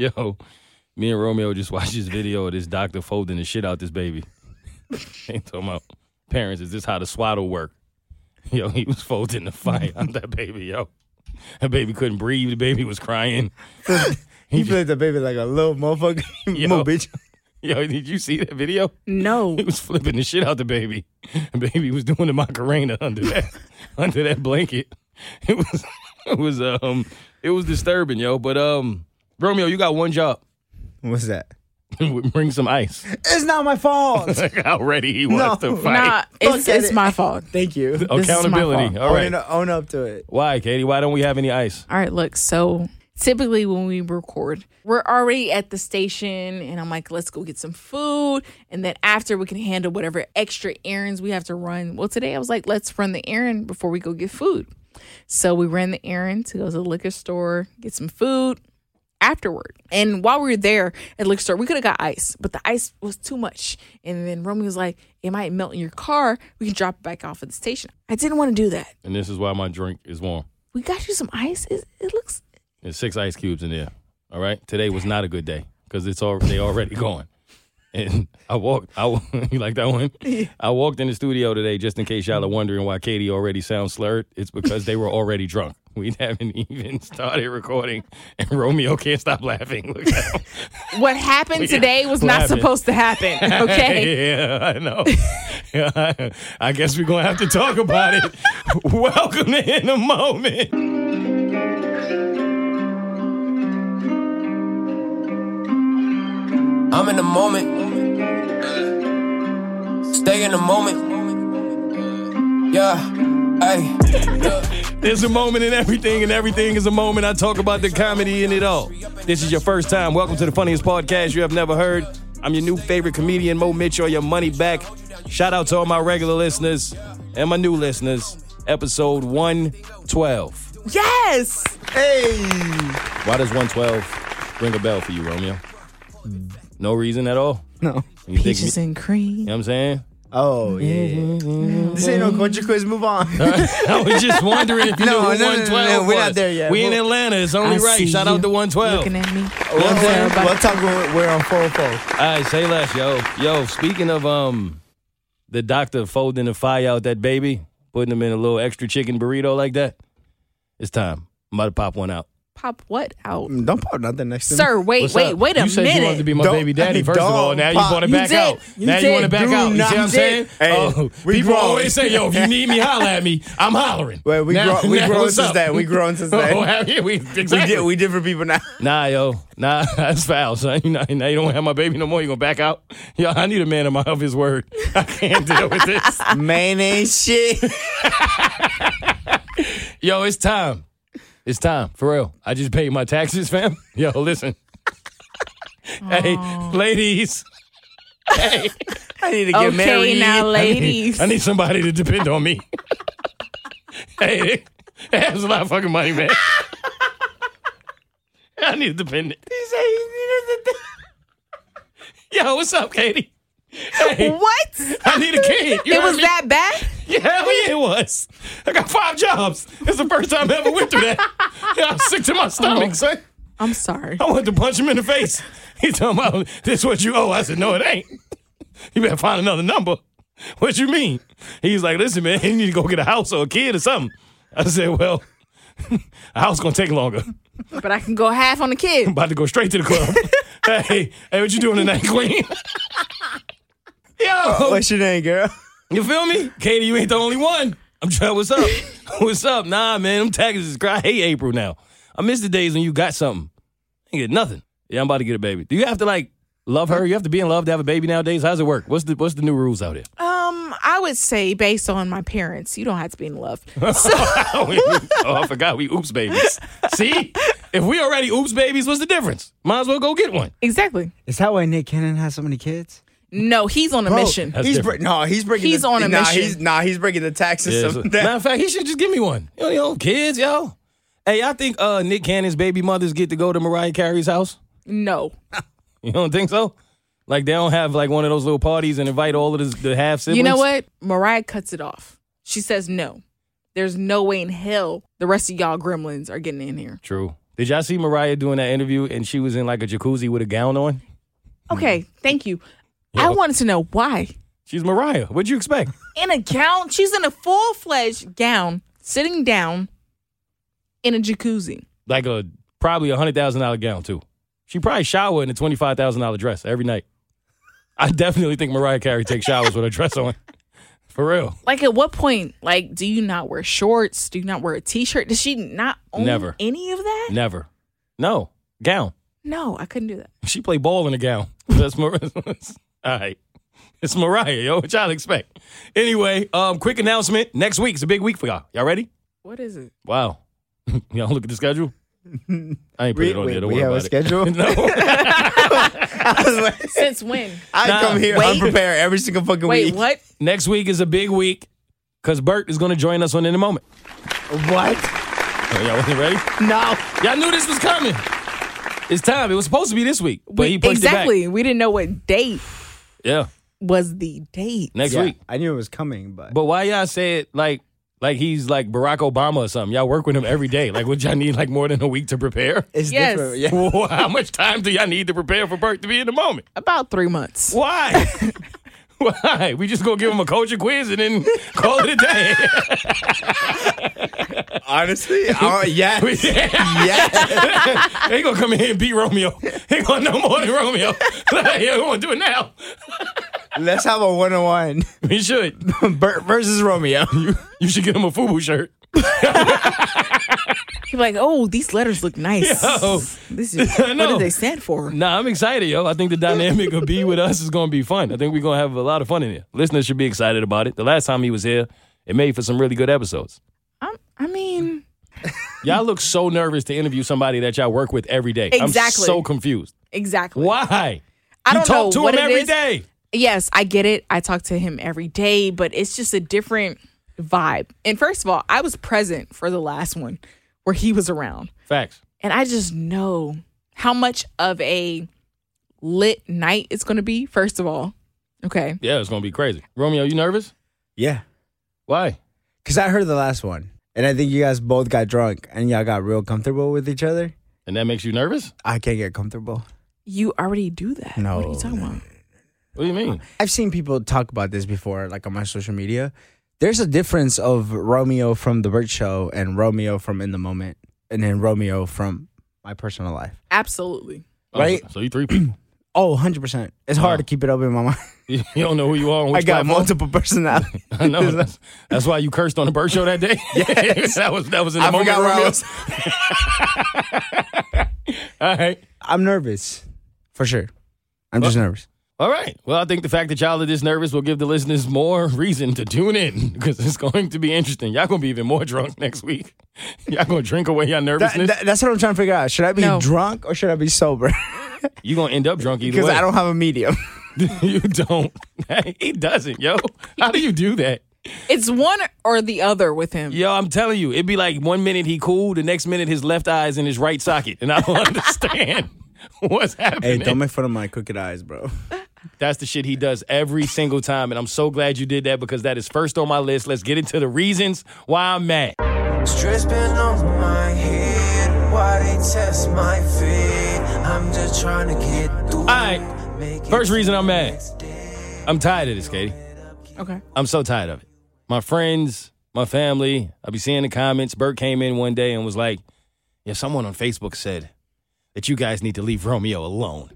Yo, me and Romeo just watched this video of this doctor folding the shit out this baby. Ain't talking about parents. Is this how the swaddle work? Yo, he was folding the fire out that baby. Yo, that baby couldn't breathe. The baby was crying. He played the baby like a little motherfucker. Yo. Mo bitch. Yo, did you see that video? No. He was flipping the shit out the baby. The baby was doing the Macarena under that under that blanket. It was it was um it was disturbing, yo. But um Romeo, you got one job. What's that? Bring some ice. It's not my fault. Like how ready he was No. to fight. Nah, it's, Look at it's it. my fault. Thank you. This is my Accountability. fault. All right. Own, own up to it. Why, Keity? Why don't we have any ice? All right, look. So typically when we record, we're already at the station, and I'm like, let's go get some food, and then after we can handle whatever extra errands we have to run. Well, today I was like, let's run the errand before we go get food. So we ran the errand to go to the liquor store, get some food afterward. And while we were there at liquor store, we could have got ice, but the ice was too much. And then Romeo was like, it might melt in your car. We can drop it back off at the station. I didn't want to do that. And this is why my drink is warm. We got you some ice. It, it looks There's six ice cubes in there. All right. Today was not a good day because it's all they already gone. And I walked. I you like that one? I walked in the studio today just in case y'all are wondering why Keity already sounds slurred. It's because they were already drunk. We haven't even started recording, and Romeo can't stop laughing. Look at him. what happened today was not supposed to happen. Okay. yeah, I know. Yeah, I guess we're gonna have to talk about it. Welcome to in a moment. I'm in the moment. Stay in the moment. Yeah. Hey. There's a moment in everything, and everything is a moment. I talk about the comedy in it all. This is your first time. Welcome to the funniest podcast you have never heard. I'm your new favorite comedian, Moe Mitchell. Your money back. Shout out to all my regular listeners and my new listeners. Episode 112. Yes. Hey. Why does 112 ring a bell for you, Romeo? No reason at all. No. You think Peaches me- and cream. you know what I'm saying? Oh yeah. This ain't no culture quiz. Move on. I was just wondering if you No, knew what no, no, no, 112 no, we're was. not there yet. We in Atlanta. It's only I right. see Shout out to 112. Looking at me. We'll, Don't worry about we'll it. talk when we're on full full. All right, say less, yo. Yo, speaking of um the doctor folding the fire out that baby, putting him in a little extra chicken burrito like that, it's time. I'm about to pop one out. Pop what out? Mm, don't pop nothing next to me. Sir, wait, What's wait, up? wait a you said minute. you wanted to be my Don't- baby daddy, first of all. Now you want to back did. out. You now you want to back Do out. You see what I'm saying? Hey, oh, people grown. always say, yo, if you need me, holler at me. I'm hollering. Wait, we Now- grown. We now grown since up? then. We grown since Oh, then. yeah, we, We exactly. di- we different people now. Nah, yo, nah, that's foul, son. You know, now you don't have my baby no more. You gonna back out? Yo, I need a man of my of his word. I can't deal with this. Man ain't shit. Yo, it's time. It's time for real. I just paid my taxes, fam. Yo, listen. hey, ladies. Hey, I need to get Okay, married. now, I need, ladies. I need somebody to depend on me. hey, that's a lot of fucking money, man. I need a dependent. Yo, what's up, Keity? Hey, what? I need a kid. You It was me? that bad? Yeah, hell yeah, it was. I got five jobs. It's the first time I ever went through that. Yeah, I'm sick to my stomach, Oh. son. I'm sorry. I wanted to punch him in the face. He's talking about oh, this what you owe. I said, no, it ain't. You better find another number. What you mean? He's like, listen, man, you need to go get a house or a kid or something. I said, well, a house gonna take longer. But I can go half on the kid. I'm about to go straight to the club. hey, hey, what you doing tonight, Queen? Yo, What's your name, girl? You feel me? Keity, you ain't the only one. I'm trying. What's up? What's up? Nah, man, them taxes is cry. I hate April now. I miss the days when you got something. Ain't get nothing. Yeah, I'm about to get a baby. Do you have to like love her? You have to be in love to have a baby nowadays? How's it work? What's the what's the new rules out here? Um, I would say based on my parents, you don't have to be in love. oh, I forgot we oops babies. See? If we already oops babies, what's the difference? Might as well go get one. Exactly. Is that why Nick Cannon has so many kids? No, he's on a Bro, mission. That's he's different. no, he's breaking. He's the, on a nah, mission. He's, nah, he's breaking the tax Yeah, system. so- That- matter of fact, he should just give me one. You know, you know, kids, yo. Hey, I think uh, Nick Cannon's baby mothers get to go to Mariah Carey's house. No. You don't think so? Like they don't have like one of those little parties and invite all of the, the half siblings. You know what? Mariah cuts it off. She says no. There's no way in hell the rest of y'all gremlins are getting in here. True. Did y'all see Mariah doing that interview and she was in like a jacuzzi with a gown on? Okay, thank you. I wanted to know why. She's Mariah. What'd you expect? In a gown, she's in a full fledged gown, sitting down in a jacuzzi. Like a probably a hundred thousand dollar gown too. She probably shower in a twenty five thousand dollar dress every night. I definitely think Mariah Carey takes showers with her dress on. For real. Like, at what point, like, do you not wear shorts? Do you not wear a t shirt? Does she not own Never. any of that? Never. No. Gown. No, I couldn't do that. She play ball in a gown. That's Mariah. All right. It's Mariah, yo. What y'all expect? Anyway, um, quick announcement. Next week is a big week for y'all. Y'all ready? What is it? Wow. y'all look at the schedule? I ain't put it on wait, there. Don't we worry have a about schedule. No. I, was like, Since when? I Nah, come here wait. unprepared every single fucking week. Wait, week. what? Next week is a big week because Bert is going to join us on In a Moment. What? Oh, y'all wasn't ready? No. Y'all knew this was coming. It's time. It was supposed to be this week, but he pushed it back. exactly. We didn't know what date it back. Yeah, was the date. next Yeah, week. I knew it was coming, but, But why y'all say it like like he's like Barack Obama or something? Y'all work with him every day. Like, would y'all need like more than a week to prepare? it's Yes. different. Yeah. Well, How much time do y'all need to prepare for Bert to be in the moment? About three months. Why? Why? We just gonna give him a culture quiz and then call it a day. Honestly, oh, yeah. yeah. they gonna come in here and beat Romeo. He gonna know more than Romeo. yeah, we wanna do it now. Let's have a one on one. We should. Bert versus Romeo. You, you should get him a FUBU shirt. He's like, oh, these letters look nice. Yo. This is, I what do they stand for? Nah, I'm excited, yo. I think the dynamic of be with us is gonna be fun. I think we're gonna have a lot of fun in here. Listeners should be excited about it. The last time he was here, it made for some really good episodes. I'm, I mean, Y'all look so nervous to interview somebody that y'all work with every day. Exactly. I'm so confused. exactly. Why? I don't talk know to what him it every is. day. Yes, I get it. I talk to him every day, but it's just a different vibe. And first of all, I was present for the last one where he was around. Facts. And I just know how much of a lit night it's going to be, first of all. Okay. Yeah, it's gonna be crazy. Romeo, you nervous? Yeah. Why? Because I heard the last one. And I think you guys both got drunk and y'all got real comfortable with each other. And that makes you nervous? I can't get comfortable. You already do that. No, What are you talking no, about? What do you mean? I've seen people talk about this before, like on my social media. There's a difference of Romeo from the Bert Show and Romeo from In the Moment, and then Romeo from my personal life. Absolutely. Oh, Right? so, so you three people. Oh, 100%. It's Wow. hard to keep it up in my mind. you you don't know who you are on I got platform? multiple personalities. I know. That's, that's why you cursed on the Bert Show that day. Yes. that was that was in the I moment. forgot where I Romeo. was. All right. I'm nervous, for sure. I'm just nervous. All right. Well, I think the fact that y'all are this nervous will give the listeners more reason to tune in because it's going to be interesting. Y'all gonna be even more drunk next week. Y'all gonna drink away your That- nervousness. that- that's what I'm trying to figure out. Should I be No. drunk or should I be sober? you gonna end up drunk either Because way. I don't have a medium. you don't. he doesn't, yo. How do you do that? It's one or the other with him. Yo, I'm telling you, it'd be like one minute he cool, the next minute his left eye is in his right socket, and I don't understand what's happening. hey, don't make fun of my crooked eyes, bro. That's the shit he does every single time, and I'm so glad you did that because that is first on my list. Let's get into the reasons why I'm mad. Stress been on my head. Why they test my feet? I'm just trying to get through. All right, first reason I'm mad. I'm tired of this, Keity. Okay. I'm so tired of it. My friends, my family, I'll be seeing the comments. Bert came in one day and was like, "Yeah, someone on Facebook said that you guys need to leave Romeo alone."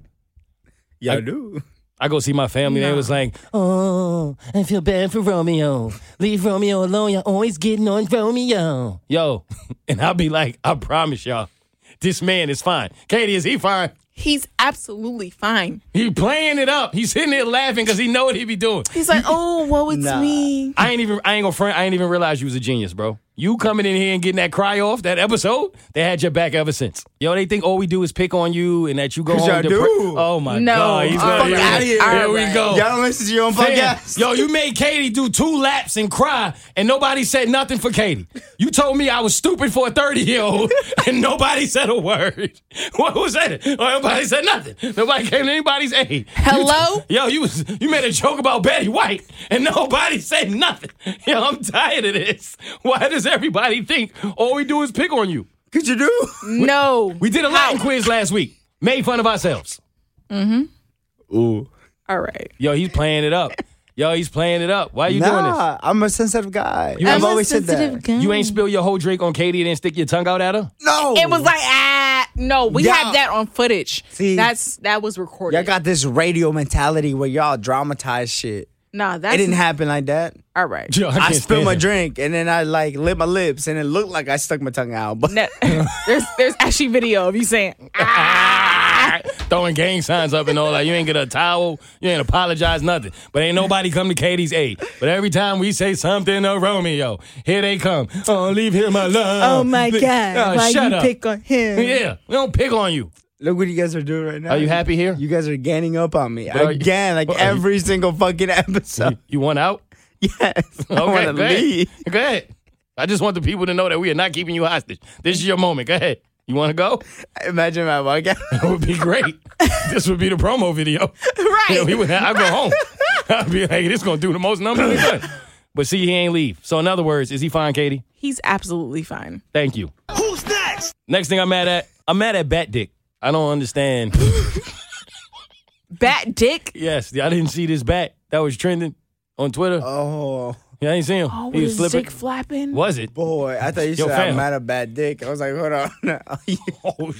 Yeah, I- I do. I go see my family. They No. was like, "Oh, I feel bad for Romeo. Leave Romeo alone. You're always getting on Romeo." Yo, and I'll be like, "I promise y'all, this man is fine. Keity, is he fine? He's absolutely fine. He playing it up. He's sitting there laughing because he know what he be doing. He's like, oh, woe, it's Nah. me. I ain't even. I ain't gonna front. I ain't even realize you was a genius, bro. You coming in here and getting that cry off that episode, they had your back ever since. Yo, they think all we do is pick on you and that you go home. y'all do. Oh my No. god, he's gonna fuck here, outta here. Here we Alright. go. Y'all don't listen to your own Fam, podcast? Yo, you made Keity do two laps and cry, and nobody said nothing for Keity. You told me I was stupid for a 30 year old, and nobody said a word. What was that? Oh, nobody said nothing. Nobody came to anybody's aid. You Hello? t- yo, you was you made a joke about Betty White, and nobody said nothing. Yo, I'm tired of this. Why does everybody think all we do is pick on you? Could you do? No. We did a Latin quiz last week. Made fun of ourselves. Mm-hmm. Ooh. All right. Yo, he's playing it up. Yo, he's playing it up. Why are you doing this? I'm a sensitive guy. You I've I'm a always said that. guy. You ain't spill your whole drink on Keity and then stick your tongue out at her? No. It was like ah no, we Yeah. have that on footage. See- that's that was recorded. Y'all got this radio mentality where y'all dramatize shit. Nah, that's It didn't happen like that. all right. Yo, I, I, spilled my drink and then I like lit my lips and it looked like I stuck my tongue out. But No, there's there's actually video of you saying ah. Throwing gang signs up and all that. You ain't get a towel. You ain't apologize, nothing. But ain't nobody come to Keity's aid. But every time we say something to Romeo, here they come. Oh, leave him alone. Oh my god, Oh, why shut you up. pick on him? Yeah, we don't pick on you. Look what you guys are doing right now. Are you happy here? You guys are ganging up on me But are you- again, like but are you- every single fucking episode. You, you want out? yes, I Okay, want to leave. Go ahead. I just want the people to know that we are not keeping you hostage. This is your moment. Go ahead. You want to go? Imagine my walk out. It would be great. this would be the promo video. Right. Yeah, we would. I'd go home. I'd be like, this gonna do the most numbers. But see, he ain't leave. So in other words, is he fine, Keity? He's absolutely fine. Thank you. Who's next? Next thing I'm mad at, I'm mad at Bat Dick. I don't understand. Bat Dick. yes, I didn't see this bat that was trending on Twitter. Oh yeah, I ain't see him. Oh, he with was his flipping. dick flapping. Was it? boy, I thought you Yo, said fam. I'm mad at bad dick. I was like, hold on, Oh,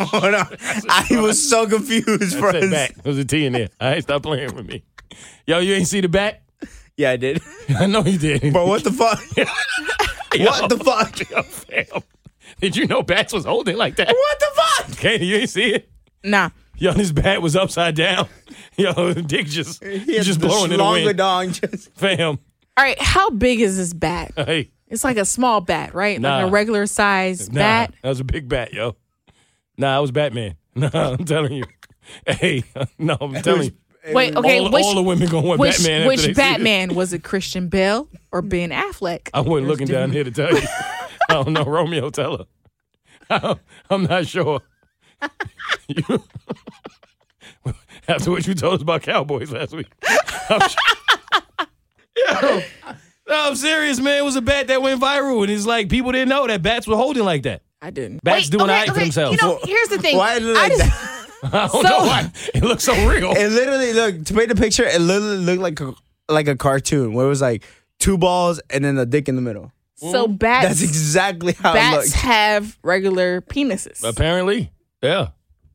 hold on. Oh, I was so confused, I said friends. bat. There was a T in there. All right, stop playing with me. Yo, you ain't see the bat? Yeah, I did. I know you did. Bro, what the fuck? what the fuck? Yo, fam. Did you know bats was holding like that? What the fuck? Keity, you ain't see it? Nah. Yo, this bat was upside down. Yo, dick just He had just the blowing in the longer dong. Just Fam, All right. How big is this bat? hey, It's like a small bat, right? Nah. Like a regular size nah, bat. that was a big bat, yo. Nah, I was Batman. Nah, I'm telling you. Hey, no, I'm telling you. Wait, okay. all, which all the women gonna want which, Batman. after they see which. Batman was it? Christian Bale or Ben Affleck? I wasn't looking down here to tell you. I don't know. Romeo, tell her. I- I'm not sure. You- after what you told us about Cowboys last week. I'm, Yo, no, I'm serious, man. It was a bat that went viral, and it's like people didn't know that bats were holding like that. I didn't. Bats doing all right for themselves. You know, here's the thing. Why did it I like just- that? I don't So- know why. It looks so real. It literally look to paint the picture. It literally looked like a, like a cartoon where it was like two balls and then a dick in the middle. So mm-hmm. bats, That's exactly how it bats looks. have regular penises. Apparently, yeah.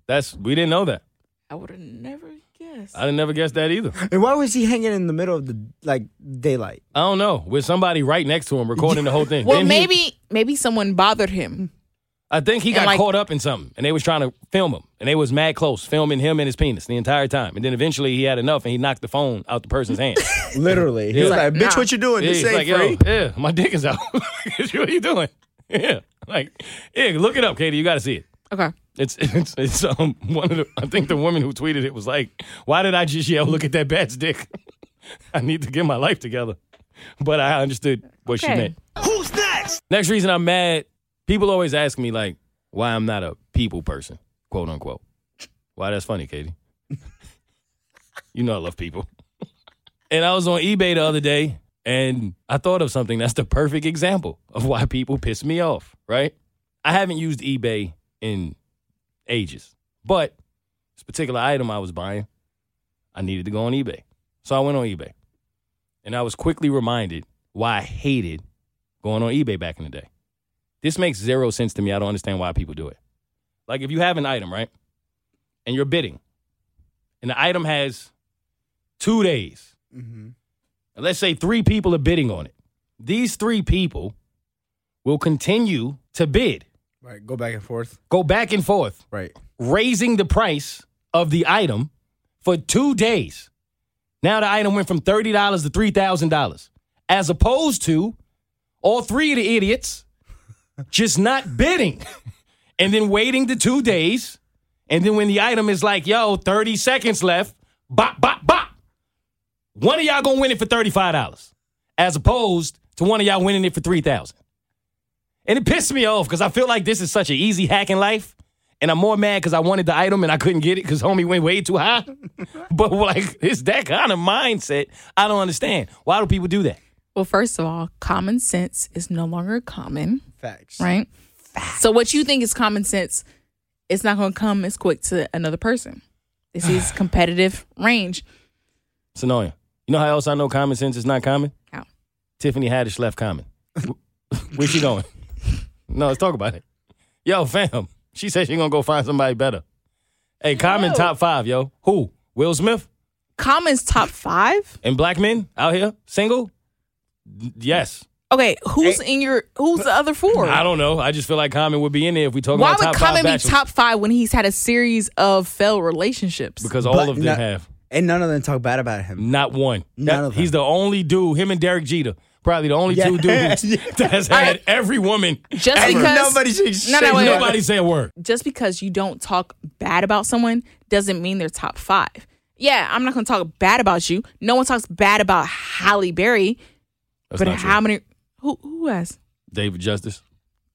That's we didn't know that. I would have never guessed. I didn't never guess that either. And why was he hanging in the middle of the like daylight? I don't know. With somebody right next to him recording the whole thing. well, Didn't he- maybe maybe someone bothered him. I think he got like- caught up in something, and they was trying to film him, and they was mad close, filming him and his penis the entire time. And then eventually he had enough, and he knocked the phone out the person's hand. Literally, he was Like, like, "Bitch, nah. what you doing? yeah, This ain't like, free." yeah, my dick is out. what are you doing? Yeah, like, yeah, look it up, Keity. You got to see it. Okay. It's it's it's um one of the. I think the woman who tweeted it was like, "Why did I just yell? Look at that bat's dick. I need to get my life together." But I understood what she meant. Who's next? Next reason I'm mad. People always ask me like, why I'm not a people person, quote unquote. Why that's funny, Keity. you know I love people. And I was on eBay the other day and I thought of something that's the perfect example of why people piss me off, right? I haven't used eBay in ages, but this particular item I was buying, I needed to go on eBay. So I went on eBay and I was quickly reminded why I hated going on eBay back in the day. This makes zero sense to me. I don't understand why people do it. Like if you have an item, right? And you're bidding, and the item has two days. Mhm. Let's say three people are bidding on it. These three people will continue to bid, Right, go back and forth. go back and forth, Right, raising the price of the item for two days. Now the item went from $30 to $3,000, as opposed to all three of the idiots just not bidding and then waiting the two days. And then when the item is like, yo, 30 seconds left, bop, bop, bop. One of y'all gonna win it for $35, as opposed to one of y'all winning it for 3000 And it pissed me off because I feel like this is such an easy hack in life. And I'm more mad because I wanted the item and I couldn't get it because homie went way too high. but like, it's that kind of mindset I don't understand. Why do people do that? Well, first of all, common sense is no longer common, facts. right? Facts. So what you think is common sense, it's not going to come as quick to another person. This is competitive range. It's annoying. You know how else I know common sense is not common? How? Tiffany Haddish left Common. Where's she going? No, let's talk about it. Yo, fam. She said she gonna go find somebody better. Hey, Common No. top five, yo. Who? Will Smith Common's top five. and black men out here single? Yes. Okay, who's in your? Who's the other four? I don't know. I just feel like Common would be in there if we talk Why about would top Common five be bachelors. top five when he's had a series of failed relationships? because all But of them no- have. And none of them talk bad about him. Not one. None That- of them. He's the only dude, him and Derek Jeter, probably the only two Yeah. dudes that has had every woman. just ever. because Nobody says No, no, shit. wait, wait. Nobody say a word. just because you don't talk bad about someone doesn't mean they're top five. Yeah, I'm not going to talk bad about you. No one talks bad about Halle Berry, That's but not how true. many? Who who has David Justice.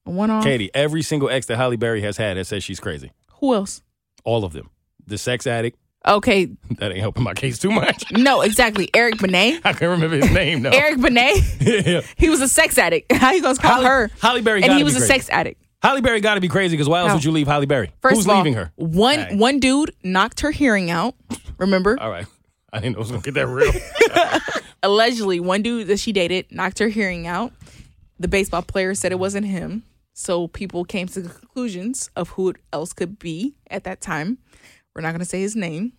one off? Keity, every single ex that Halle Berry has had has said she's crazy. Who else? All of them. The sex addict. Okay, That ain't helping my case too much. no, exactly. Eric Benet. I can't remember his name though. Eric Benet. yeah. He was a sex addict. How you gonna call Halle- her? Halle Berry and he was a sex addict. Halle Berry got to be crazy because why else No. would you leave Halle Berry? First Who's of all, leaving her? One Hey. one dude knocked her hearing out. Remember? All right. I didn't know it was gonna get that real. Allegedly, one dude that she dated knocked her hearing out. The baseball player said it wasn't him. So people came to conclusions of who it else could be at that time. We're not gonna say his name,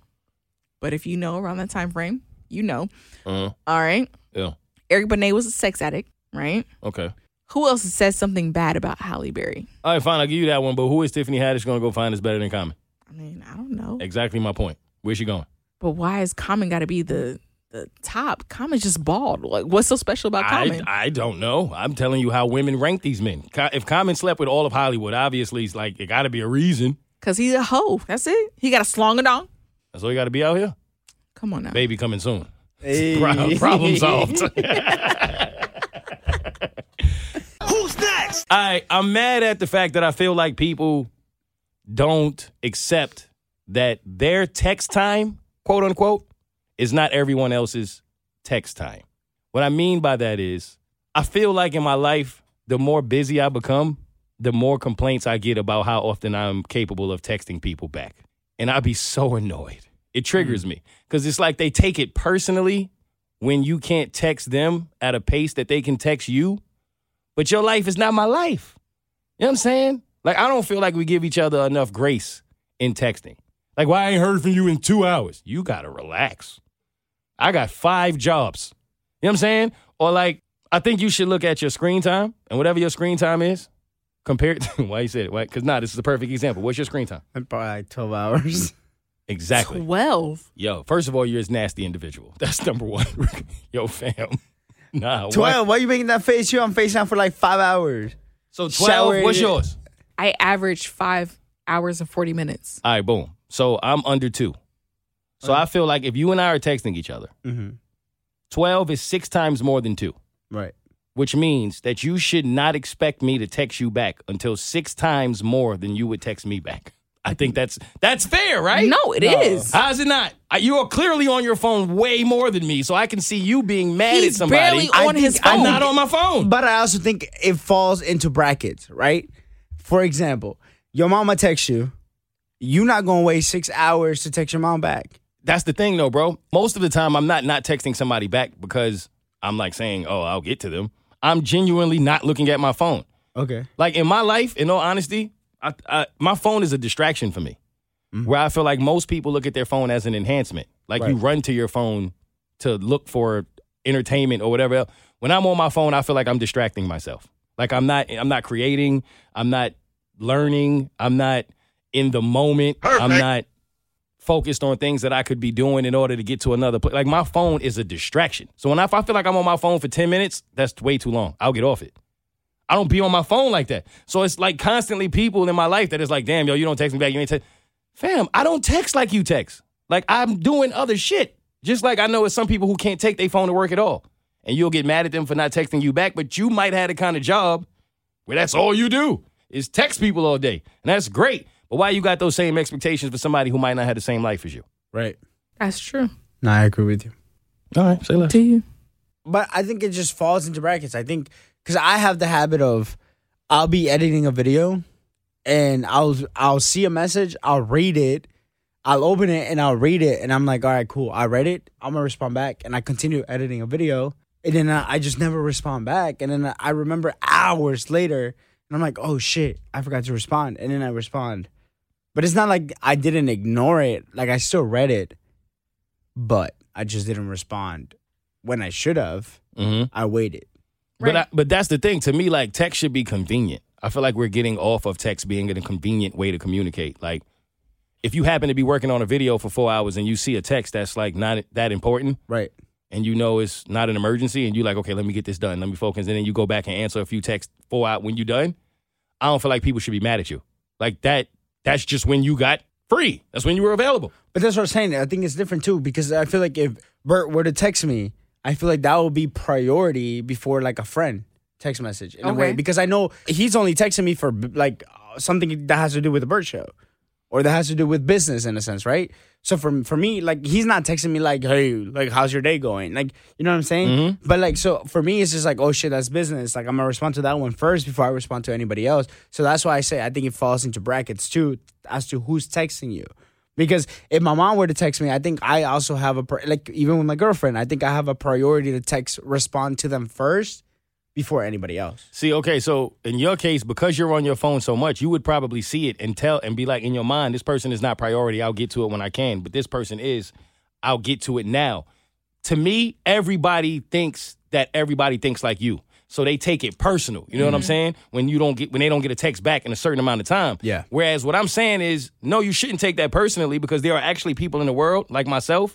but if you know around that time frame, you know. uh, All right. yeah. Eric Benet was a sex addict, right? Okay. Who else says something bad about Halle Berry? All right, fine. I'll give you that one. But who is Tiffany Haddish gonna go find is better than Common? I mean, I don't know. Exactly my point. Where's she going? But why is Common got to be the the top? Common's just bald. Like, what's so special about Common? I don't know. I'm telling you how women rank these men. If Common slept with all of Hollywood, obviously it's like it got to be a reason. Cause he's a hoe. That's it. He got a slong dong. That's all you got to be out here. Come on now. Baby coming soon. Hey. Pro- Problem solved. Who's next? I I'm mad at the fact that I feel like people don't accept that their text time, quote unquote, is not everyone else's text time. What I mean by that is I feel like in my life, the more busy I become, the more complaints I get about how often I'm capable of texting people back. And I'd be so annoyed. It triggers mm. me because it's like they take it personally when you can't text them at a pace that they can text you but your life is not my life. You know what I'm saying? Like, I don't feel like we give each other enough grace in texting. Like, why I ain't heard from you in two hours? You gotta relax. I got five jobs. You know what I'm saying? Or like, I think you should look at your screen time and whatever your screen time is, compared to why you said it, why? Because nah, this is a perfect example. What's your screen time? Probably like 12 hours. Exactly. Twelve. Yo, first of all, you're a nasty individual. That's number one. Yo, fam. Nah, 12? Why are you making that face? You on FaceTime for like five hours. So 12, Shower- what's yours? I average five hours and forty minutes. All right, boom. So I'm under two. So I feel like if you and I are texting each other, Mm-hmm. 12 is six times more than two, Right. which means that you should not expect me to text you back until six times more than you would text me back. I think that's that's fair, right? No, it is. How is it not? You are clearly on your phone way more than me, so I can see you being mad He's at somebody. barely I on think his I'm phone. not on my phone. But I also think it falls into brackets, right? For example, your mama texts you. You're not gonna wait six hours to text your mom back. That's the thing, though, bro. Most of the time, I'm not not texting somebody back because I'm like saying, "Oh, I'll get to them." I'm genuinely not looking at my phone. Okay. Like in my life, in all honesty, I, I, my phone is a distraction for me. Mm-hmm. Where I feel like most people look at their phone as an enhancement. Like you run to your phone to look for entertainment or whatever. else. When I'm on my phone, I feel like I'm distracting myself. Like I'm not I'm not creating, I'm not learning, I'm not in the moment. I'm not focused on things that I could be doing in order to get to another place. Like my phone is a distraction. So when I, if I feel like I'm on my phone for 10 minutes, that's way too long. I'll get off it. I don't be on my phone like that. So it's like constantly people in my life that is like, damn, yo, you don't text me back. You ain't text. Fam, I don't text like you text. Like I'm doing other shit. Just like I know it's some people who can't take their phone to work at all. And you'll get mad at them for not texting you back, but you might have the kind of job where that's all you do is text people all day. And that's great. But why you got those same expectations for somebody who might not have the same life as you? Right. That's true. No, I agree with you. All right, say less. Do you? But I think it just falls into brackets. I think because I have the habit of I'll be editing a video and I'll I'll see a message, I'll read it, I'll open it and I'll read it and I'm like, all right, cool. I read it. I'm gonna respond back and I continue editing a video and then I, I just never respond back and then I remember hours later and I'm like, oh shit, I forgot to respond and then I respond. But it's not like I didn't ignore it. Like I still read it, but I just didn't respond when I should have. Mm-hmm. I waited. But I, but that's the thing. To me, like text should be convenient. I feel like we're getting off of text being a convenient way to communicate. Like if you happen to be working on a video for four hours and you see a text that's like not that important Right. and you know it's not an emergency and you're like, okay, let me get this done, let me focus, and then you go back and answer a few texts four out when you're done. I don't feel like people should be mad at you. Like that. That's just when you got free. That's when you were available. But that's what I'm saying. I think it's different too because I feel like if Bert were to text me, I feel like that would be priority before like a friend text message in a way because I know he's only texting me for like uh, something that has to do with the Bert show or that has to do with business in a sense, right? So for for me, like he's not texting me like, "Hey, like how's your day going?" Like you know what I'm saying? Mm-hmm. But like so for me, it's just like, "Oh shit, that's business." Like I'm gonna respond to that one first before I respond to anybody else. So that's why I say I think it falls into brackets too as to who's texting you. Because if my mom were to text me, I think I also have a like even with my girlfriend, I think I have a priority to text respond to them first before anybody else. See, okay, so in your case, because you're on your phone so much, you would probably see it and tell and be like in your mind, this person is not priority. I'll get to it when I can. But this person is, I'll get to it now. To me, everybody thinks that everybody thinks like you. So they take it personal. You know what I'm mm-hmm. saying? When you don't get when they don't get a text back in a certain amount of time. Yeah. Whereas what I'm saying is, no, you shouldn't take that personally because there are actually people in the world like myself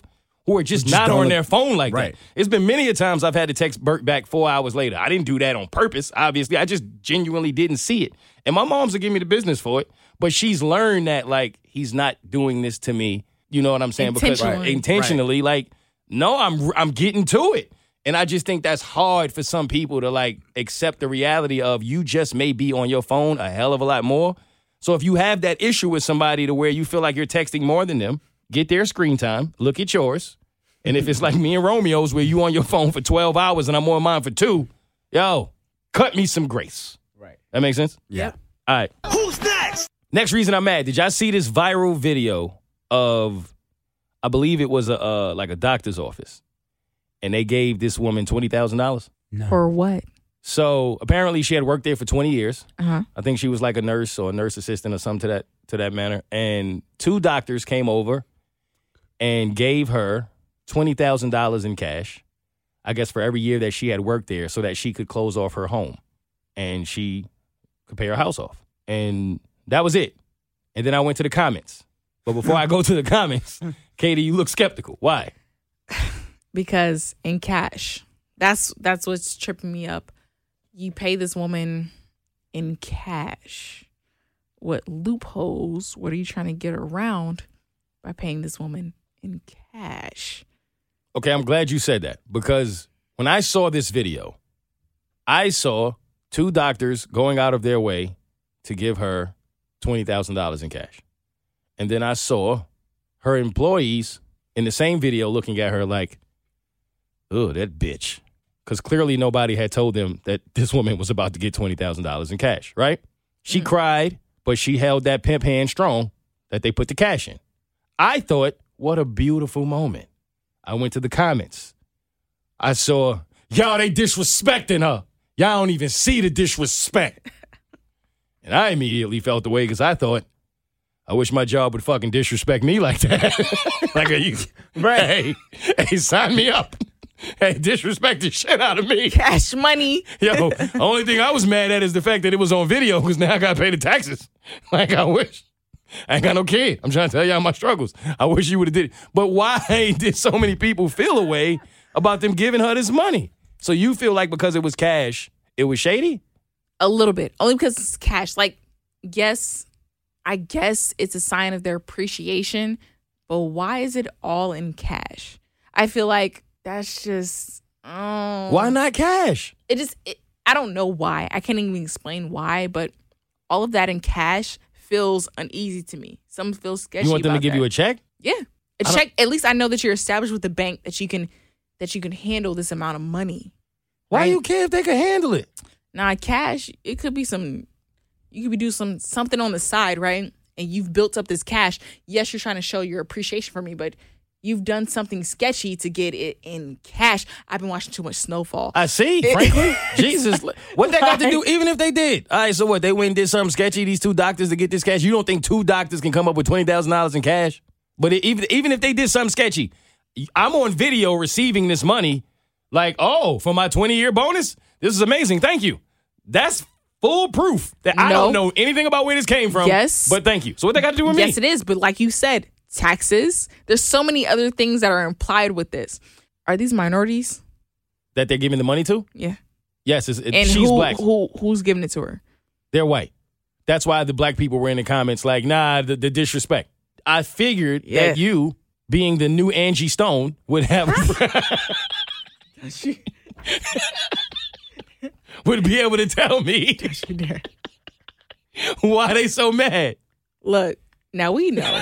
who are just, Just not on look- their phone like Right. that. It's been many a times I've had to text Bert back four hours later. I didn't do that on purpose, obviously. I just genuinely didn't see it. And my mom's will give me the business for it. But she's learned that like he's not doing this to me. You know what I'm saying? Because Intentionally. intentionally, like, no, I'm I'm getting to it. And I just think that's hard for some people to like accept the reality of you just may be on your phone a hell of a lot more. So if you have that issue with somebody to where you feel like you're texting more than them, get their screen time, look at yours. And if it's like me and Romeo's where you on your phone for 12 hours and I'm on mine for two, yo, cut me some grace. Right. That makes sense? Yeah. All right. Who's next? Next reason I'm mad. Did y'all see this viral video of I believe it was a uh, like a doctor's office. And they gave this woman twenty thousand dollars. For what? So apparently she had worked there for twenty years. Uh huh. I think she was like a nurse or a nurse assistant or something to that to that manner. And two doctors came over and gave her twenty thousand dollars in cash. I guess for every year that she had worked there, so that she could close off her home, and she could pay her house off. And that was it. And then I went to the comments. But before I go to the comments, Keity, you look skeptical. Why? because in cash. That's that's what's tripping me up. You pay this woman in cash. What loopholes? What are you trying to get around by paying this woman in cash? Okay, I'm glad you said that because when I saw this video, I saw two doctors going out of their way to give her $20,000 in cash. And then I saw her employees in the same video looking at her like, oh, that bitch. Because clearly nobody had told them that this woman was about to get $20,000 in cash, right? She mm-hmm. cried, but she held that pimp hand strong that they put the cash in. I thought, what a beautiful moment. I went to the comments. I saw, y'all, they disrespecting her. Y'all don't even see the disrespect. and I immediately felt the way because I thought, I wish my job would fucking disrespect me like that. like, you, right. hey, hey, sign me up. Hey, disrespect the shit out of me. Cash money. Yo, the only thing I was mad at is the fact that it was on video because now I got to pay the taxes. Like, I wish. I ain't got no kid. I'm trying to tell y'all my struggles. I wish you would have did it. But why did so many people feel a way about them giving her this money? So you feel like because it was cash, it was shady? A little bit. Only because it's cash. Like, yes, I guess it's a sign of their appreciation, but why is it all in cash? I feel like that's just oh Why not cash? it just it, I don't know why. I can't even explain why, but all of that in cash feels uneasy to me. Some feels sketchy. You want them to give that. you a check? yeah a check. At least I know that you're established with the bank that you can that you can handle this amount of money. Why Right. you care if they can handle it? Nah, cash. It could be some. You could be doing some something on the side, right? And you've built up this cash. Yes, you're trying to show your appreciation for me, but you've done something sketchy to get it in cash. I've been watching too much Snowfall. I see, frankly. Jesus. What that got to do, even if they did? All right, so what? They went and did something sketchy, these two doctors, to get this cash. You don't think two doctors can come up with $20,000 in cash? But it, even, even if they did something sketchy, I'm on video receiving this money, like, oh, for my 20 year bonus? This is amazing. Thank you. That's full proof that I don't know anything about where this came from. Yes. But thank you. So what they got to do with yes, me? Yes, it is. But like you said, taxes. There's so many other things that are implied with this. Are these minorities? That they're giving the money to? Yeah. Yes, it's, it, And she's who, black. who who's giving it to her? They're white. That's why the black people were in the comments like, nah, the, the disrespect. I figured Yeah. that you, being the new Angie Stone, would have would be able to tell me why they so mad. Look, now we know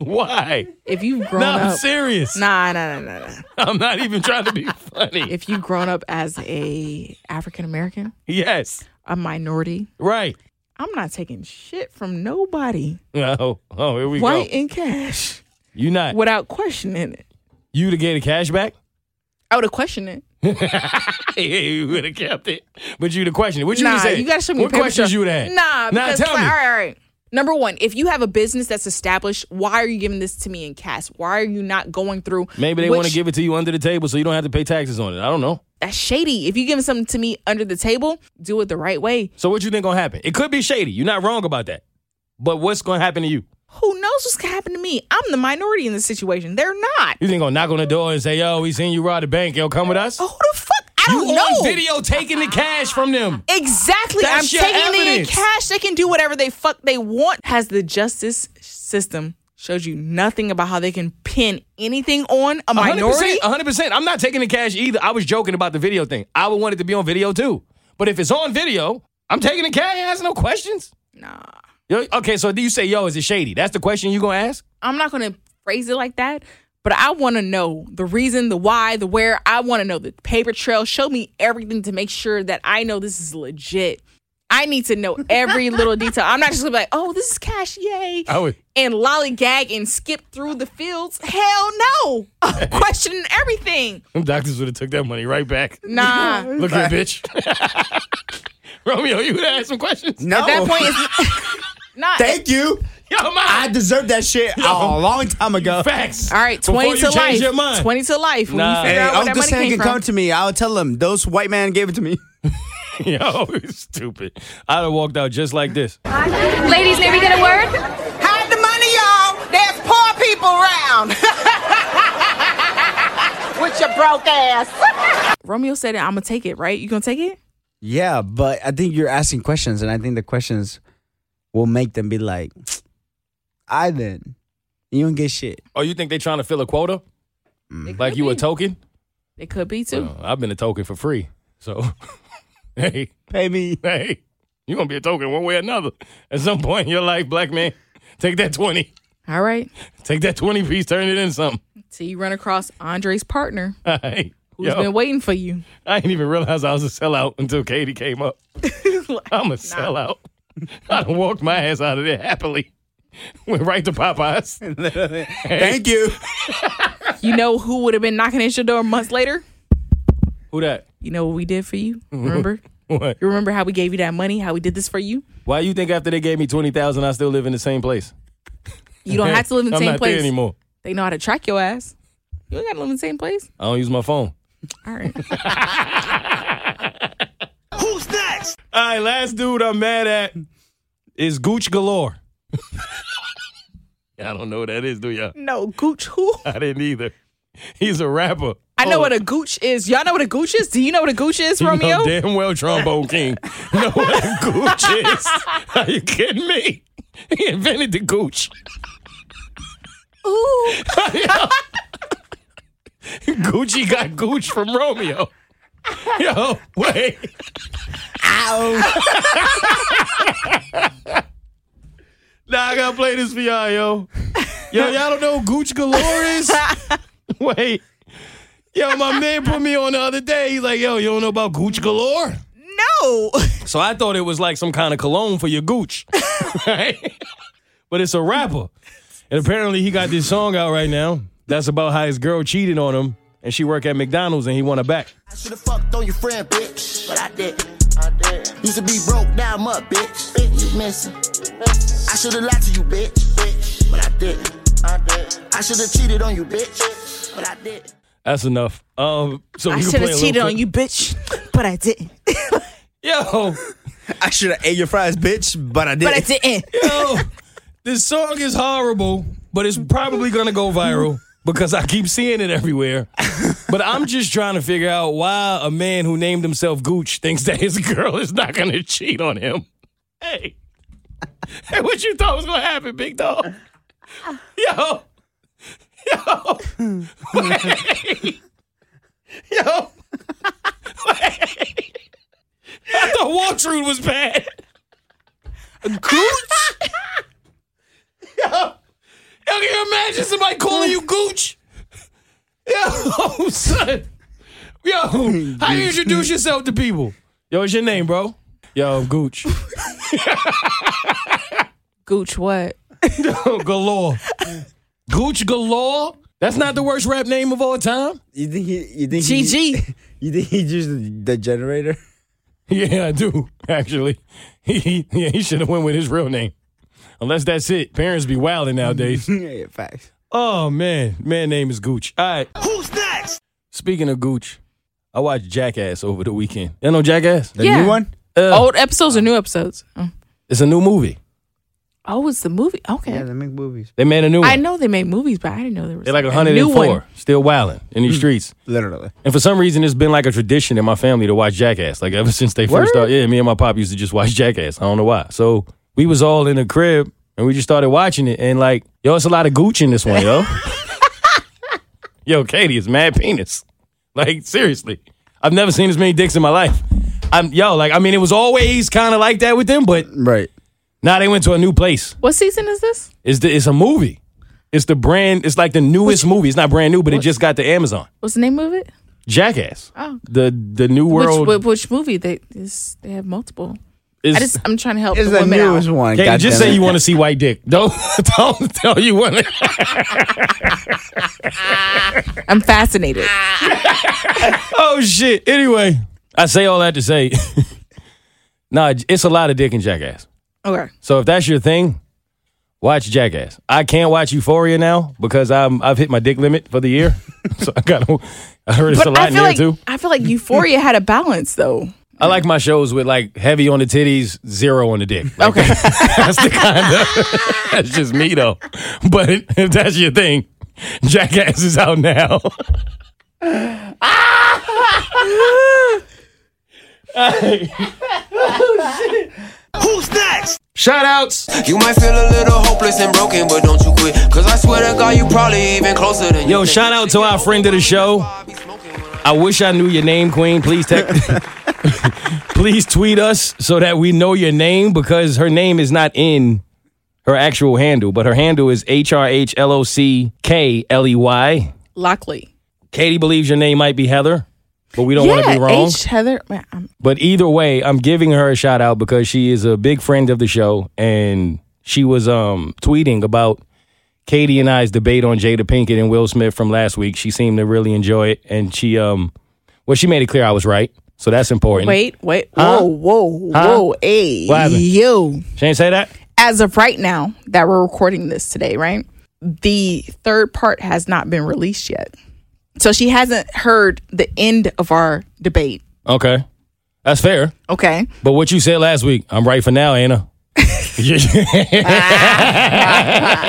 Why? if you've grown No, I'm up. serious. Nah, nah, nah, nah, nah. I'm not even trying to be funny. If you've grown up as a African American, yes. a minority, Right. I'm not taking shit from nobody. Oh, oh, here we White go. White in cash You not without questioning it. you to get a cash back? I would have questioned it. You would have kept it. But you the question. It. What you nah, say? you gotta show me What questions you would have? Nah, Nah, because, tell like, me. All right, all right. Number one, if you have a business that's established, why are you giving this to me in cash? Why are you not going through? Maybe they want to give it to you under the table so you don't have to pay taxes on it. I don't know. That's shady. If you're giving something to me under the table, do it the right way. So what you think gonna happen? It could be shady. You're not wrong about that. But what's gonna happen to you? Who knows what's gonna happen to me? I'm the minority in this situation. They're not. You think gonna knock on the door and say, "Yo, we seen you rob the bank. Yo, come with us." Oh, who the fuck? I you don't know. on video taking the cash from them. Exactly. That's I'm your taking evidence. cash. They can do whatever they fuck they want. Has the justice system shows you nothing about how they can pin anything on a minority? 100%, 100%. I'm not taking the cash either. I was joking about the video thing. I would want it to be on video too. But if it's on video, I'm taking the cash. Ask no questions. Nah. Yo, okay, so do you say, "Yo, is it shady?" That's the question you gonna ask. I'm not gonna phrase it like that, but I wanna know the reason, the why, the where. I wanna know the paper trail. Show me everything to make sure that I know this is legit. I need to know every little detail. I'm not just gonna be like, oh, this is cash, yay. I would. and lollygag and skip through the fields. Hell no. I'm questioning everything. Them doctors would have took that money right back. Nah. Look here, bitch. Romeo, you would ask some questions. No. At that point, it's not. Thank you. Yo, I'm out. I deserved that shit a long time ago. Facts. All right, Before 20 you to change life. your mind. 20 to life. When Nah. you figure Hey, out where that Uncle money Sam came can from. come to me. I'll tell him those white man gave it to me. Yo, you stupid. I'd have walked out just like this. Ladies, may we get a word? Hide the money, y'all. There's poor people around. With your broke ass. Romeo said, it. I'm going to take it, right? You going to take it? Yeah, but I think you're asking questions, and I think the questions will make them be like, I then. You don't get shit. Oh, you think they trying to fill a quota? Mm. Like you a token? It could be too. Well, I've been a token for free. So, hey, Pay me. hey, you're going to be a token one way or another. At some point in your life, black man, take that 20. All right. Take that 20 piece, turn it in something. Till you run across Andre's partner Hey, who's yo, been waiting for you. I didn't even realize I was a sellout until Keity came up. I'm a sellout. I done walked my ass out of there happily. Went right to Popeyes. Thank you. You know who would have been knocking at your door months later? Who that? You know what we did for you? Remember? What? You remember how we gave you that money? How we did this for you? Why you think after they gave me 20000 I still live in the same place? You don't have to live in the I'm same not place. there anymore. They know how to track your ass. You ain't gotta live in the same place. I don't use my phone. All right. Who's next? All right, last dude I'm mad at is Guch Galore. I don't know what that is, do y'all? no, gooch who? I didn't either. He's a rapper. I know Oh, what a oh. gooch is. Y'all know what a gooch is? Do you know what a gooch is, you know Romeo? damn well trombone king. Know what a gooch is? Are you kidding me? He invented the gooch. Ooh. Gucci got gooch from Romeo. Yo, wait. Nah, I gotta play this for y'all, yo. Yo, y'all don't know who Guch Galore is? Wait. Yo, my man put me on the other day. He's like, yo, you don't know about Guch Galore? No. So I thought it was like some kind of cologne for your gooch. right? But it's a rapper. And apparently he got this song out right now that's about how his girl cheated on him and she worked at McDonald's and he want her back. I should've fucked on your friend, bitch, but I didn't. I did. Used to be broke, now I'm up, bitch. Bitch, you missing. I should've lied to you, bitch, bitch, but I didn't. I did. I should've cheated on you, bitch, but I didn't. That's enough. Um, so I we can should play a have cheated on you, bitch, but I didn't. Yo, I should have ate your fries, bitch, but I didn't. But I didn't. yo, this song is horrible, but it's probably gonna go viral because I keep seeing it everywhere. But I'm just trying to figure out why a man who named himself Guch thinks that his girl is not gonna cheat on him. Hey, hey, what you thought was gonna happen, big dog? Yo, yo, wait. yo, wait. I thought Waltrude was bad. Guch? Yo, yo, can you imagine somebody calling you Guch? Yo, son. Yo, how you introduce yourself to people? Yo, what's your name, bro? Yo, Guch. Guch, what? Yo, galore. Guch Galore? That's not the worst rap name of all time? You think he? You think he- GG. You think he just the, the generator? Yeah, I do, actually. He, yeah, he should have went with his real name. Unless that's it. Parents be wilding nowadays. yeah, facts. Oh man, man name is Guch. All right. Who's next? Speaking of Guch, I watched Jackass over the weekend. You know Jackass? The Yeah. new one. Uh, Old episodes or new episodes? Oh, It's a new movie. oh it's the movie. Okay. Yeah, they make movies. They made a new one. I know they made movies, but I didn't know there was They're like a 104, new one. still wilding in these streets. Literally. And for some reason, it's been like a tradition in my family to watch Jackass. Like ever since they first started. Yeah, me and my pop used to just watch Jackass. I don't know why. So we was all in the crib and we just started watching it. And like, yo, it's a lot of gooch in this one, yo. yo, Keity, it's mad penis. Like seriously, I've never seen as many dicks in my life. I'm yo, like I mean, it was always kind of like that with them, but Right. now they went to a new place. What season is this? It's the, it's a movie. It's the brand. It's like the newest movie. It's not brand new, but it just got to Amazon. What's the name of it? Jackass. Oh. The the new world Which, which, which movie? They is they have multiple. is. I just I'm trying to help It's the the women newest out. one. Keity, God just say you want to see white dick. Don't don't tell you want to. I'm fascinated. Oh shit. Anyway, I say all that to say, nah, it's a lot of dick and Jackass. Okay. So if that's your thing, watch Jackass. I can't watch Euphoria now because I'm I've hit my dick limit for the year. so I got. I heard it's a lot I in there like too. I feel like Euphoria had a balance though. I like my shows with like heavy on the titties, zero on the dick. Like, Okay. that's the kind of. that's just me though. But if that's your thing, Jackass is out now. Who's next? Shout outs. You might feel a little hopeless and broken, but don't you quit. Cause I swear to God, you probably even closer than you Yo, think. shout out to our friend of the show. I wish I knew your name, Queen. Please text. Please tweet us so that we know your name because her name is not in her actual handle, but her handle is H R H L O C K L E Y. Lockley. Keity believes your name might be Heather, but we don't want to be wrong. H Heather. But either way, I'm giving her a shout out because she is a big friend of the show and she was um tweeting about Keity and I's debate on Jada Pinkett and Will Smith from last week. She seemed to really enjoy it and she um well she made it clear I was right. So that's important. wait, wait. Huh? Whoa, whoa, Huh? whoa. Hey, yo. She ain't say that? As of right now that we're recording this today, right? The third part has not been released yet. So she hasn't heard the end of our debate. Okay. That's fair. Okay. But what you said last week, I'm right for now, Anna.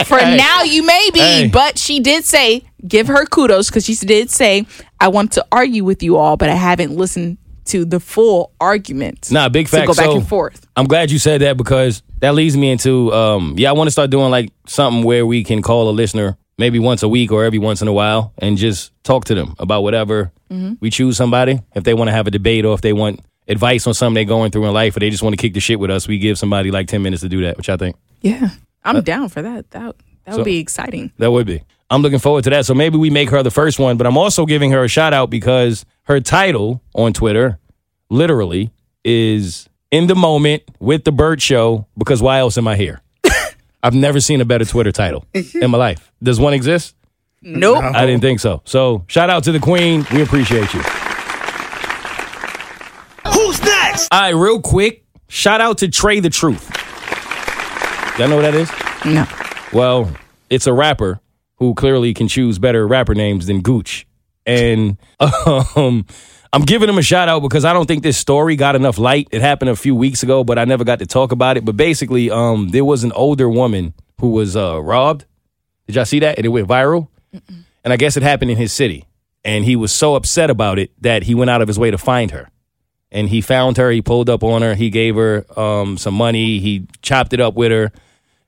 For now, you may be, Hey. but she did say, give her kudos because she did say, I want to argue with you all, but I haven't listened to the full argument. Nah, big to fact. go back So, and forth. I'm glad you said that because that leads me into um yeah, I want to start doing like something where we can call a listener maybe once a week or every once in a while and just talk to them about whatever mm-hmm. we choose somebody. If they want to have a debate or if they want advice on something they're going through in life or they just want to kick the shit with us, we give somebody like 10 minutes to do that, which I think Yeah. I'm uh, down for that. That, that so- would be exciting. that would be. I'm looking forward to that. So maybe we make her the first one, but I'm also giving her a shout out because her title on Twitter literally is in the moment with the Bert Show because why else am I here? I've never seen a better Twitter title in my life. Does one exist? Nope. I didn't think so. So shout out to the Queen. We appreciate you. Who's next? All right, real quick, shout out to Trae tha Truth. Y'all know what that is? No. Well, it's a rapper who clearly can choose better rapper names than Guch. And um, I'm giving him a shout out because I don't think this story got enough light. It happened a few weeks ago, but I never got to talk about it. But basically, um, there was an older woman who was uh, robbed. Did y'all see that? And it went viral. And I guess it happened in his city. And he was so upset about it that he went out of his way to find her. And he found her. He pulled up on her. He gave her um, some money. He chopped it up with her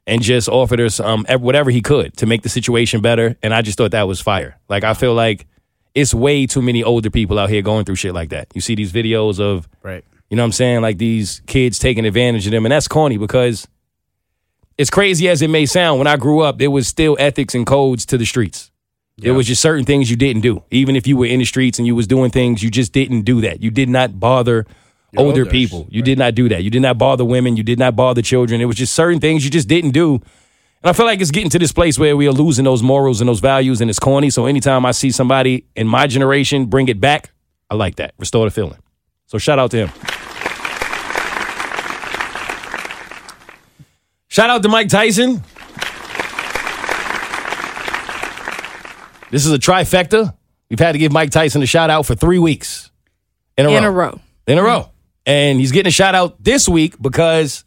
and just offered her some whatever he could to make the situation better. And I just thought that was fire. Like I feel like it's way too many older people out here going through shit like that. You see these videos of Right. you know what I'm saying? Like these kids taking advantage of them. And that's corny because as crazy as it may sound, when I grew up, there was still ethics and codes to the streets. There was just certain things you didn't do. Even if you were in the streets and you was doing things, you just didn't do that. You did not bother older people. You did not do that. You did not bother women. You did not bother children. It was just certain things you just didn't do. And I feel like it's getting to this place where we are losing those morals and those values and it's corny. So anytime I see somebody in my generation bring it back, I like that. Restore the feeling. So shout out to him. Shout out to Mike Tyson. This is a trifecta. We've had to give Mike Tyson a shout out for three weeks in a In row. a row. In a row. And he's getting a shout out this week because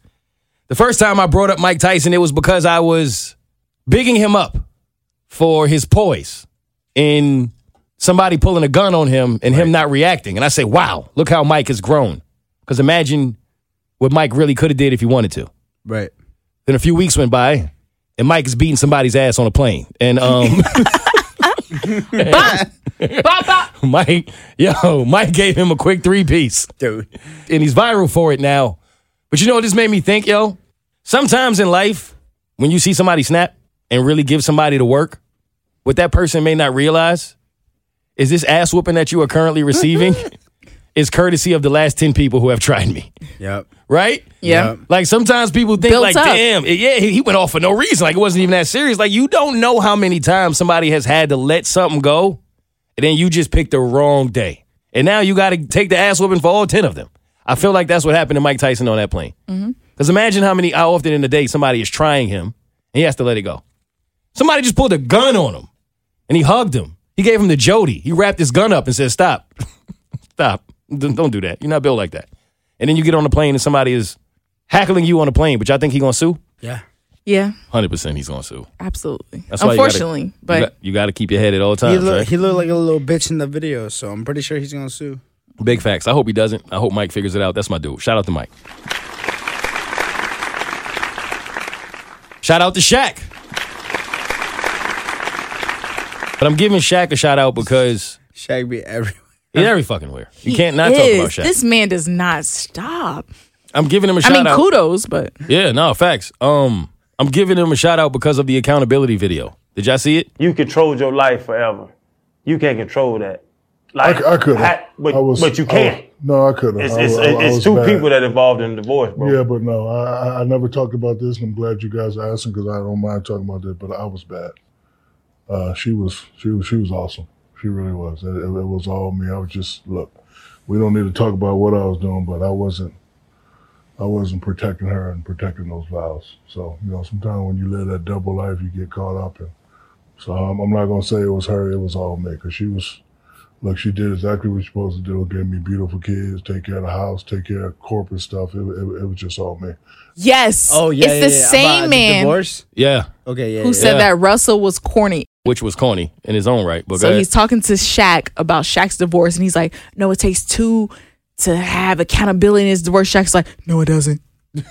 the first time I brought up Mike Tyson, it was because I was bigging him up for his poise in somebody pulling a gun on him and him not reacting. And I say, wow, look how Mike has grown. Because imagine what Mike really could have did if he wanted to. Right. Then a few weeks went by, and Mike is beating somebody's ass on a plane. And um Mike, yo, Mike gave him a quick three piece. Dude. And he's viral for it now. But you know what this made me think, yo? Sometimes in life, when you see somebody snap and really give somebody the work, what that person may not realize is this ass whooping that you are currently receiving mm-hmm. is courtesy of the last 10 people who have tried me. Yep. Right? Yeah. Yep. Like sometimes people think Built like, up. damn, yeah, he he went off for no reason. Like it wasn't even that serious. Like you don't know how many times somebody has had to let something go, and then you just picked the wrong day, and now you got to take the ass whooping for all ten of them. I feel like that's what happened to Mike Tyson on that plane. Mm-hmm. Because imagine how many, how often in the day somebody is trying him, and he has to let it go. Somebody just pulled a gun on him, and he hugged him. He gave him the Jody. He wrapped his gun up and said, "Stop, stop, don't don't that. You're not built like that." And then you get on the plane and somebody is hackling you on the plane, but y'all think he gonna sue? Yeah. Yeah, Hundred percent, he's gonna sue. absolutely. That's why you gotta- Unfortunately, you but got, you got to keep your head at all He, times, right? he looked like a little bitch in the video, so I'm pretty sure he's gonna sue. Big facts. I hope he doesn't. I hope Mike figures it out. That's my dude. Shout out to Mike. Shout out to Shaq. But I'm giving Shaq a shout out because Shaq be everywhere. he's every fucking where. You he can't not talk is. about Shaq. This man does not stop. I'm giving him a shout out. I mean, out. kudos, but Yeah, no, facts. Um, I'm giving him a shout out because of the accountability video. Did y'all see it? you controlled your life forever. You can't control that. Like I, I could ha- have. but, was, but you can't. no, I could have. it's it's, it's two bad. people that involved in the divorce, bro. Yeah, but no, I, I- never talked about this, and I'm glad you guys are asking because I don't mind talking about that. But I was bad. Uh, she was, she was, she was awesome. She really was. It, it, it was all me. I was just look. We don't need to talk about what I was doing, but I wasn't. I wasn't protecting her and protecting those vows. So you know, sometimes when you live that double life, you get caught up in. So I'm, I'm not gonna say it was her. It was all me because she was. Look, she did exactly what she's supposed to do. Gave me beautiful kids, take care of the house, take care of corporate stuff. It, it, it was just all me. yes. Oh yeah, it's the yeah, yeah. same About the man Divorce. Yeah, Okay, yeah. who yeah. said Yeah. that Russell was corny. which was corny in his own right. But So he's talking to Shaq about Shaq's divorce, and he's like, "No, it takes two to have accountability in his divorce." Shaq's like, "No, it doesn't."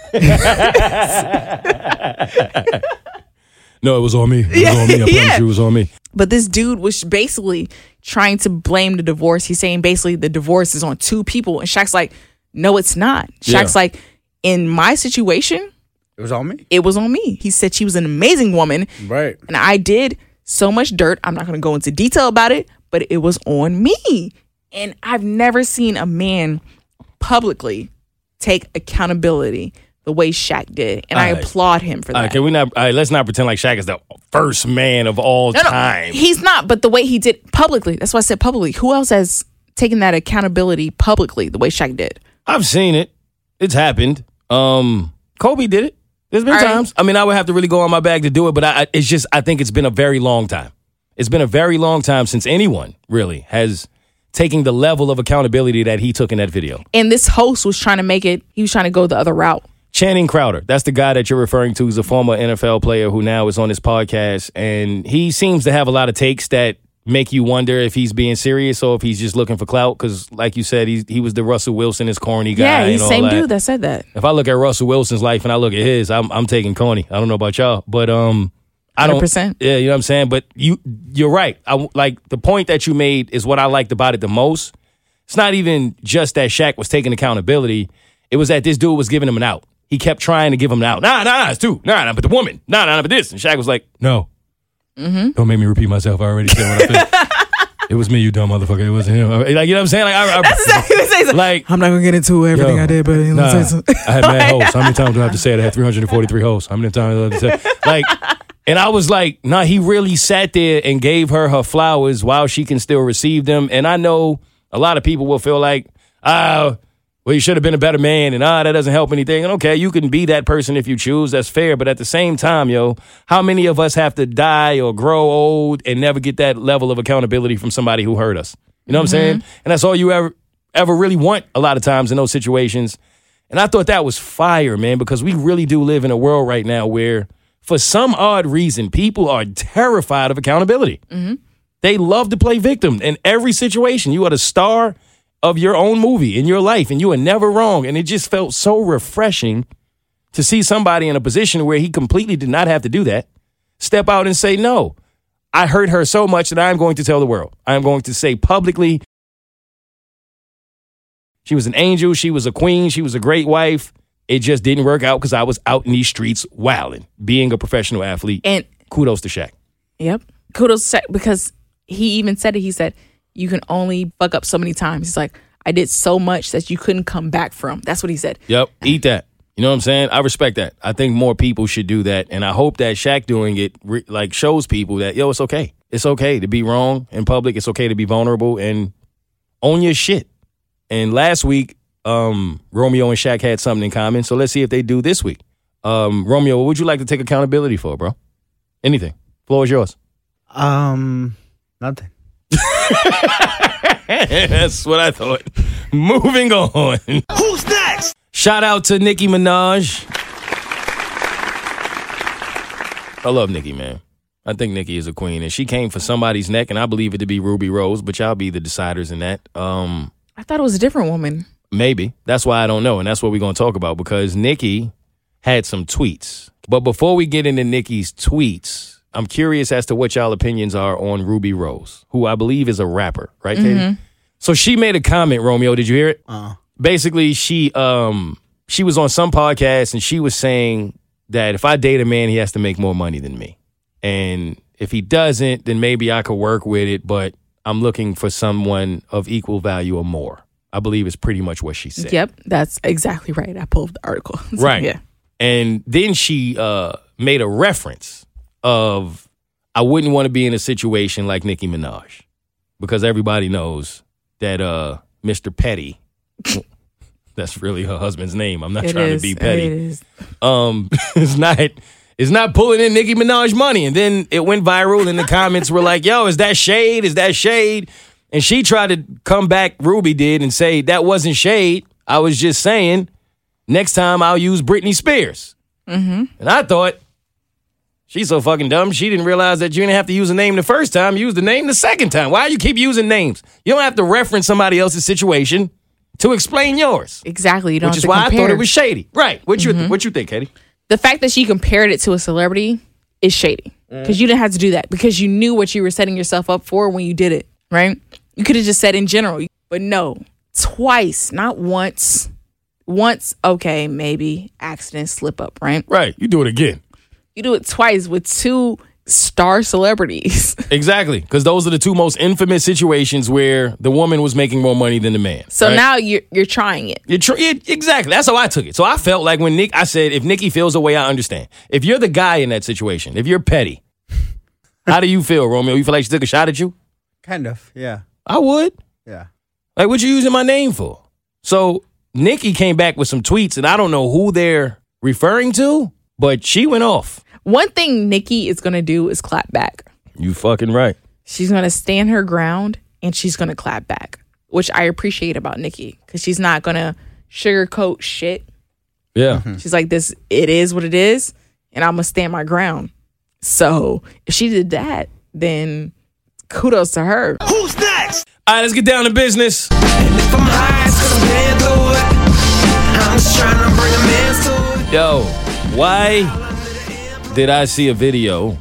no, it was on me. It was on me. I promise Yeah. you, it was on me. But this dude was basically trying to blame the divorce. He's saying basically the divorce is on two people, and Shaq's like, "No, it's not." Yeah. Shaq's like, "In my situation, It was on me. it was on me." He said she was an amazing woman, Right. and I did so much dirt. I'm not going to go into detail about it, but it was on me. And I've never seen a man publicly take accountability the way Shaq did, and I right. applaud him for that. Right, can we not? All right, let's not pretend like Shaq is the first man of all No, no, time. he's not. But the way he did publicly, that's why I said publicly. Who else has taken that accountability publicly the way Shaq did? I've seen it. It's happened. Um, Kobe did it. There's been All right. times. I mean, I would have to really go on my bag to do it, but I, I, it's just I think it's been a very long time. It's been a very long time since anyone really has taken the level of accountability that he took in that video. And this host was trying to make it. He was trying to go the other route. Channing Crowder, that's the guy that you're referring to. He's a former NFL player who now is on this podcast, and he seems to have a lot of takes that make you wonder if he's being serious or if he's just looking for clout. Because, like you said, he he was the Russell Wilson, is corny guy. yeah, he's the same that. dude that said that. If I look at Russell Wilson's life and I look at his, I'm I'm taking Coney. I don't know about y'all, but um, I don't. 100%. Yeah, you know what I'm saying. But you you're right. I like the point that you made is what I liked about it the most. It's not even just that Shaq was taking accountability. It was that this dude was giving him an out. He kept trying to give him out. Nah, nah, nah, it's two. Nah, nah, but the woman. Nah, nah, nah, but this. And Shaq was like, no. Mm-hmm. Don't make me repeat myself. I already said what I feel. it was me, you dumb motherfucker. It wasn't him. Like, you know what I'm saying? Like, I, I, That's exactly what he said. like I'm not gonna get into everything Yo, I did, but you know, Nah, I had mad hosts. How many times do I have to say it? I had 343 hosts. How many times do I have to say it? Like, and I was like, nah, he really sat there and gave her her flowers while she can still receive them. And I know a lot of people will feel like, ah, well, you should have been a better man, and ah, that doesn't help anything. And okay, you can be that person if you choose. That's fair. But at the same time, yo, how many of us have to die or grow old and never get that level of accountability from somebody who hurt us? You know what I'm saying? And that's all you ever ever really want a lot of times in those situations. And I thought that was fire, man, because we really do live in a world right now where, for some odd reason, people are terrified of accountability. They love to play victim in every situation. You are the star of your own movie in your life, and you are never wrong. And it just felt so refreshing to see somebody in a position where he completely did not have to do that step out and say, No, I hurt her so much that I am going to tell the world. I am going to say publicly she was an angel. She was a queen. She was a great wife. It just didn't work out because I was out in these streets wilding, being a professional athlete. And kudos to Shaq. Yep. Kudos to Shaq because he even said it. He said, You can only fuck up so many times. He's like, I did so much that you couldn't come back from. That's what he said. Yep, eat that. You know what I'm saying? I respect that. I think more people should do that, and I hope that Shaq doing it re- like shows people that yo, it's okay. It's okay to be wrong in public. It's okay to be vulnerable and own your shit. And last week, um, Romeo and Shaq had something in common. So let's see if they do this week. Um, Romeo, what would you like to take accountability for, bro? Anything. Floor is yours. um, nothing. That's what I thought. Moving on. Who's next? Shout out to Nicki Minaj. I love Nicki, man. I think Nicki is a queen, and she came for somebody's neck, and I believe it to be Rubi Rose, but y'all be the deciders in that. Um, I thought it was a different woman. maybe that's why I don't know, and that's what we're gonna talk about because Nicki had some tweets. But before we get into Nicki's tweets, I'm curious as to what y'all opinions are on Rubi Rose, who I believe is a rapper, right, Keity? So she made a comment, Romeo. Did you hear it? Basically, she um she was on some podcast and she was saying that if I date a man, he has to make more money than me. And if he doesn't, then maybe I could work with it, but I'm looking for someone of equal value or more. I believe is pretty much what she said. Yep, that's exactly right. I pulled the article. So, Right. Yeah. And then she uh, made a reference of I wouldn't want to be in a situation like Nicki Minaj because everybody knows that uh, Mr. Petty, that's really her husband's name. I'm not It trying is. to be petty. It is. Um, is not is not pulling in Nicki Minaj money. And then it went viral, and the comments were like, "Yo, is that shade? Is that shade?" And she tried to come back. Rubi did and say that wasn't shade. I was just saying. Next time I'll use Britney Spears. Mm-hmm. And I thought she's so fucking dumb. She didn't realize that you didn't have to use a name the first time. Use the name the second time. Why do you keep using names? You don't have to reference somebody else's situation to explain yours. Exactly. You don't Which is why I thought. Mm-hmm. it was shady. Right. What you what you think, Keity? the fact that she compared it to a celebrity is shady Mm. because you didn't have to do that because you knew what you were setting yourself up for when you did it, right? You could have just said in general, but no, twice, not once. Once, okay, maybe accident, slip up, right? Right. You do it again. You do it twice with two star celebrities. Exactly, because those are the two most infamous situations where the woman was making more money than the man. So right? now you're you're trying it. You're tr- yeah, exactly. That's how I took it. So I felt like when Nick, I said, if Nicki feels the way I understand. If you're the guy in that situation, if you're petty, how do you feel, Romeo? You feel like she took a shot at you? Kind of, yeah, I would. yeah. Like, what you using my name for? So Nicki came back with some tweets, and I don't know who they're referring to, but she went off. One thing Nicki is gonna do is clap back. You fucking right. She's gonna stand her ground and she's gonna clap back, which I appreciate about Nicki because she's not gonna sugarcoat shit. Yeah. Mm-hmm. She's like, "This, it is what it is, and I'm gonna stand my ground." So if she did that, then kudos to her. Who's next? All right, let's get down to business. If I'm high, I'm it. I'm just trying to bring a man to it. Yo, why did I see a video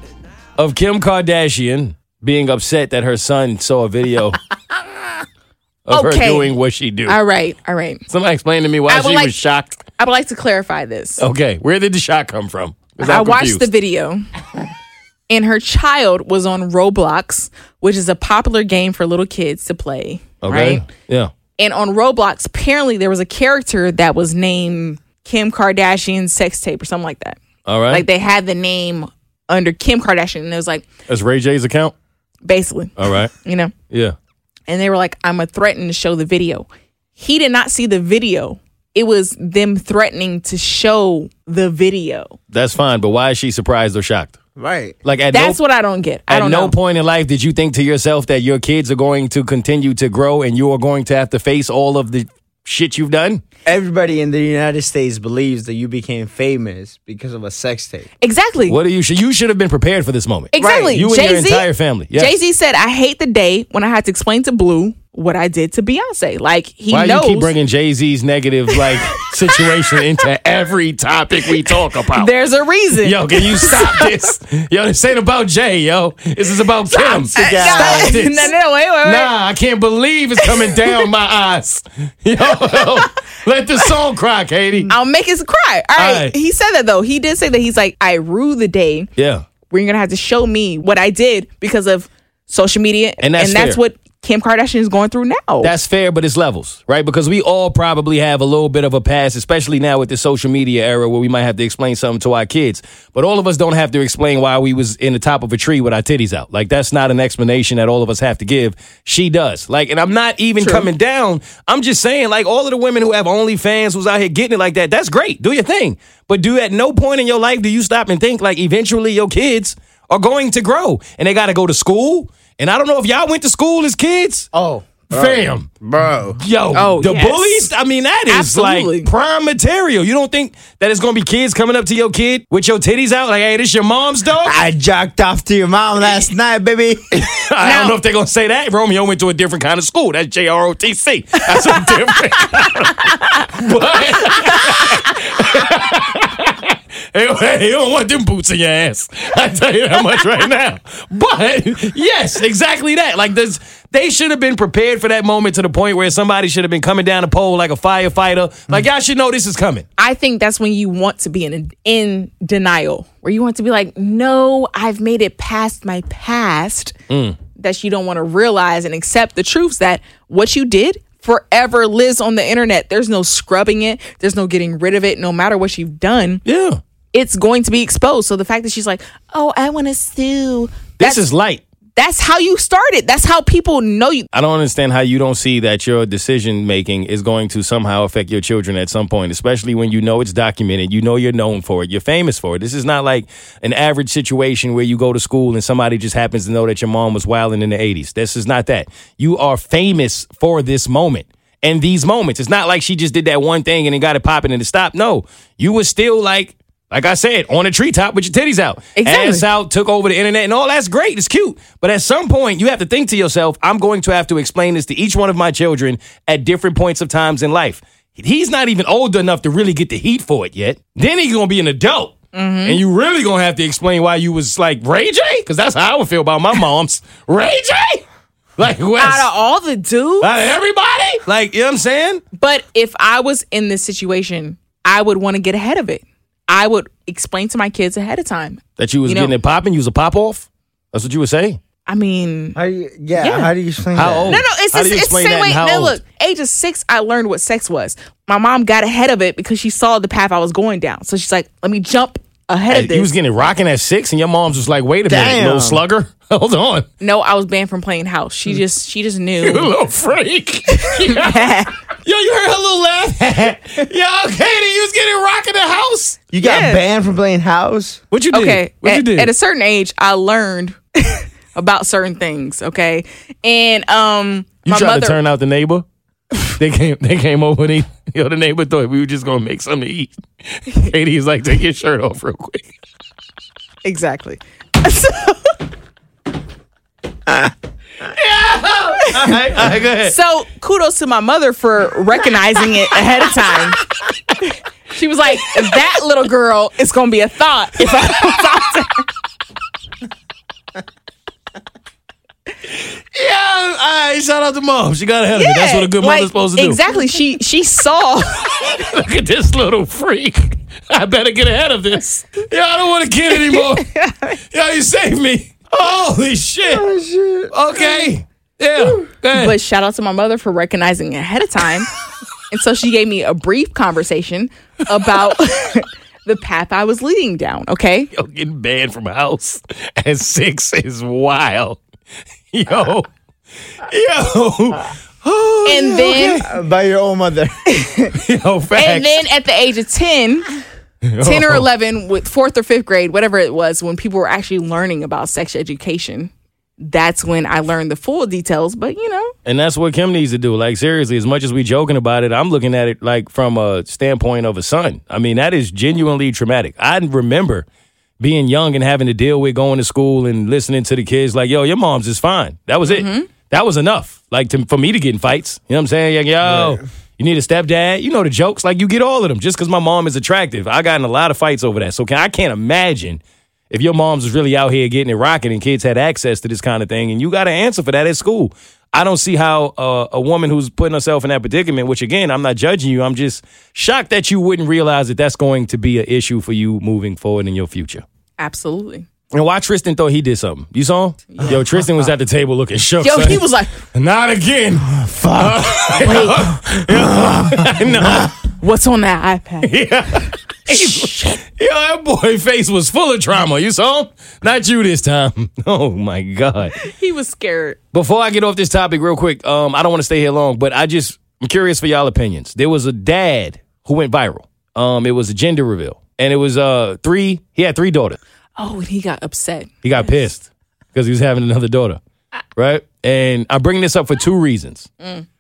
of Kim Kardashian being upset that her son saw a video of Okay. her doing what she do? All right, all right. Somebody explain to me why she like- was shocked. I would like to clarify this. Okay, where did the shock come from? I watched the video, and her child was on Roblox, which is a popular game for little kids to play. Okay. Right? Yeah. And on Roblox, apparently there was a character that was named Kim Kardashian sex tape or something like that. All right. Like they had the name under Kim Kardashian, and it was like That's Ray J's account. basically, All right. you know. Yeah. And they were like, "I'm a threaten to show the video." He did not see the video. It was them threatening to show the video. That's fine, but why is she surprised or shocked? Right. Like at That's no, what I don't get. I at don't no know. point in life did you think to yourself that your kids are going to continue to grow and you are going to have to face all of the shit you've done? Everybody in the United States believes that you became famous because of a sex tape. Exactly. What do you should you should have been prepared for this moment. Exactly. You and your Jay-Z entire family. Yes. Jay Z said, "I hate the day when I had to explain to Blue what I did to Beyonce." Like he Why knows. you keep bringing Jay Z's negative like situation into every topic we talk about? There's a reason. Yo, can you stop this? Yo, this ain't about Jay, yo. This is about Kim. Stop no, this. no, no, wait, wait, wait. Nah, I can't believe it's coming down my eyes. Yo, let the song cry, Keity. I'll make it cry. All right. All right. He said that though. He did say that he's like, I rue the day Yeah. where you're gonna have to show me what I did because of social media, And that's fair. what Kim Kardashian is going through now. That's fair, but it's levels, right? Because we all probably have a little bit of a past, especially now with the social media era where we might have to explain something to our kids. But all of us don't have to explain why we was in the top of a tree with our titties out. Like that's not an explanation that all of us have to give. She does. Like, and I'm not even coming down. I'm just saying, like, all of the women who have OnlyFans who's out here getting it like that, that's great. Do your thing. But do at no point in your life do you stop and think like eventually your kids are going to grow and they gotta go to school. And I don't know if y'all went to school as kids. Oh, Fam. bro. Yo, Oh, the yes. bullies. I mean, that is Absolutely. like prime material. You don't think that it's gonna be kids coming up to your kid with your titties out, like, "Hey, this your mom's dog"? I jacked off to your mom last night, baby. I don't know if they're gonna say that. Romeo went to a different kind of school. That's J R O T C. That's a different. but hey, hey, you don't want them boots in your ass. I tell you that much right now. But yes, exactly that. Like this, they should have been prepared for that moment to the point where somebody should have been coming down the pole like a firefighter. Like y'all should know this is coming. I think that's when you want to be in in denial, where you want to be like, "No, I've made it past my past." Mm. That you don't want to realize and accept the truths that what you did forever lives on the internet. There's no scrubbing it. There's no getting rid of it. No matter what you've done, Yeah. it's going to be exposed. So the fact that she's like, "Oh, I want to sue," This is light. That's how you started. That's how people know you. I don't understand how you don't see that your decision making is going to somehow affect your children at some point, especially when you know it's documented. You know you're known for it. You're famous for it. This is not like an average situation where you go to school and somebody just happens to know that your mom was wilding in the 80s. This is not that. You are famous for this moment. And these moments. It's not like she just did that one thing and it got it popping and it stopped. No. You were still like like I said, on a treetop with your titties out. Exactly. Ass out, took over the internet, and all that's great. It's cute. But at some point, you have to think to yourself, I'm going to have to explain this to each one of my children at different points of times in life. He's not even old enough to really get the heat for it yet. Then he's gonna be an adult. Mm-hmm. And you really gonna have to explain why you was like Ray J? Because that's how I would feel about my mom's. Ray J? Like. Out of all the dudes, Out of everybody? Like, you know what I'm saying? But if I was in this situation, I would want to get ahead of it. I would explain to my kids ahead of time. That you was You know- getting it popping? You was a pop off? That's what you were saying? I mean, How you, yeah, Yeah. How do you explain How that? old? no, no, it's, How it's, it's the same way. and No, look, age of six, I learned what sex was. My mom got ahead of it because she saw the path I was going down. So she's like, let me jump ahead Hey, of this. you was getting rocking at six, and your mom's just like, wait a minute, little slugger. Hold on. no, I was banned from playing house. She just, she just You knew. little freak. Yo, you heard her little laugh? Yo, Keity, you was getting rocked in the house. You got Yeah. banned from playing house. What you did? okay, What you at, did? at a certain age, I learned about certain things. Okay, and um, you my tried mother. to turn out the neighbor. they came. They came over. They, know, the neighbor thought we were just gonna make something to eat. Keity is like, take your shirt off real quick. exactly. All right, all right, go ahead. So kudos to my mother for recognizing it ahead of time. She was like, "That little girl is gonna be a thought if I don't talk to her." Yeah, all right. Shout out to mom. She got ahead of it. That's what a good like, mother's supposed to do. Exactly. She she saw. Look at this little freak. I better get ahead of this. Yeah, I don't want a kid anymore. yeah, you saved me. Holy shit. Oh, okay. Yeah. But shout out to my mother for recognizing ahead of time. and so she gave me a brief conversation about the path I was leading down. Okay. Yo, getting banned from a house at six is wild. Yo. Yo. Oh, And yeah, then Uh, by your own mother. Yo, facts. and then at the age of 10, 10 or 11 with fourth or fifth grade, whatever it was, when people were actually learning about sex education, that's when I learned the full details. But you know, And that's what Kim needs to do. Like seriously, as much as we joking about it, I'm looking at it like from a standpoint of a son. I mean, that is genuinely traumatic. I remember being young and having to deal with going to school and listening to the kids like, "Yo, your mom's is fine." That was it. Mm-hmm. That was enough. Like to, for me to get in fights. You know what I'm saying? Like, yo, you need a stepdad. You know the jokes. Like you get all of them just because my mom is attractive. I got in a lot of fights over that. So can, I can't imagine if your mom's was really out here getting it rocking and kids had access to this kind of thing and you got to answer for that at school. I don't see how uh, a woman who's putting herself in that predicament, which again, I'm not judging you. I'm just shocked that you wouldn't realize that that's going to be an issue for you moving forward in your future. absolutely. And why Tristan thought he did something. You saw him? Yo, Tristan was at the table looking shook. Yo, son. he was like, not again. Fuck. Wait. no. "What's on that iPad?" Yo, that boy face was full of trauma. You saw him? Not you this time. Oh my God. he was scared. Before I get off this topic real quick, um, I don't want to stay here long, but I just I'm curious for y'all opinions. There was a dad who went viral. Um, it was a gender reveal. And it was uh three, he had three daughters. Oh, and he got upset. He got pissed because he was having another daughter. Right? And I'm bringing this up for two reasons.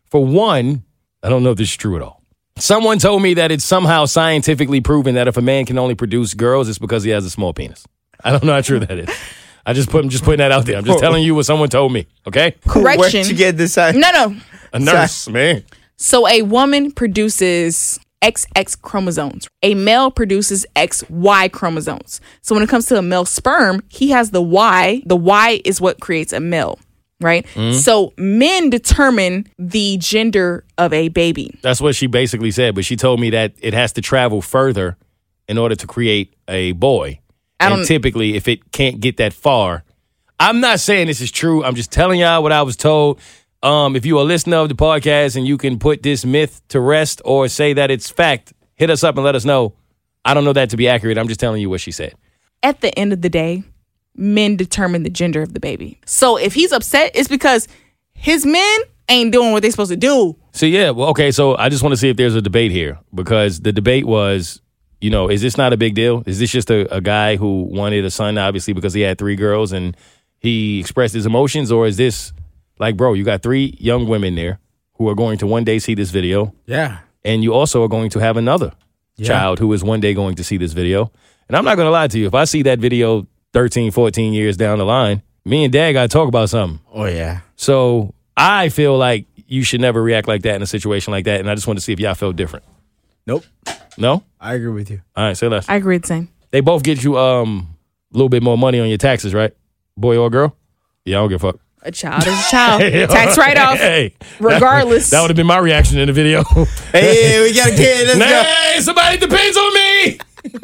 For one, I don't know if this is true at all. Someone told me that it's somehow scientifically proven that if a man can only produce girls, it's because he has a small penis. I don't know how true that is. I just put I'm just putting that out there. I'm just telling you what someone told me. Okay, Correction. Where'd you get this? no, no. a nurse, man. So a woman produces XX chromosomes. A male produces XY chromosomes. So when it comes to a male sperm, he has the Y. The Y is what creates a male, right? So men determine the gender of a baby. That's what she basically said. But she told me that it has to travel further in order to create a boy. I And typically, if it can't get that far, I'm not saying this is true. I'm just telling y'all what I was told. Um, if you are a listener of the podcast and you can put this myth to rest or say that it's fact, hit us up and let us know. I don't know that to be accurate. I'm just telling you what she said. At the end of the day, men determine the gender of the baby. So if he's upset, it's because his men ain't doing what they're supposed to do. So yeah, well, okay. So I just want to see if there's a debate here because the debate was, you know, is this not a big deal? Is this just a, a guy who wanted a son, obviously because he had three girls and he expressed his emotions, or is this like, bro, you got three young women there who are going to one day see this video, Yeah. and you also are going to have another child who is one day going to see this video. And I'm not going to lie to you, if I see that video 13, 14 years down the line, me and dad got to talk about something. Oh yeah. So I feel like you should never react like that in a situation like that. And I just want to see if y'all felt different. Nope. No? I agree with you. All right, say less. I agree the same. They both get you um a little bit more money on your taxes, right? Boy or girl? Yeah, I don't give a fuck. A child is a child. Tax write off. Hey, Regardless. That, would have been my reaction in the video. Hey, we got a kid. Let's go. hey, somebody depends on me.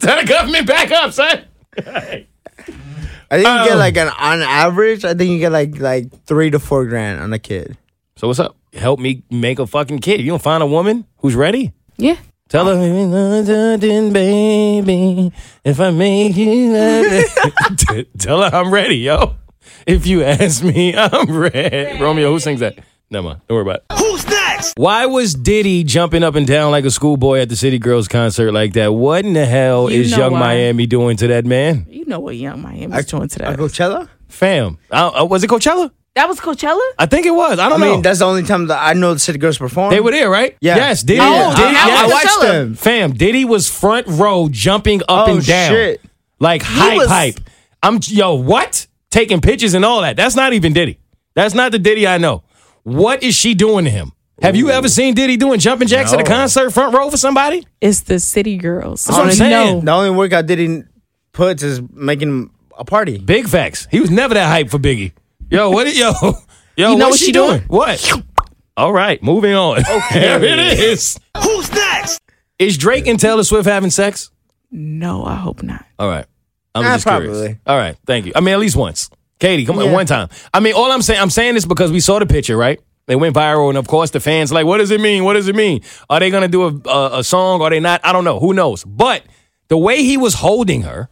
Tell the government back up, son. I think you get um, like an on average. I think you get like like three to four grand on a kid. So what's up? Help me make a fucking kid. You don't find a woman who's ready? Yeah. Tell her, London, baby, if I make you T- Tell her I'm ready, yo. If you ask me, I'm ready. Romeo, who sings that? Never mind. Don't worry about it. Who's next? Why was Diddy jumping up and down like a schoolboy at the City Girls concert like that? What in the hell You is know Yung why. Miami doing to that man? You know what Yung Miami was doing to A that. Coachella. Fam, uh, uh, was it Coachella? That was Coachella? I think it was. I I don't mean, know. that's the only time that I know the City Girls perform. They were there, right? Yeah. Yes, Diddy. Oh, Diddy how I, I was yes. watched Coachella? them. Fam, Diddy was front row jumping up Oh, and down. shit. Like hype, was- hype. I'm yo, what? Taking pictures and all that. That's not even Diddy. That's not the Diddy I know. What is she doing to him? Have you ever seen Diddy doing jumping jacks at a No. concert front row for somebody? It's the City Girls. That's what I'm I saying. know. The only workout Diddy puts is making a party. Big facts. He was never that hype for Biggie. Yo, what? Yo, yo, You know what's what she she doing? doing? What? All right, moving on. Okay, there it is. Who's next? Is Drake and Taylor Swift having sex? No, I hope not. All right. I'm Nah, just curious. probably. All right. Thank you. I mean, at least once. Keity, come on, one time. I mean, all I'm saying, I'm saying this because we saw the picture, right? They went viral, and of course, the fans like, what does it mean? What does it mean? Are they gonna do a, a, a song? Are they not? I don't know. Who knows? But the way he was holding her,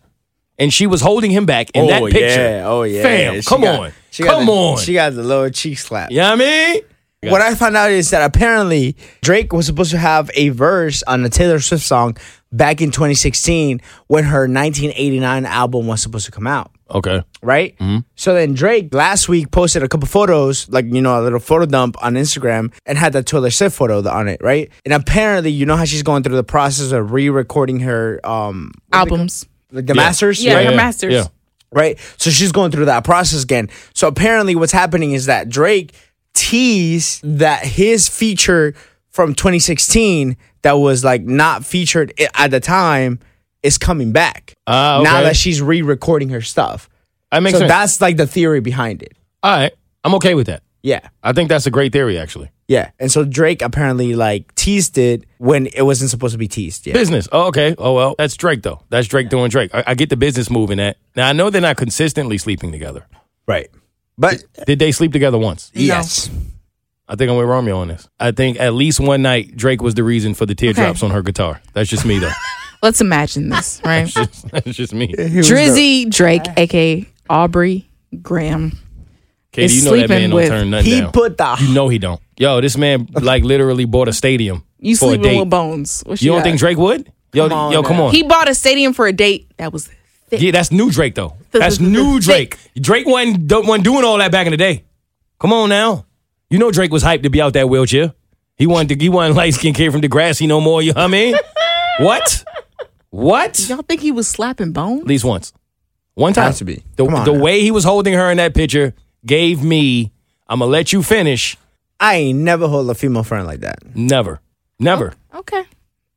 and she was holding him back in oh, that picture. Oh, yeah. Oh yeah. Fam, She come got- on. she got Come the- on. She got the little cheek slap. You know what I mean? What I found out is that apparently Drake was supposed to have a verse on a Taylor Swift song back in 2016 when her 1989 album was supposed to come out. Okay. Right? So then Drake last week posted a couple photos, like, you know, a little photo dump on Instagram and had that Taylor Swift photo on it, right? And apparently, you know how she's going through the process of re recording her um Albums. like the masters, Yeah, right? her masters. Yeah. right? So she's going through that process again. So apparently, what's happening is that Drake teased that his feature from 2016 that was like not featured at the time is coming back. Ah, Now that she's re-recording her stuff. That makes so sense. that's like the theory behind it. all right. I'm okay with that. Yeah. I think that's a great theory, actually. Yeah. And so Drake apparently like teased it when it wasn't supposed to be teased. Yeah. Business. Oh, okay. Oh well, that's Drake though. That's Drake doing Drake. I, I get the business moving that. Now I know they're not consistently sleeping together. Right. But Did they sleep together once? yes. I think I'm with Romeo on this. I think at least one night Drake was the reason for the teardrops Okay. on her guitar. That's just me though. Let's imagine this, right? that's just me. Drizzy Drake, aka Aubrey Graham. Keity, is you know that man sleeping don't with- turn nothing He down. put the you know he don't. Yo, this man like literally bought a stadium You for a sleeping date. with Bones. What you don't got? think Drake would? Yo, Come on yo, come on. He bought a stadium for a date that was thick. yeah, that's new Drake though. The- That's the- the- new the- Drake. Drake wasn't, wasn't doing all that back in the day. Come on now. You know Drake was hyped to be out that wheelchair. He wanted to, he wasn't light skin kid from Degrassi no more. You know what I mean? what? What? Y'all think he was slapping Bones? At least once. One time. Has to be. The, Come on the way he was holding her in that picture gave me, I'm going to let you finish. I ain't never hold a female friend like that. Never. Never. Okay.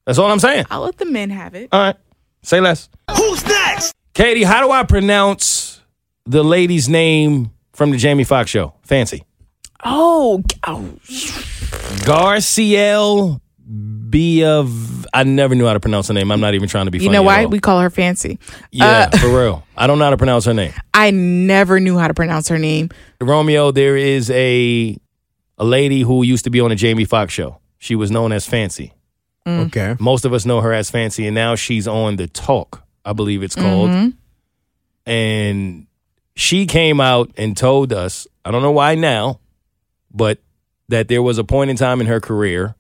That's all I'm saying. I'll let the men have it. All right. Say less. Who's next? Keity, how do I pronounce the lady's name from the Jamie Foxx show? Fancy. Oh, oh Garciel Bia. I never knew how to pronounce her name. I'm not even trying to be funny. you know at why? all. We call her Fancy. yeah, Uh, for real. I don't know how to pronounce her name. I never knew how to pronounce her name. Romeo, there is a a lady who used to be on the Jamie Foxx show. She was known as Fancy. Okay. Most of us know her as Fancy, and now she's on the Talk, I believe it's called. Mm-hmm. And she came out and told us, I don't know why now, but that there was a point in time in her career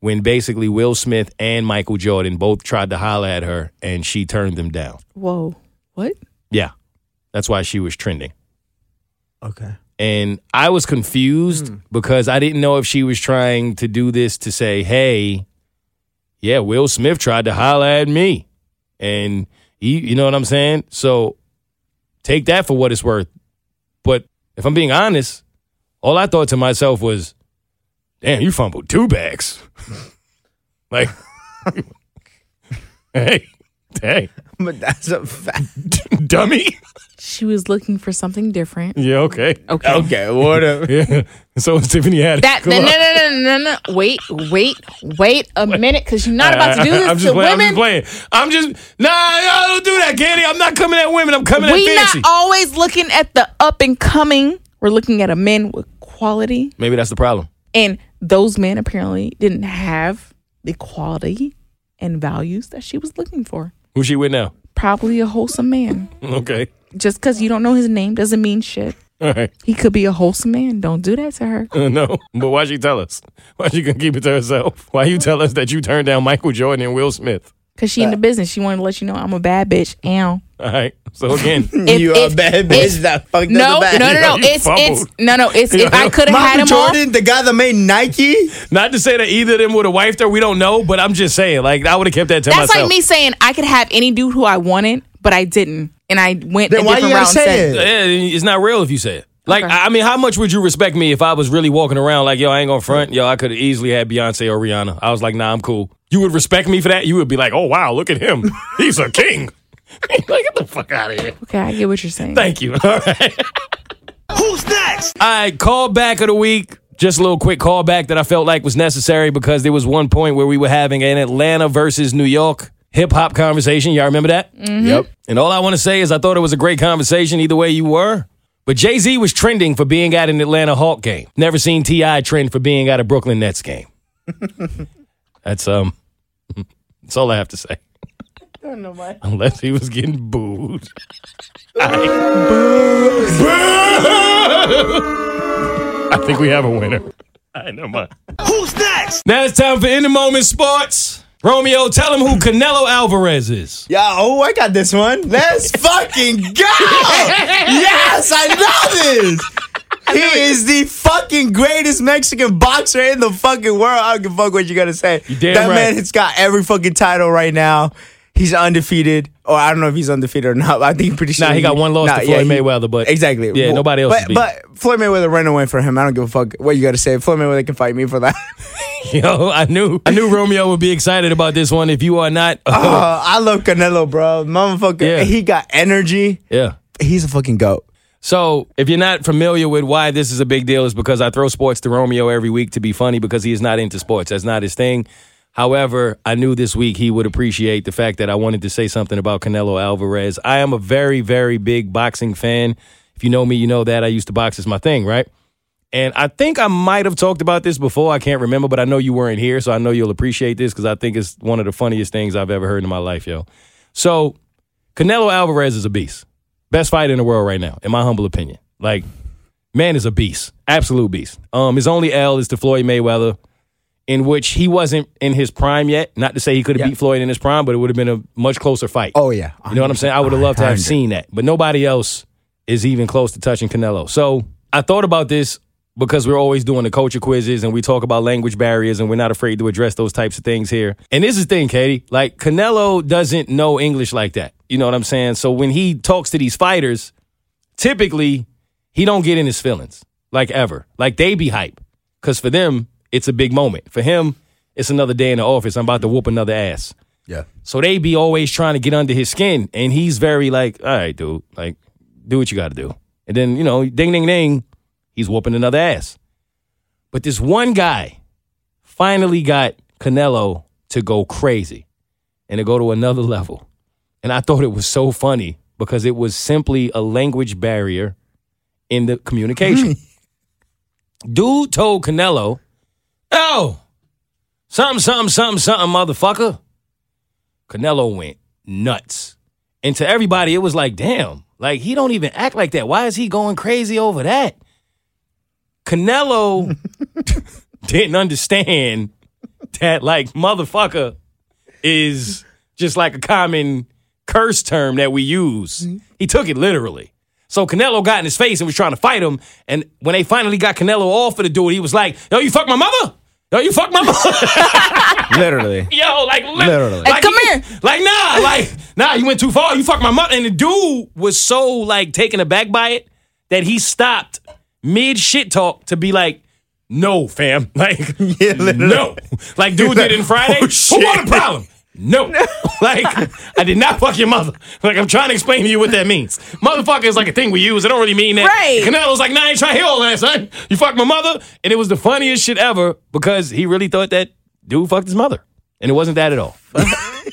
when basically Will Smith and Michael Jordan both tried to holler at her and she turned them down. Whoa. What? Yeah. That's why she was trending. Okay. And I was confused hmm. because I didn't know if she was trying to do this to say, hey, yeah, Will Smith tried to holler at me. And he, you know what I'm saying? So take that for what it's worth. But if I'm being honest, all I thought to myself was, damn, you fumbled two bags. like, hey, Hey, But that's a fact. dummy. She was looking for something different. Yeah, okay. Okay. Okay, whatever. Yeah. So it's Tiffany Haddish. That no, no no no no no wait wait wait a minute because you're not about to do this I'm just to playing. I'm just playing. I'm just nah. Y'all don't do that, Candy. I'm not coming at women. I'm coming at We fancy. not always looking at the up and coming. We're looking at a men with quality, Maybe that's the problem. and those men apparently didn't have the quality and values that she was looking for. Who's she with now? Probably a wholesome man. Okay. Just because you don't know his name doesn't mean shit. All right. He could be a wholesome man. Don't do that to her. Uh, no, but why she tell us? Why she gonna keep it to herself? Why you tell us that you turned down Michael Jordan and Will Smith? Cause she in the business. She wanted to let you know I'm a bad bitch. Ow. All right. So again, If- you if- a bad bitch that fucked No, up the no, bag. no, no. You It's it's no, no. It's if I could have had Michael him off. Jordan, the guy that made Nike. not to say that either of them would have wifed her. We don't know, but I'm just saying, like I would have kept that to That's myself. like me saying I could have any dude who I wanted, but I didn't, and I went Then a why different you route. gotta say it? Yeah, it's not real if you say it. Like, Okay. I I mean, how much would you respect me if I was really walking around like, yo, I ain't gonna front, yo, I could have easily had Beyonce or Rihanna. I was like, nah, I'm cool. You would respect me for that? You would be like, oh wow, look at him, he's a king. like, get the fuck out of here. Okay, I get what you're saying. Thank you. All right. Who's next? All right, call back of the week. Just a little quick callback that I felt like was necessary because there was one point where we were having an Atlanta versus New York hip hop conversation. Y'all remember that? Yep. And all I want to say is I thought it was a great conversation either way you were. But Jay Z was trending for being at an Atlanta Hawk game. Never seen T.I. trend for being at a Brooklyn Nets game. that's um that's all I have to say. Unless he was getting booed. I think we have a winner. I know my. Who's next? Now it's time for In the Moment Sports. Romeo, tell him who Canelo Alvarez is. Yeah, oh, I got this one. Let's fucking go! yes, I know this. He is the fucking greatest Mexican boxer in the fucking world. I don't give a fuck what you're gonna say. You damn that right. man has got every fucking title right now. He's undefeated, or I don't know if he's undefeated or not. I think pretty sure. Nah, he got one loss to Floyd Mayweather, but- exactly. Yeah, Well, nobody else But, beat. but Floyd Mayweather ran away for him. I don't give a fuck what you got to say. Floyd Mayweather can fight me for that. Yo, I knew I knew Romeo would be excited about this one. If you are not, Uh, I love Canelo, bro. Motherfucker, Yeah. he got energy. yeah. He's a fucking goat. So, if you're not familiar with why this is a big deal, is because I throw sports to Romeo every week to be funny because he is not into sports. That's not his thing. However, I knew this week he would appreciate the fact that I wanted to say something about Canelo Alvarez. I am a very, very big boxing fan. If you know me, you know that I used to box as my thing, right? And I think I might have talked about this before. I can't remember, but I know you weren't here, so I know you'll appreciate this because I think it's one of the funniest things I've ever heard in my life, yo. So, Canelo Alvarez is a beast. Best fighter in the world right now, in my humble opinion. Like, man is a beast. Absolute beast. Um, his only L is to Floyd Mayweather, in which he wasn't in his prime yet. Not to say he could have Yeah. beat Floyd in his prime, but it would have been a much closer fight. Oh yeah, You know what I'm saying? I would have loved to have 100. seen that, but nobody else is even close to touching Canelo. So I thought about this because we're always doing the culture quizzes and we talk about language barriers and we're not afraid to address those types of things here. And this is the thing, Keity. Like Canelo doesn't know English like that. You know what I'm saying? So when he talks to these fighters, typically he don't get in his feelings like ever. Like they be hype because for them it's a big moment. For him, it's another day in the office. I'm about to whoop another ass. Yeah. So they be always trying to get under his skin, and he's very like, all right, dude, like, do what you got to do. And then you know, ding, ding, ding, he's whooping another ass. But this one guy finally got Canelo to go crazy and to go to another level. And I thought it was so funny because it was simply a language barrier in the communication. Dude told Canelo, oh, something, something, something, something, motherfucker. Canelo went nuts. And to everybody, it was like, damn, like he don't even act like that. Why is he going crazy over that? Canelo didn't understand that like motherfucker is just like a common curse term that we use. Mm-hmm. He took it literally. So Canelo got in his face and was trying to fight him. And when they finally got Canelo off of the dude, he was like, yo, you fuck my mother? Yo, you fuck my mother? Literally. Yo, like li- Literally. like, Hey, come here. Like nah, like nah, you went too far. You fucked my mother. And the dude was so like taken aback by it that he stopped mid shit talk to be like, no, fam, like Yeah, no, like dude did in oh, Friday. Oh, Who shit. want a problem? No. like, I did not fuck your mother. Like, I'm trying to explain to you what that means. Motherfucker is like a thing we use. I don't really mean that. Right. Canelo's like, nah, I ain't trying to hear all that, son. You fucked my mother. And it was the funniest shit ever because he really thought that dude fucked his mother. And it wasn't that at all.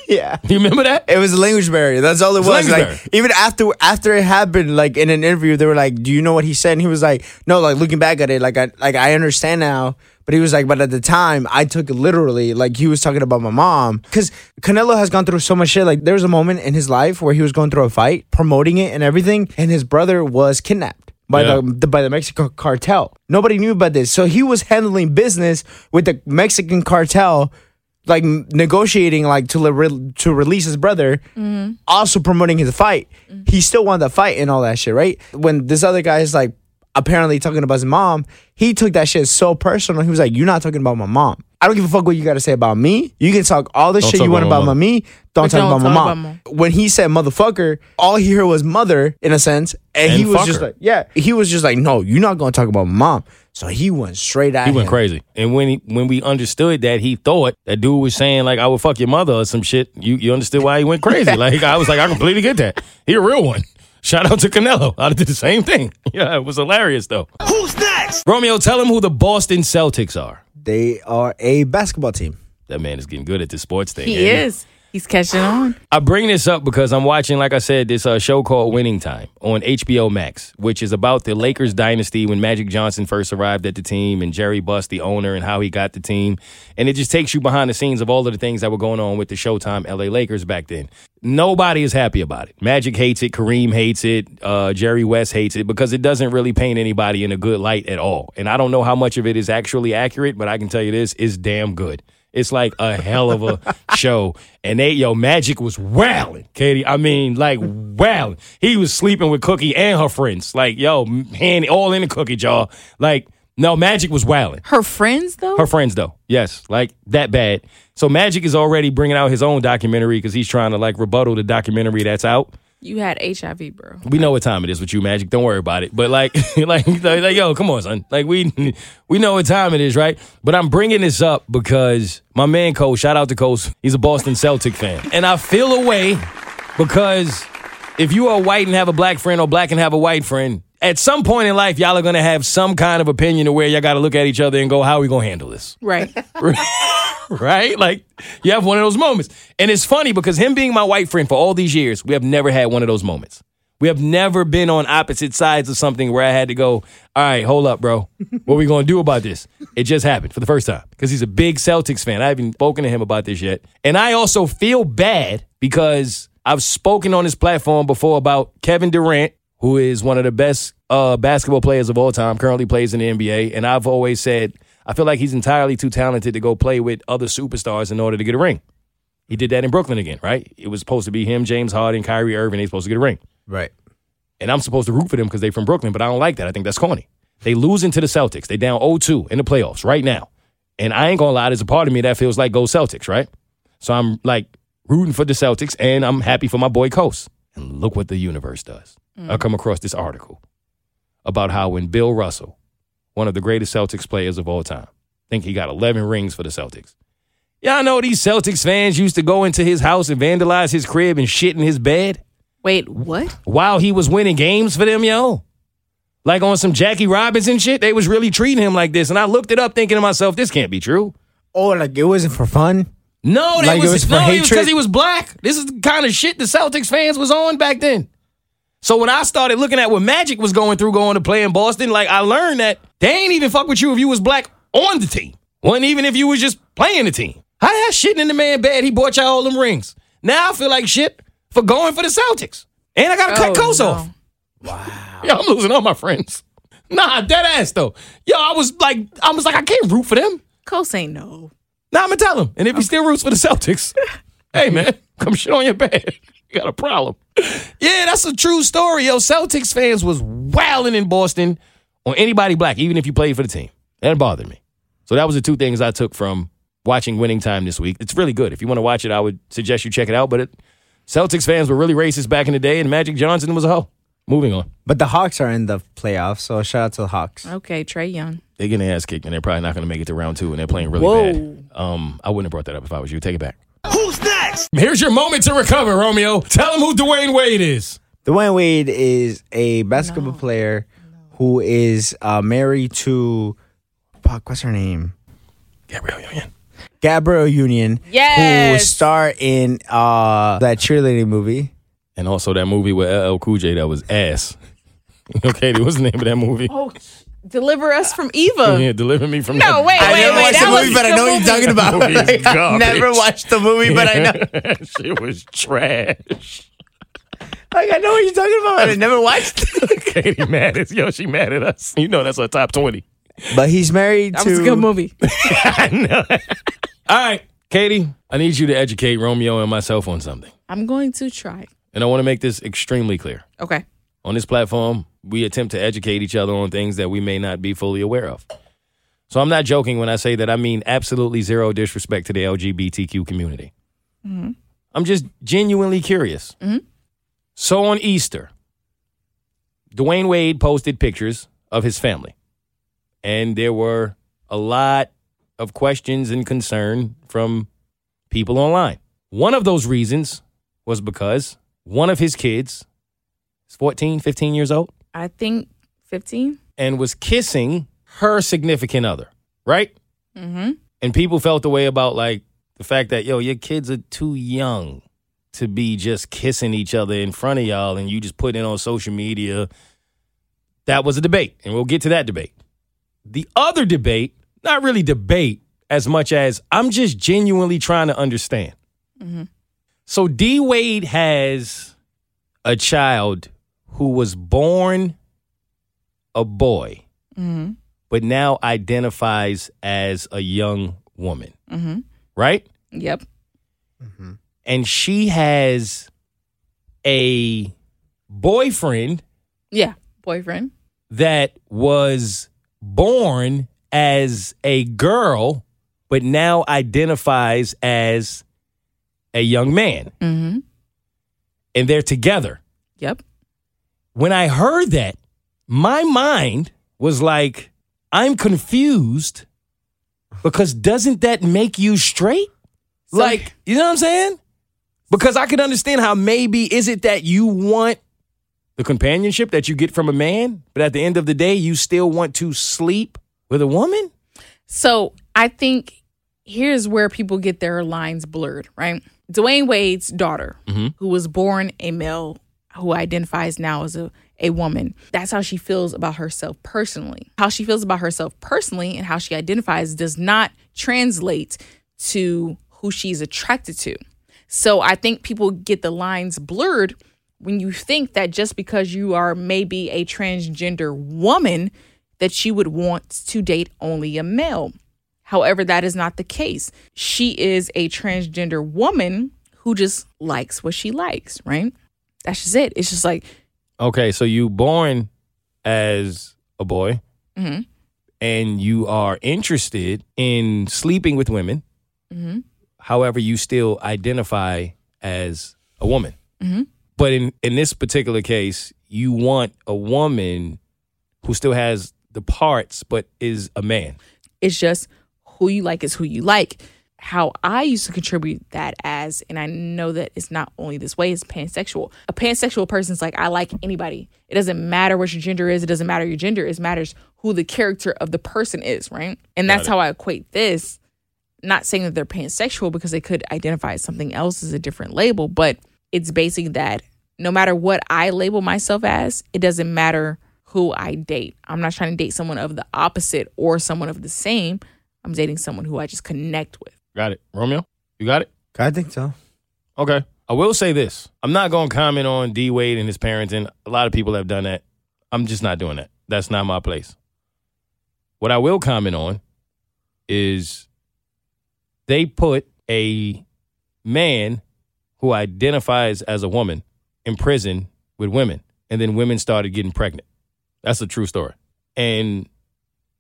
Yeah. You remember that? It was a language barrier. That's all it It's a was. Like barrier. even after after it happened, like in an interview, they were like, "Do you know what he said?" And he was like, "No." Like looking back at it, like I like I understand now. But he was like, but at the time, I took it literally. Like he was talking about my mom because Canelo has gone through so much shit. Like there was a moment in his life where he was going through a fight, promoting it and everything, and his brother was kidnapped. By Yeah. the, the by the Mexican cartel, nobody knew about this. So he was handling business with the Mexican cartel, like negotiating like to le- to release his brother, mm-hmm. also promoting his fight. Mm-hmm. He still won the fight and all that shit, right? When this other guy is like apparently talking about his mom, he took that shit so personal. He was like, "You're not talking about my mom. I don't give a fuck what you got to say about me. You can talk all the Don't shit you want about about, my my me. Don't But talk don't about my talk mom." about mom. When he said motherfucker, all he heard was mother in a sense, and, And he was just her. like, "Yeah." He was just like, "No, you're not gonna talk about my mom." So he went straight at He went him. crazy. And when he when we understood that he thought that dude was saying like I would fuck your mother or some shit, you you understood why he went crazy. like I was like, I completely get that. He a real one. Shout out to Canelo. I did the same thing. Yeah, it was hilarious though. Who's next? Romeo, tell him who the Boston Celtics are. They are a basketball team. That man is getting good at the sports thing. He ain't is. He's catching on. I bring this up because I'm watching, like I said, this uh, show called Winning Time on HBO Max, which is about the Lakers dynasty when Magic Johnson first arrived at the team and Jerry Buss, the owner, and how he got the team. And it just takes you behind the scenes of all of the things that were going on with the Showtime LA Lakers back then. Nobody is happy about it. Magic hates it. Kareem hates it. Uh, Jerry West hates it because it doesn't really paint anybody in a good light at all. And I don't know how much of it is actually accurate, but I can tell you this is damn good. It's like a hell of a show. And they, yo, Magic was wailing, Keity. I mean, like wailing. He was sleeping with Cookie and her friends. Like, yo, hand all in the cookie jar. Like, no, Magic was wailing. Her friends, though? Her friends, though, yes, like that bad. So Magic is already bringing out his own documentary because he's trying to like rebuttal the documentary that's out. You had HIV, bro. We know what time it is with you, Magic. Don't worry about it. But like, like, like, like, yo, come on, son. Like, we we know what time it is, right? But I'm bringing this up because my man Cole, shout out to Cole. he's a Boston Celtic fan, and I feel a way because if you are white and have a black friend, or black and have a white friend, at some point in life, y'all are gonna have some kind of opinion of where y'all got to look at each other and go, "How are we gonna handle this?" Right. right? Like you have one of those moments. And it's funny because him being my white friend for all these years, we have never had one of those moments. We have never been on opposite sides of something where I had to go, all right, hold up, bro. What are we going to do about this? It just happened for the first time because he's a big Celtics fan. I haven't spoken to him about this yet. And I also feel bad because I've spoken on this platform before about Kevin Durant, who is one of the best uh, basketball players of all time, currently plays in the NBA. And I've always said, I feel like he's entirely too talented to go play with other superstars in order to get a ring. He did that in Brooklyn again, right? It was supposed to be him, James Harden, Kyrie Irving. They supposed to get a ring. Right. And I'm supposed to root for them because they're from Brooklyn, but I don't like that. I think that's corny. They losing to the Celtics. They down 0-2 in the playoffs right now. And I ain't gonna lie, there's a part of me that feels like go Celtics, right? So I'm like rooting for the Celtics and I'm happy for my boy Coast. And look what the universe does. I mm. come across this article about how when Bill Russell, one of the greatest Celtics players of all time, I think he got 11 rings for the Celtics. Y'all know these Celtics fans used to go into his house and vandalize his crib and shit in his bed Wait, what? while he was winning games for them, yo. Like on some Jackie Robinson shit, they was really treating him like this. And I looked it up thinking to myself, this can't be true. Oh, like it wasn't for fun. No, that Like it was, was for no, it was hatred? because he was black. This is the kind of shit the Celtics fans was on back then. So when I started looking at what Magic was going through going to play in Boston, like I learned that they ain't even fuck with you if you was black on the team. Wasn't even if you was just playing the team. How that shitting in the man bed, he bought y'all all them rings. Now I feel like shit for going for the Celtics. And I gotta cut Oh, Coast no. off. Wow. Yo, I'm losing all my friends. Nah, dead ass though. Yo, I was like, I was like, I can't root for them. Coast ain't no. Nah, I'm gonna tell him. And if he still roots for the Celtics, hey man, come shit on your bed. You got a problem. Yeah, that's a true story. Yo, Celtics fans was wilding in Boston on anybody black, even if you played for the team. That bothered me. So that was the two things I took from watching Winning Time this week. It's really good. If you want to watch it, I would suggest you check it out. But it, Celtics fans were really racist back in the day, and Magic Johnson was a hoe. Moving on. But the Hawks are in the playoffs, so shout out to the Hawks. Okay, Trae Young. They're getting their ass kicked, and they're probably not going to make it to round two, and they're playing really Whoa. bad. Um, I wouldn't have brought that up if I was you. Take it back. Who's next? Here's your moment to recover, Romeo. Tell him who Dwyane Wade is. Dwyane Wade is a basketball player who is uh, married to fuck, what's her name? Gabrielle Union. Gabrielle Union. Yeah. Who starred in uh, that cheerleading movie. And also that movie with LL Cool J that was ass. okay, what's the name of that movie? Oh, deliver us from Eva. Yeah, deliver me from No, that. wait, I wait, never wait. watched that the was movie, but I the know what you're movie. talking about. Movie is I've garbage. never watched the movie, but I know. it was trash. Like I know what you're talking about. but I never watched. it. Keity mad at yo, she mad at us. You know that's our top twenty. But he's married That to. was a good movie. I know. All right, Keity, I need you to educate Romeo and myself on something. I'm going to try. And I want to make this extremely clear. Okay. On this platform, we attempt to educate each other on things that we may not be fully aware of. So I'm not joking when I say that I mean absolutely zero disrespect to the LGBTQ community. Mm-hmm. I'm just genuinely curious. Mm-hmm. So on Easter, Dwyane Wade posted pictures of his family, and there were a lot of questions and concern from people online. One of those reasons was because one of his kids 14, 15 years old I think 15. and was kissing her significant other, right? Mm-hmm. And people felt the way about like the fact that, yo, your kids are too young to be just kissing each other in front of y'all and you just put it on social media. That was a debate, and we'll get to that debate. The other debate, not really debate as much as I'm just genuinely trying to understand. So D Wade has a child who was born a boy, Mm-hmm. but now identifies as a young woman, Mm-hmm. right? Yep. And she has a boyfriend Yeah. Boyfriend. that was born as a girl, but now identifies as a young man. Mm-hmm. And they're together. Yep. When I heard that, my mind was like, I'm confused because doesn't that make you straight? like, you know what I'm saying? Because I could understand how maybe is it that you want the companionship that you get from a man, but at the end of the day, you still want to sleep with a woman? So I think here's where people get their lines blurred, right? Dwyane Wade's daughter, mm-hmm. who was born a male, who identifies now as a, a woman, that's how she feels about herself personally. How she feels about herself personally and how she identifies does not translate to who she's attracted to. So I think people get the lines blurred when you think that just because you are maybe a transgender woman, that you would want to date only a male. However, that is not the case. She is a transgender woman who just likes what she likes, right? That's just it. It's just like, Okay, so you born as a boy Mhm. and you are interested in sleeping with women. Mhm. However, you still identify as a woman. Mhm. But in, in this particular case, you want a woman who still has the parts but is a man. it's just who you like is who you like. How I used to contribute that as, and I know that it's not only this way, it's pansexual. A pansexual person's like, I like anybody. It doesn't matter what your gender is, it doesn't matter your gender, it matters who the character of the person is, right? And that's how I equate this. Not saying that they're pansexual because they could identify as something else as a different label, but it's basically that no matter what I label myself as, it doesn't matter who I date. I'm not trying to date someone of the opposite or someone of the same. I'm dating someone who I just connect with. Got it. Romeo, you got it? I think so. Okay. I will say this. I'm not going to comment on D Wade and his parenting. A lot of people have done that. I'm just not doing that. That's not my place. What I will comment on is they put a man who identifies as a woman in prison with women, and then women started getting pregnant. That's a true story. And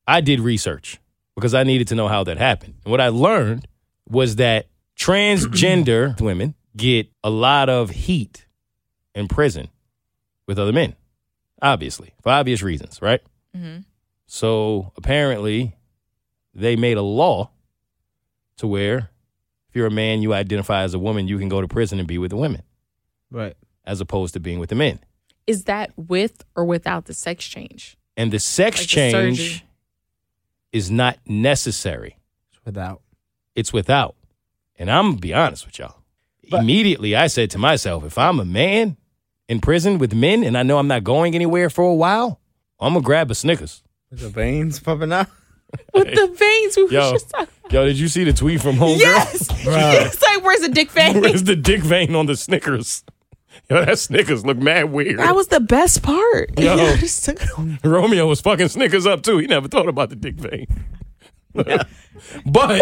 I did research because I needed to know how that happened. And what I learned was that transgender women get a lot of heat in prison with other men, obviously, for obvious reasons, right? Mhm. So apparently, they made a law to where If you're a man, you identify as a woman, you can go to prison and be with the women Right. as opposed to being with the men. Is that with or without the sex change? And the sex Like change surgery. is not necessary. Without. It's without. And I'm gonna be honest with y'all. Immediately I said to myself, if I'm a man in prison with men and I know I'm not going anywhere for a while, I'm gonna grab a Snickers. With the veins popping out. With the veins, we Yo, just talking. yo, did you see the tweet from Homegirl? Yes, it's like where's the dick vein? Where's the dick vein on the Snickers? Yo, that Snickers look mad weird. That was the best part. Yo. Just took it. Romeo was fucking Snickers up too. He never thought about the dick vein. but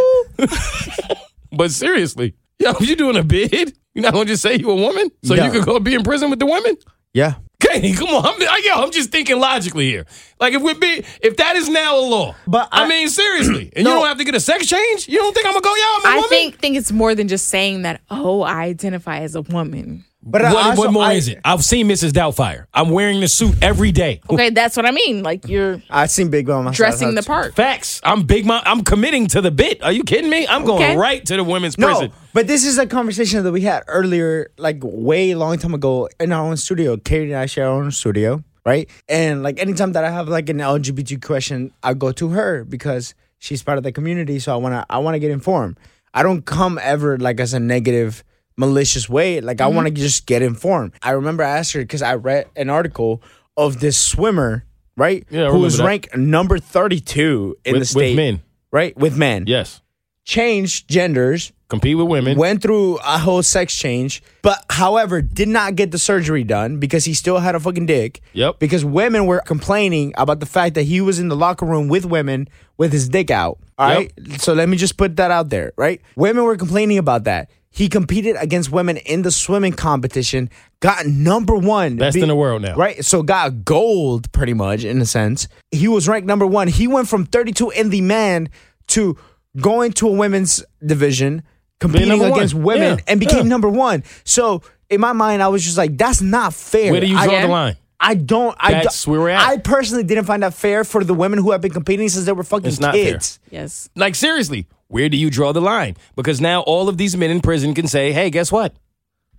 but seriously, yo, if you doing a bid, you're not gonna just say you a woman so No. you could go be in prison with the women? Yeah. Okay, come on. I'm, I, yo, I'm just thinking logically here. Like if we be, if that is now a law, But I, I- mean seriously, and No. you don't have to get a sex change. You don't think I'm gonna go? Yeah, I'm a I woman. think think it's more than just saying that. Oh, I identify as a woman. But what, also- what more I- is it? I've seen Mrs. Doubtfire. I'm wearing the suit every day. Okay, that's what I mean. Like you're I've seen Big Mama. dressing the part. Facts. I'm big. Mom. I'm committing to the bit. Are you kidding me? I'm going Okay. right to the women's No, prison. but this is a conversation that we had earlier, like way long time ago in our own studio. Keity and I share our own studio, right? And like anytime that I have like an LGBT question, I go to her because she's part of the community. So I wanna I wanna get informed. I don't come ever like as a negative, malicious way. Like I mm-hmm. wanna just get informed. I remember I asked her because I read an article of this swimmer, right? Yeah, who was that. ranked number thirty two in With- the state. with men. Right? With men. Yes. Changed genders Compete with women. went through a whole sex change, but however, did not get the surgery done because he still had a fucking dick. Yep. Because women were complaining about the fact that he was in the locker room with women with his dick out. All Yep. right. So let me just put that out there, right? Women were complaining about that. He competed against women in the swimming competition, got number one. Best in the world now. Right. So got gold pretty much in a sense. He was ranked number one. He went from 32 in the man to going to a women's division, competing number one. against women, Yeah, and became yeah. number one. So in my mind, I was just like, that's not fair. Where do you I- draw the line? I don't. I That's don't- where we're at. I personally didn't find that fair for the women who have been competing since they were fucking It's not fair. kids. Yes. Like seriously, where do you draw the line? Because now all of these men in prison can say, "Hey, guess what?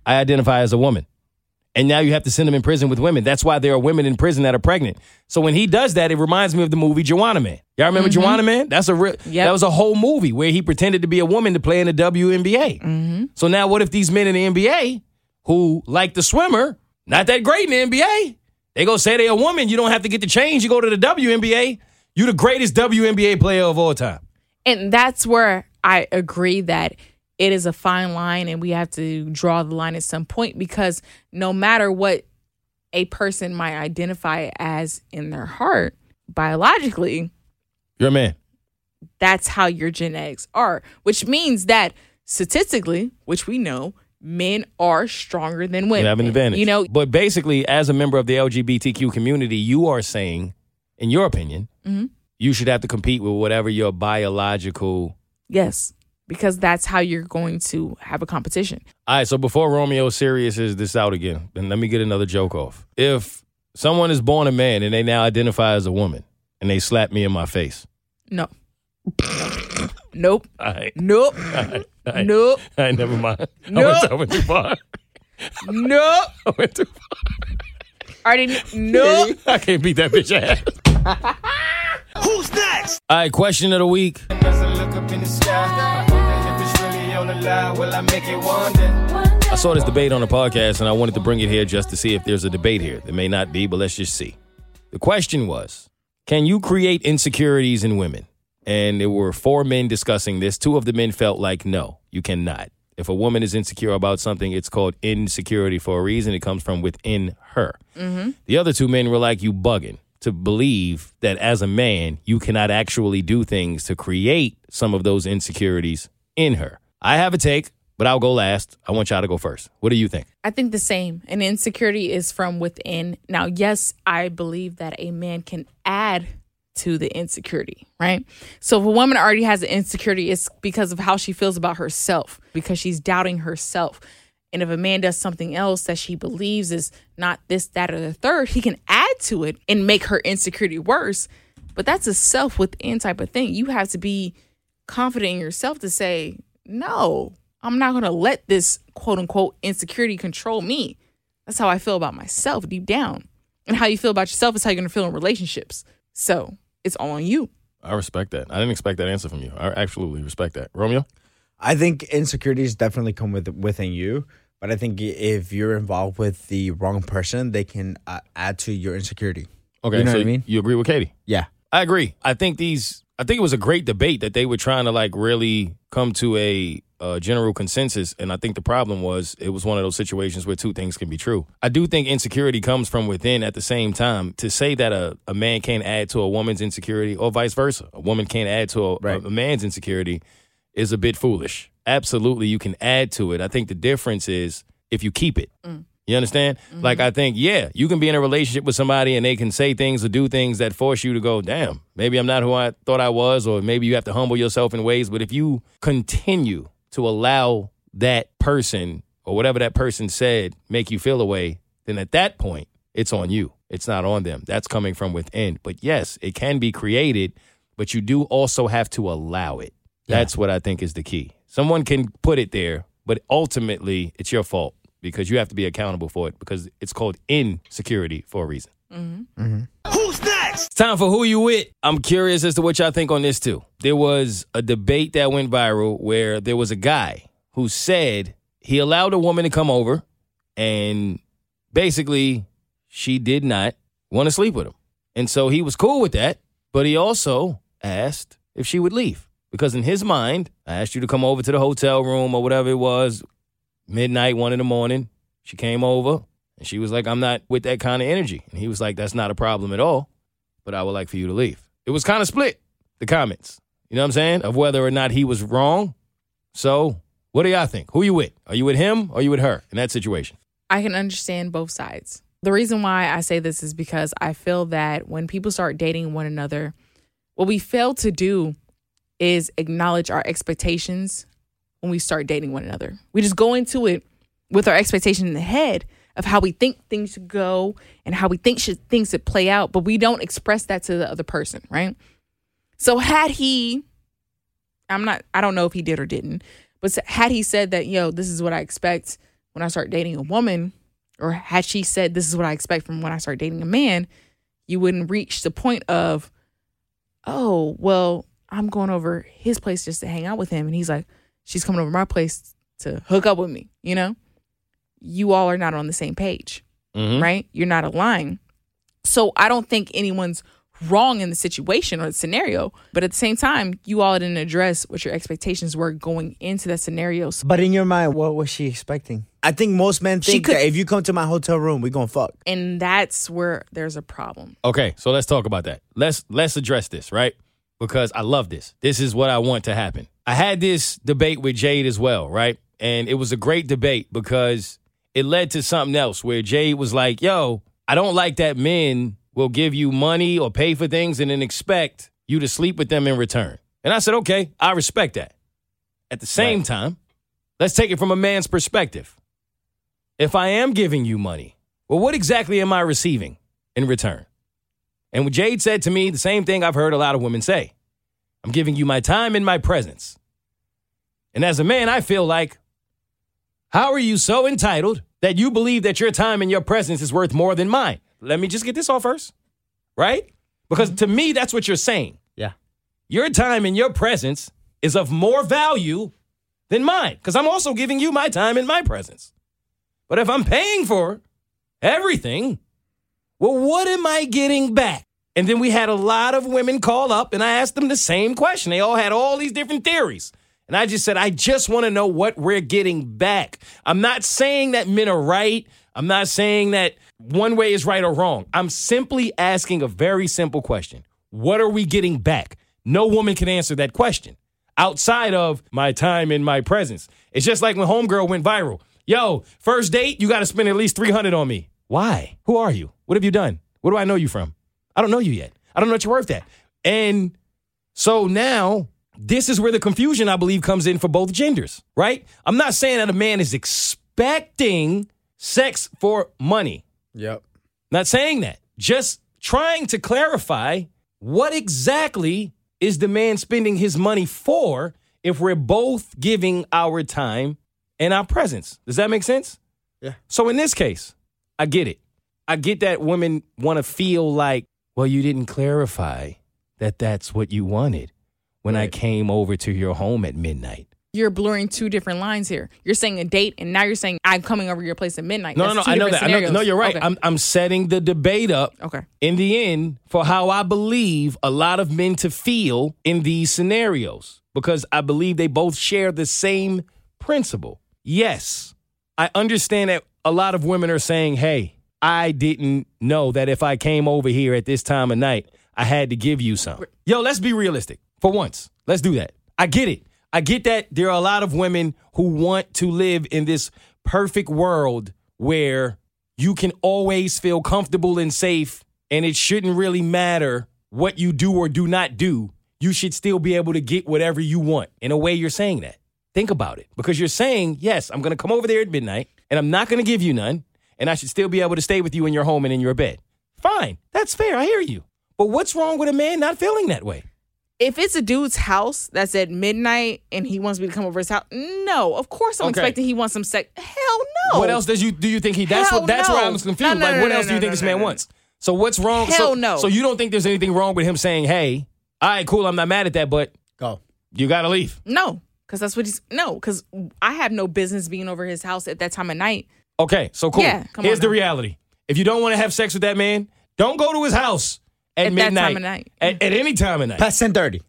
I identify as a woman." And now you have to send them in prison with women. That's why there are women in prison that are pregnant. So when he does that, it reminds me of the movie Juwanna Mann. Y'all remember mm-hmm. Juwanna Mann? That's a real. Yep. That was a whole movie where he pretended to be a woman to play in the WNBA. Mm-hmm. So now, what if these men in the NBA who like the swimmer, not that great in the NBA, they go say they're a woman. You don't have to get the change. You go to the WNBA. You the greatest WNBA player of all time. And that's where I agree that it is a fine line and we have to draw the line at some point because no matter what a person might identify as in their heart, biologically, You're a man. that's how your genetics are, which means that statistically, which we know, men are stronger than women. You have an advantage. You know, but basically, as a member of the LGBTQ community, you are saying, in your opinion, Mm-hmm. You should have to compete with whatever your biological. yes, because that's how you're going to have a competition. All right. So before Romeo Sirius is this out again, then let me get another joke off. If someone is born a man and they now identify as a woman and they slap me in my face, No. nope. all right. Nope. All right. All right. Nope. All right, never mind. I, No. went, I went too far. Nope. I went too far. Already kn- nope. I can't beat that bitch ass. Who's next? All right, question of the week. I saw this debate on the podcast and I wanted to bring it here just to see if there's a debate here. There may not be, but let's just see. The question was Can you create insecurities in women? And there were four men discussing this. Two of the men felt like, no, you cannot. If a woman is insecure about something, it's called insecurity for a reason. It comes from within her. Mm-hmm. The other two men were like, you bugging to believe that as a man, you cannot actually do things to create some of those insecurities in her. I have a take, but I'll go last. I want y'all to go first. What do you think? I think the same. And insecurity is from within. Now, yes, I believe that a man can add to the insecurity, right? So if a woman already has an insecurity, it's because of how she feels about herself, because she's doubting herself. And if a man does something else that she believes is not this, that, or the third, he can add to it and make her insecurity worse. But that's a self within type of thing. You have to be confident in yourself to say, no, I'm not going to let this quote unquote insecurity control me. That's how I feel about myself deep down. And how you feel about yourself is how you're going to feel in relationships. So it's all on you. I respect that. I didn't expect that answer from you. I absolutely respect that. Romeo? I think insecurities definitely come with within you, but I think if you're involved with the wrong person, they can uh, add to your insecurity. Okay, you know so what I mean? you agree with Keity? Yeah. I agree. I think these. I think it was a great debate that they were trying to like really come to a, uh general consensus, and I think the problem was it was one of those situations where two things can be true. I do think insecurity comes from within. At the same time, to say that a, a man can't add to a woman's insecurity, or vice versa, a woman can't add to a, a, a man's insecurity, is a bit foolish. Absolutely, you can add to it. I think the difference is if you keep it. You understand? Mm-hmm. Like I think, yeah, you can be in a relationship with somebody and they can say things or do things that force you to go, damn, maybe I'm not who I thought I was, or maybe you have to humble yourself in ways. But if you continue to allow that person or whatever that person said make you feel a way, then at that point, it's on you. It's not on them. That's coming from within. But yes, it can be created, but you do also have to allow it. That's what I think is the key. Someone can put it there, but ultimately it's your fault because you have to be accountable for it because it's called insecurity for a reason. Mm-hmm. Mm-hmm. Who's next? It's time for Who You With. I'm curious as to what y'all think on this too. There was a debate that went viral where there was a guy who said he allowed a woman to come over and basically she did not want to sleep with him. And so he was cool with that, but he also asked if she would leave. Because in his mind, I asked you to come over to the hotel room or whatever it was, midnight, one in the morning. She came over and she was like, I'm not with that kind of energy. And he was like, That's not a problem at all, but I would like for you to leave. It was kind of split, the comments. You know what I'm saying? Of whether or not he was wrong. So, what do y'all think? Who you with? Are you with him or are you with her in that situation? I can understand both sides. The reason why I say this is because I feel that when people start dating one another, what we fail to do is acknowledge our expectations when we start dating one another. We just go into it with our expectation in the head of how we think things should go and how we think should things should play out, but we don't express that to the other person, right? So had he I'm not I don't know if he did or didn't, but had he said that, yo, this is what I expect when I start dating a woman, or had she said this is what I expect from when I start dating a man, you wouldn't reach the point of, oh, well, I'm going over his place just to hang out with him. And he's like, she's coming over my place to hook up with me, you know? You all are not on the same page, Mhm. right? You're not aligned. So I don't think anyone's wrong in the situation or the scenario. But at the same time, you all didn't address what your expectations were going into that scenario. So- But in your mind, what was she expecting? I think most men think could- that if you come to my hotel room, we gonna fuck. and that's where there's a problem. Okay, so let's talk about that. Let's let's address this, right? Because I love this. This is what I want to happen. I had this debate with Jade as well, right? And it was a great debate because it led to something else where Jade was like, "Yo, I don't like that men will give you money or pay for things and then expect you to sleep with them in return." And I said, "Okay, I respect that." At the same time, let's take it from a man's perspective. If I am giving you money, well, what exactly am I receiving in return? And when Jade said to me the same thing I've heard a lot of women say I'm giving you my time and my presence. And as a man, I feel like, how are you so entitled that you believe that your time and your presence is worth more than mine? Let me just get this off first, right? Because to me, that's what you're saying. Yeah. Your time and your presence is of more value than mine because I'm also giving you my time and my presence. But if I'm paying for everything, well, what am I getting back? And then we had a lot of women call up and I asked them the same question. They all had all these different theories. And I just said, I just want to know what we're getting back. I'm not saying that men are right. I'm not saying that one way is right or wrong. I'm simply asking a very simple question What are we getting back? No woman can answer that question outside of my time and my presence. It's just like when Homegirl went viral. Yo, first date, you got to spend at least 300 on me. Why? Who are you? What have you done? Where do I know you from? I don't know you yet. I don't know what you're worth at. And so now this is where the confusion, I believe, comes in for both genders, right? I'm not saying that a man is expecting sex for money. Yep. Not saying that. Just trying to clarify what exactly is the man spending his money for if we're both giving our time and our presence. Does that make sense? Yeah. So in this case, I get it. I get that women want to feel like, well, you didn't clarify that that's what you wanted when I came over to your home at midnight. You're blurring two different lines here. You're saying a date, and now you're saying I'm coming over your place at midnight. No, That's no, two no. I know that. I know, no, you're right. Okay. I'm, I'm setting the debate up okay. in the end for how I believe a lot of men to feel in these scenarios because I believe they both share the same principle. Yes, I understand that a lot of women are saying, hey, I didn't know that if I came over here at this time of night, I had to give you some. Yo, let's be realistic for once. Let's do that. I get it. I get that there are a lot of women who want to live in this perfect world where you can always feel comfortable and safe, and it shouldn't really matter what you do or do not do. You should still be able to get whatever you want. In a way, you're saying that. Think about it. Because you're saying, yes, I'm going to come over there at midnight, and I'm not going to give you none, and I should still be able to stay with you in your home and in your bed. Fine. That's fair. I hear you. But what's wrong with a man not feeling that way? If it's a dude's house that's at midnight and he wants me to come over his house, no, of course I'm Okay. expecting he wants some sex. Hell no. What else does you do you think he? That's Hell what. That's no. where I was confused. No, no, like, no, what no, else do no, you think no, this no, man no. wants? So what's wrong? Hell so, no. So you don't think there's anything wrong with him saying, "Hey, all right, cool, I'm not mad at that, but Go. you got to leave." No, because that's what he's. No, because I have no business being over his house at that time of night. Okay, so cool. Yeah, come Here's on the now. reality: if you don't want to have sex with that man, don't go to his house at, At that midnight. time of night. At, at any time of night. Past ten thirty.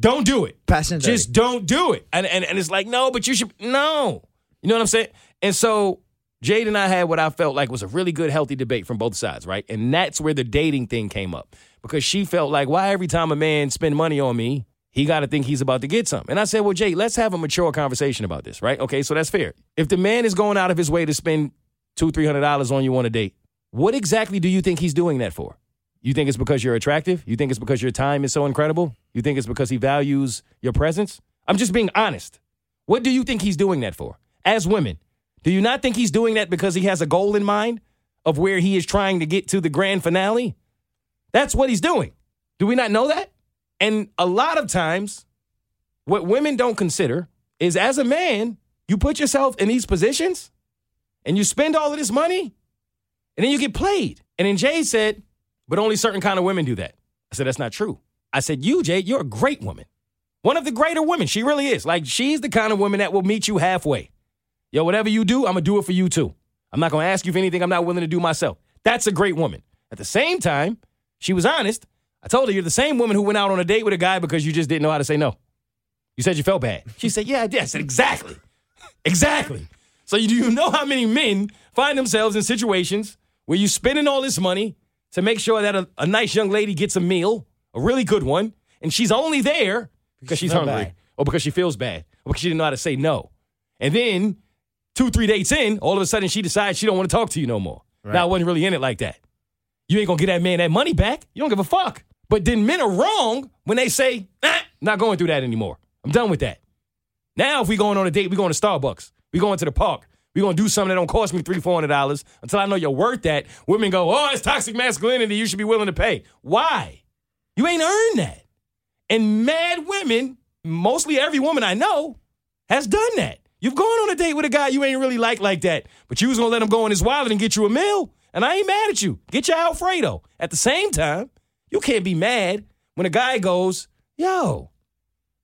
Don't do it. Past ten thirty. Just don't do it. And, and and it's like, no, but you should no. You know what I'm saying? And so Jade and I had what I felt like was a really good, healthy debate from both sides, right? And that's where the dating thing came up. Because she felt like, why every time a man spend money on me, he gotta think he's about to get something. And I said, Well, Jade, let's have a mature conversation about this, right? Okay, so that's fair. If the man is going out of his way to spend two, three hundred dollars on you on a date, what exactly do you think he's doing that for? You think it's because you're attractive? You think it's because your time is so incredible? You think it's because he values your presence? I'm just being honest. What do you think he's doing that for? As women, do you not think he's doing that because he has a goal in mind of where he is trying to get to the grand finale? That's what he's doing. Do we not know that? And a lot of times, what women don't consider is as a man, you put yourself in these positions and you spend all of this money and then you get played. And then Jay said, but only certain kind of women do that. I said, that's not true. I said, you, Jay, you're a great woman. One of the greater women. She really is. Like, she's the kind of woman that will meet you halfway. Yo, whatever you do, I'm going to do it for you too. I'm not going to ask you for anything I'm not willing to do myself. That's a great woman. At the same time, she was honest. I told her, you're the same woman who went out on a date with a guy because you just didn't know how to say no. You said you felt bad. She said, yeah, I did. I said, exactly. Exactly. So you, do you know how many men find themselves in situations where you're spending all this money to make sure that a, a nice young lady gets a meal, a really good one, and she's only there because she's felt hungry bad. or because she feels bad or because she didn't know how to say no. And then two, three dates in, all of a sudden she decides she don't want to talk to you no more. Now I wasn't really in it like that. You ain't gonna get that man that money back. You don't give a fuck. But then men are wrong when they say, ah, not going through that anymore. I'm done with that. Now if we going on a date, we going to Starbucks. We going to the park. We gonna do something that don't cost me three, four hundred dollars until I know you're worth that. Women go, oh, it's toxic masculinity. You should be willing to pay. Why? You ain't earned that. And mad women, mostly every woman I know, has done that. You've gone on a date with a guy you ain't really like like that, but you was gonna let him go on his wallet and get you a meal. And I ain't mad at you. Get your Alfredo. At the same time, you can't be mad when a guy goes, yo,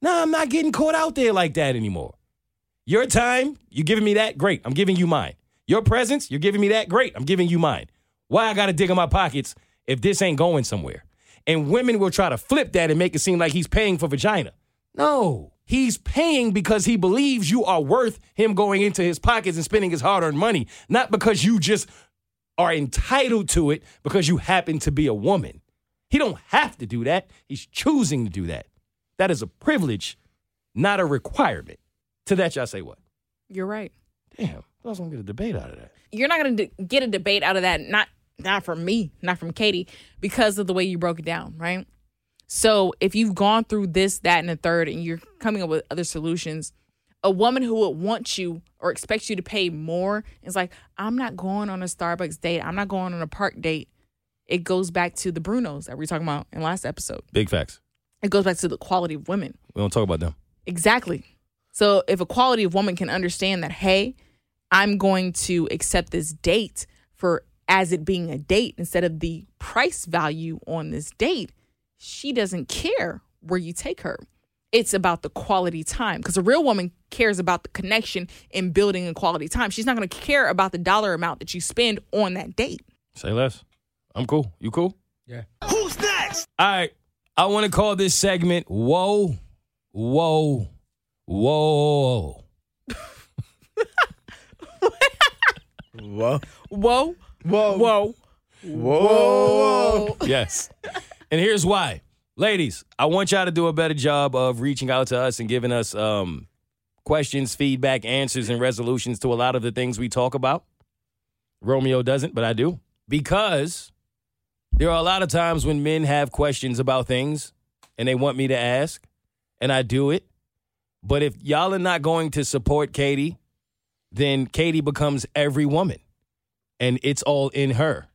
nah, I'm not getting caught out there like that anymore. Your time, you're giving me that? Great. I'm giving you mine. Your presence, you're giving me that? Great. I'm giving you mine. Why I gotta dig in my pockets if this ain't going somewhere? And women will try to flip that and make it seem like he's paying for vagina. No, he's paying because he believes you are worth him going into his pockets and spending his hard earned money, not because you just are entitled to it because you happen to be a woman. He don't have to do that. He's choosing to do that. That is a privilege, not a requirement. To that, y'all say what? You're right. Damn, I was gonna get a debate out of that. You're not going to get a debate out of that. Not not from me, not from Keity, because of the way you broke it down, right? So if you've gone through this, that, and the third, and you're coming up with other solutions, a woman who would want you or expects you to pay more is like, I'm not going on a Starbucks date. I'm not going on a park date. It goes back to the Brunos that we were talking about in last episode. Big facts. It goes back to the quality of women. We don't talk about them. Exactly. So if a quality of woman can understand that, hey, I'm going to accept this date for as it being a date instead of the price value on this date, she doesn't care where you take her. It's about the quality time because a real woman cares about the connection and building a quality time. She's not going to care about the dollar amount that you spend on that date. Say less. I'm cool. You cool? Yeah. Who's next? All right. I want to call this segment Whoa, Whoa, Whoa. Whoa. Whoa. Whoa. Whoa. Whoa. yes. And here's why. Ladies, I want y'all to do a better job of reaching out to us and giving us um, questions, feedback, answers, and resolutions to a lot of the things we talk about. Romeo doesn't, but I do. Because there are a lot of times when men have questions about things and they want me to ask, and I do it. But if y'all are not going to support Keity, then Keity becomes every woman, and it's all in her.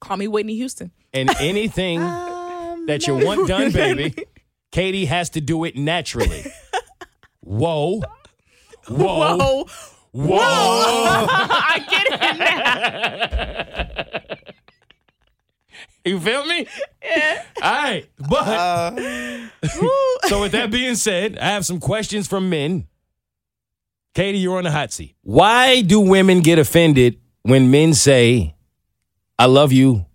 Call me Whitney Houston. And anything um, that you want done, baby, Keity has to do it naturally. Whoa. Whoa. Whoa. Whoa. I get it now. You feel me? Yeah. All right. But uh, so with that being said, I have some questions from men. Keity, you're on the hot seat. Why do women get offended when men say, I love you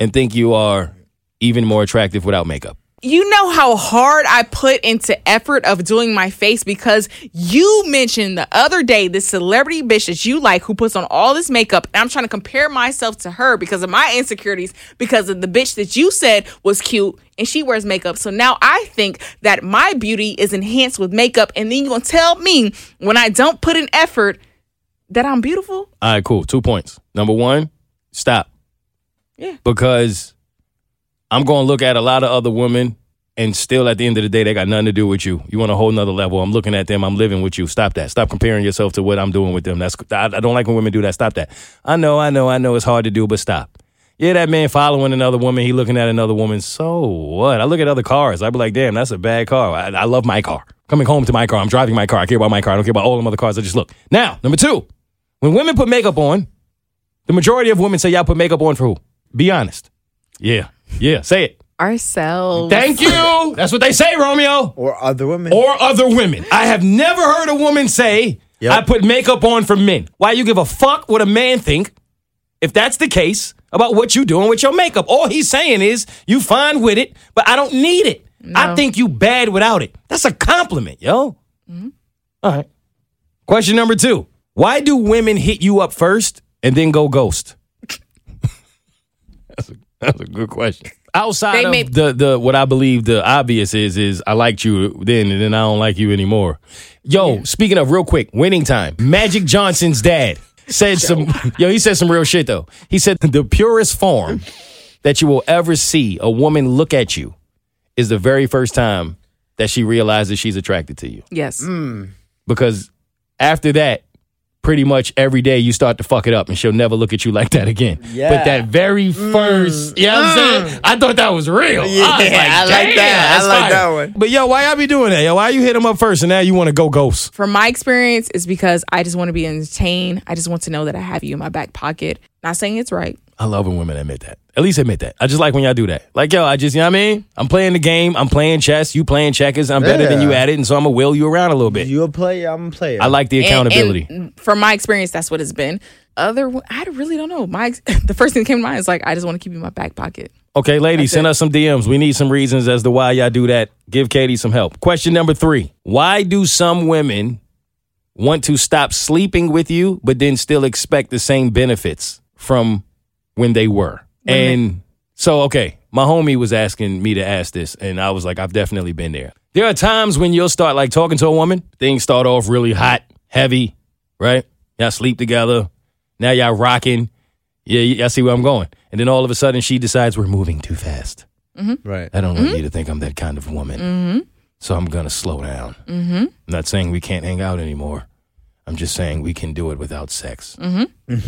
and think you are even more attractive without makeup? You know how hard I put into effort of doing my face because you mentioned the other day this celebrity bitch that you like who puts on all this makeup and I'm trying to compare myself to her because of my insecurities because of the bitch that you said was cute and she wears makeup. So now I think that my beauty is enhanced with makeup and then you're going to tell me when I don't put in effort that I'm beautiful? All right, cool. Two points. Number one, stop. Yeah. Because I'm going to look at a lot of other women and still at the end of the day, they got nothing to do with you. You want a whole nother level. I'm looking at them. I'm living with you. Stop that. Stop comparing yourself to what I'm doing with them. That's I, I don't like when women do that. Stop that. I know, I know, I know it's hard to do, but stop. Yeah, that man following another woman, he looking at another woman. So what? I look at other cars. I'd be like, damn, that's a bad car. I, I love my car. Coming home to my car. I'm driving my car. I care about my car. I don't care about all them other cars. I just look. Now, number two, when women put makeup on, the majority of women say y'all put makeup on for who? Be honest. Yeah. Yeah. Say it. Ourselves. Thank you. That's what they say, Romeo. Or other women. Or other women. I have never heard a woman say, Yep. I put makeup on for men. Why you give a fuck what a man think if that's the case about what you doing with your makeup? All he's saying is you fine with it, but I don't need it. I think you bad without it. That's a compliment, yo. Mm-hmm. All right. Question number two. Why do women hit you up first and then go ghost? that's, a, good question. Outside They of may- the the what I believe the obvious is is I liked you then and then I don't like you anymore. Yo, speaking of real quick, winning time. Magic Johnson's dad said some yo, he said some real shit though. He said the purest form that you will ever see a woman look at you is the very first time that she realizes she's attracted to you. Yes. Hmm. Because after that, pretty much every day you start to fuck it up and she'll never look at you like that again. Yeah. But that very mm. first, you know what I'm saying? Mm. I thought that was real. Yeah, I, was like, I like that. I that's like fire." that one. But yo, why y'all be doing that? Yo, why you hit him up first and now you want to go ghost? From my experience, is because I just want to be entertained. I just want to know that I have you in my back pocket. Not saying it's right. I love when women admit that. At least admit that. I just like when y'all do that. Like, yo, I just, you know what I mean? I'm playing the game. I'm playing chess. You playing checkers. I'm better than you at it. And so I'm going to will you around a little bit. You a player, I'm a player. I like the And- accountability. And, from my experience, that's what it's been. Other, I really don't know. My the first thing that came to mind is like I just want to keep you in my back pocket. Okay, ladies, send us some DMs. We need some reasons as to why y'all do that. Give Keity some help. Question number three Why do some women want to stop sleeping with you, but then still expect the same benefits from when they were? and so, okay, my homie was asking me to ask this, and I was like, I've definitely been there. There are times when you'll start like talking to a woman, things start off really hot, heavy, right? Y'all sleep together. Now y'all rocking. Yeah, y'all see where I'm going. And then all of a sudden she decides we're moving too fast. Mm-hmm. right. I don't want mm-hmm. you to think I'm that kind of woman. Mm-hmm. So I'm going to slow down. I'm not saying we can't hang out anymore. I'm just saying we can do it without sex.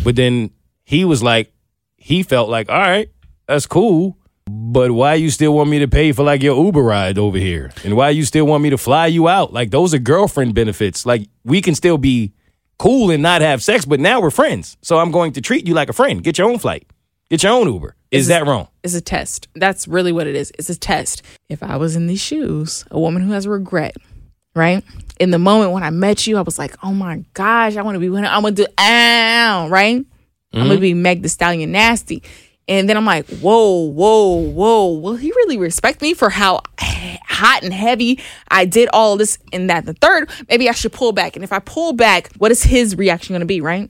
But then he was like, he felt like, all right, that's cool. But why you still want me to pay for like your Uber ride over here? And why you still want me to fly you out? Like those are girlfriend benefits. Like we can still be cool and not have sex, but now we're friends. So I'm going to treat you like a friend. Get your own flight. Get your own Uber. Is that wrong? It's a test. That's really what it is. It's a test. If I was in these shoes, a woman who has regret, right? In the moment when I met you, I was like, oh my gosh, I want to be with her. I'm going to do, ow, right? I'm going to mm-hmm. be Meg the Stallion nasty. And then I'm like, whoa, whoa, whoa. Will he really respect me for how hot and heavy I did all this and that? The third, maybe I should pull back. And if I pull back, what is his reaction going to be, right?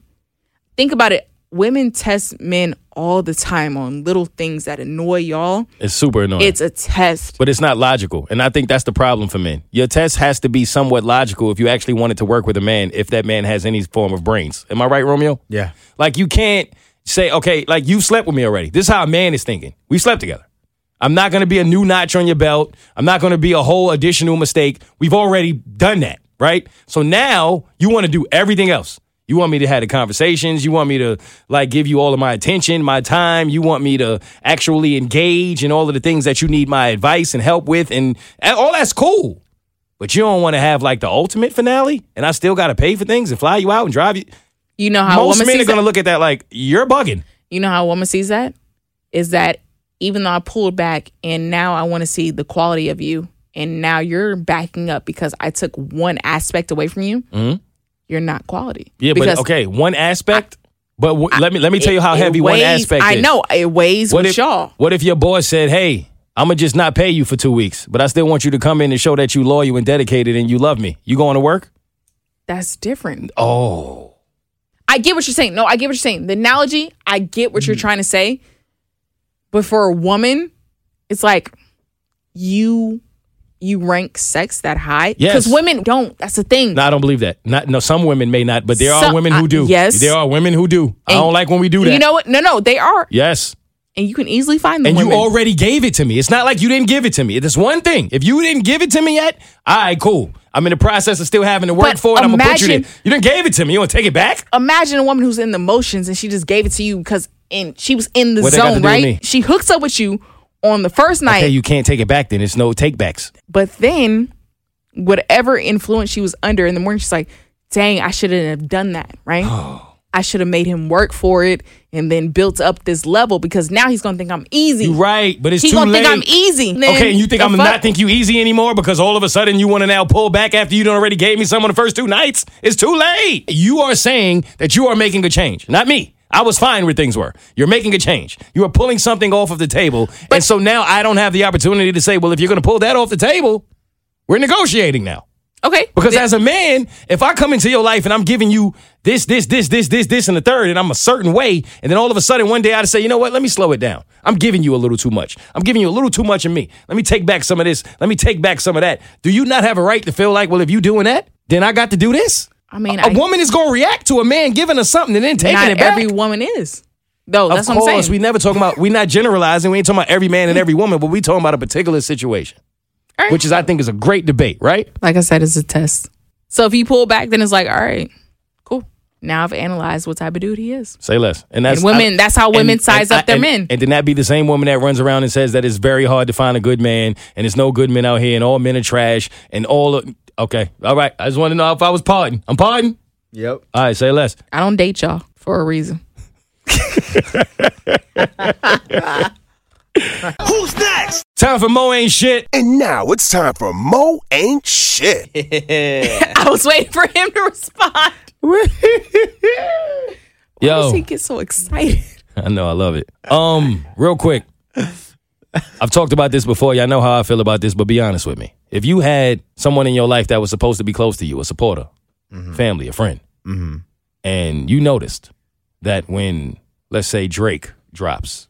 Think about it. Women test men all the time on little things that annoy y'all. It's super annoying. It's a test. but it's not logical. And I think that's the problem for men. Your test has to be somewhat logical if you actually wanted to work with a man, if that man has any form of brains. Am I right, Romeo? Yeah. Like you can't say, okay, like you slept with me already. This is how a man is thinking. We slept together. I'm not gonna be a new notch on your belt. I'm not gonna be a whole additional mistake. We've already done that, right? So now you wanna do everything else. You want me to have the conversations. You want me to like give you all of my attention, my time. You want me to actually engage in all of the things that you need my advice and help with. And all that's cool. But you don't want to have like the ultimate finale and I still got to pay for things and fly you out and drive you. You know how Most men are going to look at that like, you're bugging. You know how a woman sees that? Is that even though I pulled back and now I want to see the quality of you and now you're backing up because I took one aspect away from you, mm-hmm. You're not quality. Yeah, because but okay, one aspect. but w- let me let me tell you how heavy one weighs- aspect I know it weighs What with if y'all. what if your boss said, "Hey, I'm gonna just not pay you for two weeks, but I still want you to come in and show that you loyal and dedicated and you love me. You going to work?" That's different. Oh, I get what you're saying. No, I get what you're saying. The analogy, I get what you're Mm. trying to say. But for a woman, it's like you you rank sex that high Yes. because women don't. That's the thing. no, I don't believe that. Not no, some women may not, but there are women who do. yes. there are women who do. I don't like when we do that. You know what? No, no, they are, Yes. and you can easily find them. And you already gave it to me. It's not like you didn't give it to me. It's one thing. If you didn't give it to me yet, all right, cool. I'm in the process of still having to work But for it. I'm gonna put you there. You didn't gave it to me. You want to take it back? imagine a woman who's in the motions and she just gave it to you because in she was in the What they got to zone, right? She hooks up with you on the first night, Okay, you can't take it back. Then it's no takebacks. but then whatever influence she was under in the morning, she's like, "Dang, I shouldn't have done that, right? I should have made him work for it and then built up this level because now he's gonna think I'm easy. You right, but it's He's too gonna late. think I'm easy. Then Okay, and you think I'm fuck- not think you easy anymore because all of a sudden you want to now pull back after you done already gave me some on the first two nights? It's too late. You are saying that you are making a change, not me. I was fine where things were. You're making a change. You are pulling something off of the table, and so now I don't have the opportunity to say, well, if you're going to pull that off the table, we're negotiating now. Okay, Because then- as a man, if I come into your life and I'm giving you this, this, this, this, this, this, and the third, and I'm a certain way, and then all of a sudden one day I say, you know what? Let me slow it down. I'm giving you a little too much. I'm giving you a little too much of me. Let me take back some of this. Let me take back some of that. Do you not have a right to feel like, well, if you doing that, then I got to do this? I mean, a, I- woman is going to react to a man giving her something and then taking it back. every woman is. Though that's of what I'm course, saying. we never talking about. We're not generalizing. We ain't talking about every man and every woman, but we talking about a particular situation, All right. which is, I think, is a great debate, right? like I said, it's a test. So if you pull back, then it's like, all right, cool. Now I've analyzed what type of dude he is. Say less. And that's And women- that's how women size up their and- men. And then that be the same woman that runs around and says that it's very hard to find a good man and there's no good men out here and all men are trash and all of, okay. All right. I just want to know if I was pardon. I'm pardon. Yep. All right, say less. I don't date y'all for a reason. Who's next? Time for Moe ain't shit. And now it's time for Moe Ain't Shit. I was waiting for him to respond. Why Yo. does he get so excited? I know, I love it. Um, real quick. I've talked about this before. Y'all know how I feel about this, but be honest with me. If you had someone in your life that was supposed to be close to you, a supporter, mm-hmm. family, a friend, mm-hmm. and you noticed that when, let's say, Drake drops,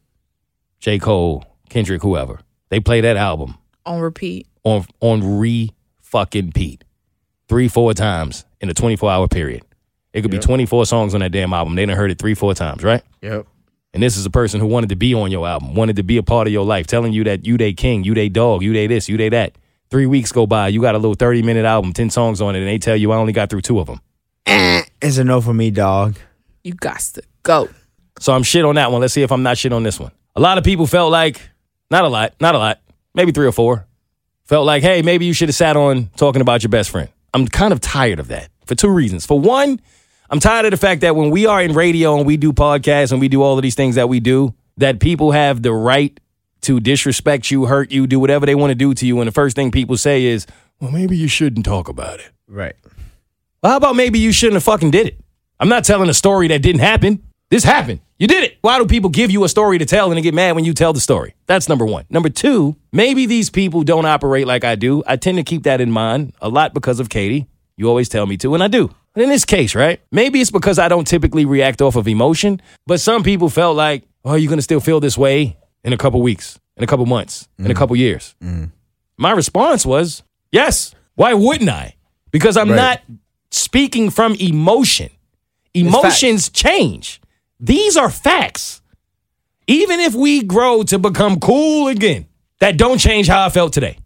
J. Cole, Kendrick, whoever, they play that album On repeat. on on re fucking Pete three, four times in a 24 hour period. It could be 24 songs on that damn album. They done heard it three, four times, right? Yep. And this is a person who wanted to be on your album, wanted to be a part of your life, telling you that you they king, you they dog, you they this, you they that. Three weeks go by, you got a little 30 minute album, 10 songs on it, and they tell you I only got through two of them. Eh, it's a no for me, dog. You got to go. So I'm shit on that one. Let's see if I'm not shit on this one. A lot of people felt like Not a lot. Not a lot. Maybe three or four. Felt like, hey, maybe you should have sat on talking about your best friend. I'm kind of tired of that for two reasons. For one, I'm tired of the fact that when we are in radio and we do podcasts and we do all of these things that we do, that people have the right to disrespect you, hurt you, do whatever they want to do to you. And the first thing people say is, well, maybe you shouldn't talk about it. Right. Well, how about maybe you shouldn't have fucking did it? I'm not telling a story that didn't happen. This happened. You did it. Why do people give you a story to tell and they get mad when you tell the story? That's number one. Number two, maybe these people don't operate like I do. I tend to keep that in mind a lot because of Keity. You always tell me to, and I do. In this case, right? Maybe it's because I don't typically react off of emotion, but some people felt like, oh, you're going to still feel this way in a couple weeks, in a couple months, in a mm. couple years. Mm. My response was, yes. Why wouldn't I? Because I'm Right. not speaking from emotion. Emotions change. These are facts. Even if we grow to become cool again, that don't change how I felt today.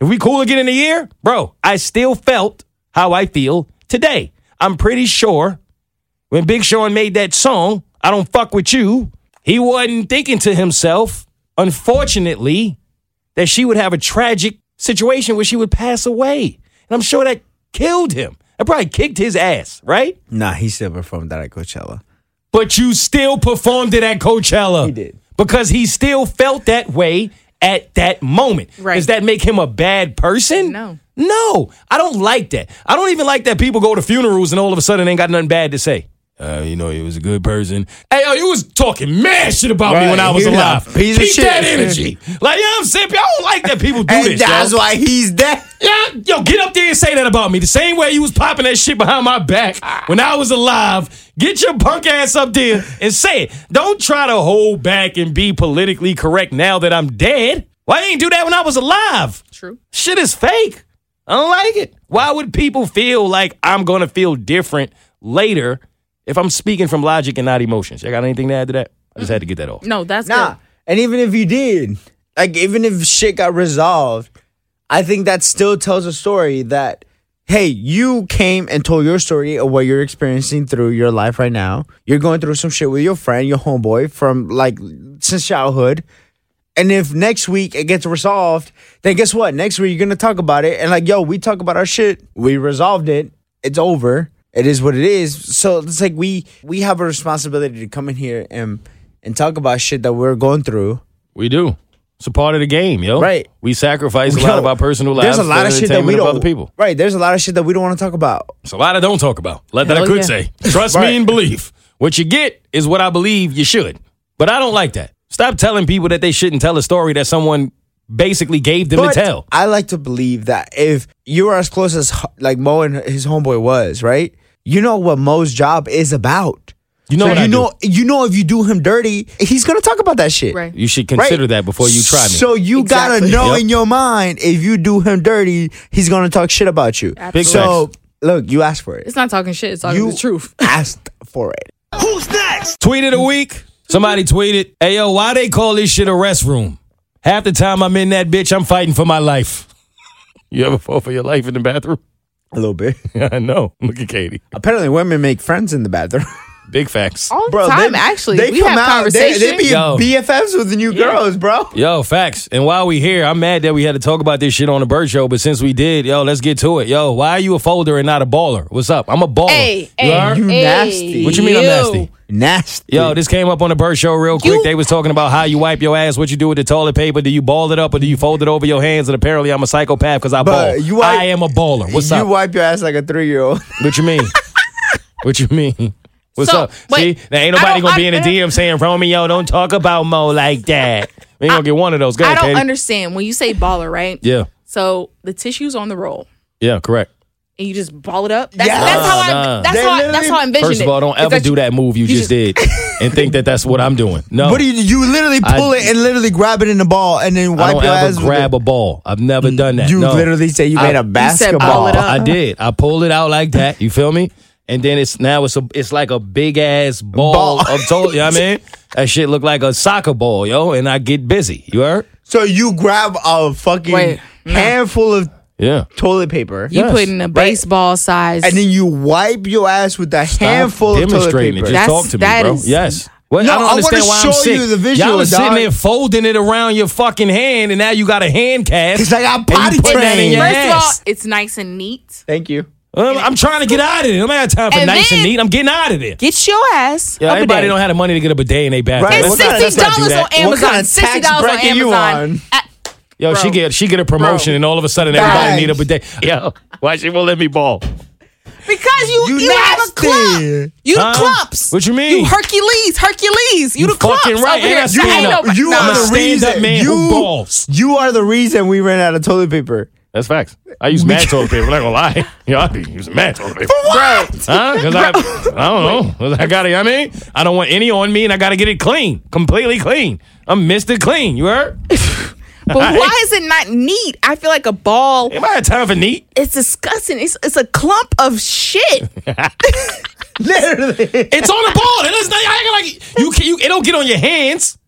If we cool again in a year, bro, I still felt how I feel today. I'm pretty sure when Big Sean made that song, I don't fuck with you, he wasn't thinking to himself, unfortunately, that she would have a tragic situation where she would pass away. And I'm sure that killed him. That probably kicked his ass, right? Nah, he still performed that at Coachella. But you still performed it at Coachella. He did. Because he still felt that way at that moment. Right. Does that make him a bad person? No. No. I don't like that. I don't even like that people go to funerals and all of a sudden ain't got nothing bad to say. Uh, you know, he was a good person. Hey, yo, you was talking mad shit about me when I was alive. piece of Keep shit. that energy. like, you know what I'm saying? I don't like that people do And this. that's yo. why he's dead. Yeah, yo, get up there and say that about me. The same way you was popping that shit behind my back when I was alive. Get your punk ass up there and say it. Don't try to hold back and be politically correct now that I'm dead. Why you ain't do that when I was alive? True. Shit is fake. I don't like it. Why would people feel like I'm gonna feel different later if I'm speaking from logic and not emotions? You got anything to add to that? I just had to get that off. No, that's Nah. good. And even if you did, like even if shit got resolved, I think that still tells a story that hey, you came and told your story of what you're experiencing through your life right now. You're going through some shit with your friend, your homeboy from like since childhood. And if next week it gets resolved, then guess what? Next week you're gonna talk about it and like, yo, we talk about our shit. We resolved it. It's over. It is what it is. So it's like we we have a responsibility to come in here and and talk about shit that we're going through. We do. It's a part of the game, yo. Right. We sacrifice a Yo, lot of our personal lives There's a lot of shit that we don't. other people. Right. There's a lot of shit that we don't want to talk about. It's a lot I don't talk about. Let that I could yeah. say. Trust Right. me and believe. What you get is what I believe you should. But I don't like that. Stop telling people that they shouldn't tell a story that someone basically gave them But to tell. I like to believe that if you were as close as like Moe and his homeboy was, right? You know what Moe's job is about. You know So what you I do. know you know if you do him dirty, he's gonna talk about that shit. Right. You should consider Right. that before you try me. So you Exactly. gotta know Yep. in your mind if you do him dirty, he's gonna talk shit about you. Absolutely. So look, you asked for it. It's not talking shit. It's talking You the truth. asked for it. Who's next? Tweet of the week. Somebody tweeted, hey yo, why they call this shit a restroom? Half the time I'm in that bitch, I'm fighting for my life. you ever fought for your life in the bathroom? A little bit. I know. Look at Keity. Apparently, women make friends in the bathroom. Big facts. All the Bro, time, they- actually. they we come have out, they, conversation. they be Yo. BFFs with the new girls, bro. Yo, facts. And while we here, I'm mad that we had to talk about this shit on the Bert Show, but since we did, yo, let's get to it. Yo, why are you a folder and not a baller? What's up? I'm a baller. hey, you hey. You nasty. What you mean I'm nasty? Nasty. Yo, this came up on the Bert Show real quick. You- They was talking about how you wipe your ass, what you do with the toilet paper. Do you ball it up or do you fold it over your hands? And apparently I'm a psychopath because I But ball. you wipe- I am a baller. What's you up? You wipe your ass like a three year old. what you mean? what you mean? What's So, up? wait, See, there ain't nobody gonna be in the DM saying, Romeo, don't talk about Moe like that. We ain't gonna get one of those. Go I ahead, don't Keity. understand when you say baller, right? Yeah, So the tissue's on the roll, yeah, correct. and you just ball it up. That's, Yes. that's how I. Nah. That's They how. I, that's literally- how I envision First of all, don't ever do that move you, you just did and think that that's what I'm doing. No, What do you you literally I- pull it and literally grab it in the ball and then I wipe don't your ever ass with grab it? a ball. I've never done that. You no. literally say you I- made a You said basketball. ball it up. I did. I pulled it out like that. You feel me? And then it's now it's a it's like a big ass ball, Ball. of toilet. You know what I mean? That shit look like a soccer ball, yo. And I get busy. You heard? So you grab a fucking Wait, no. handful of Yeah. toilet paper You Yes. put in a baseball size. and then you wipe your ass with that handful of toilet demonstrating paper. it. Just That's- talk to me, bro. is- yes. Well, No, I don't I wanna understand why I'm show sick. you the visual, Y'all are sitting there folding it around your fucking hand, and now you got a hand cast. 'Cause I got and you potty putting that in trained. your First of all, it's nice and neat. Thank you. Um, I'm trying to get out of there. I don't have time for And nice and then- neat. I'm getting out of there. Get your ass. Yeah, a everybody bidet. don't have the money to get a bidet in their bathroom. Right, It's what kind of- sixty let's not do dollars on that. Amazon. What kind of Sixty dollars on bracket you Amazon. on? Uh, Yo, she Bro. get she get a promotion, Bro. and all of a sudden everybody Facts. need a bidet. Yo, why she won't let me ball? because you You you, have a nasty. clump. You Huh? the clumps. What you mean? You Hercules. Hercules. You, You the clumps fucking right, over and here. I stand ain't up. nobody- You Nah. I'm are a the stand-up reason. man who you, balls. You are the reason we ran out of toilet paper. That's facts. I use mad toilet paper. I'm not gonna lie. Yo, I be using mad toilet paper. Bro. Huh? Because I, I don't know. 'Cause I got it. I mean, I don't want any on me, and I got to get it clean, completely clean. I'm Mister Clean. You heard? But why is it not neat? I feel like a ball. Anybody have time for neat? It's disgusting. It's it's a clump of shit. Literally. It's on the ball. It's not I act like you can. You, it don't get on your hands.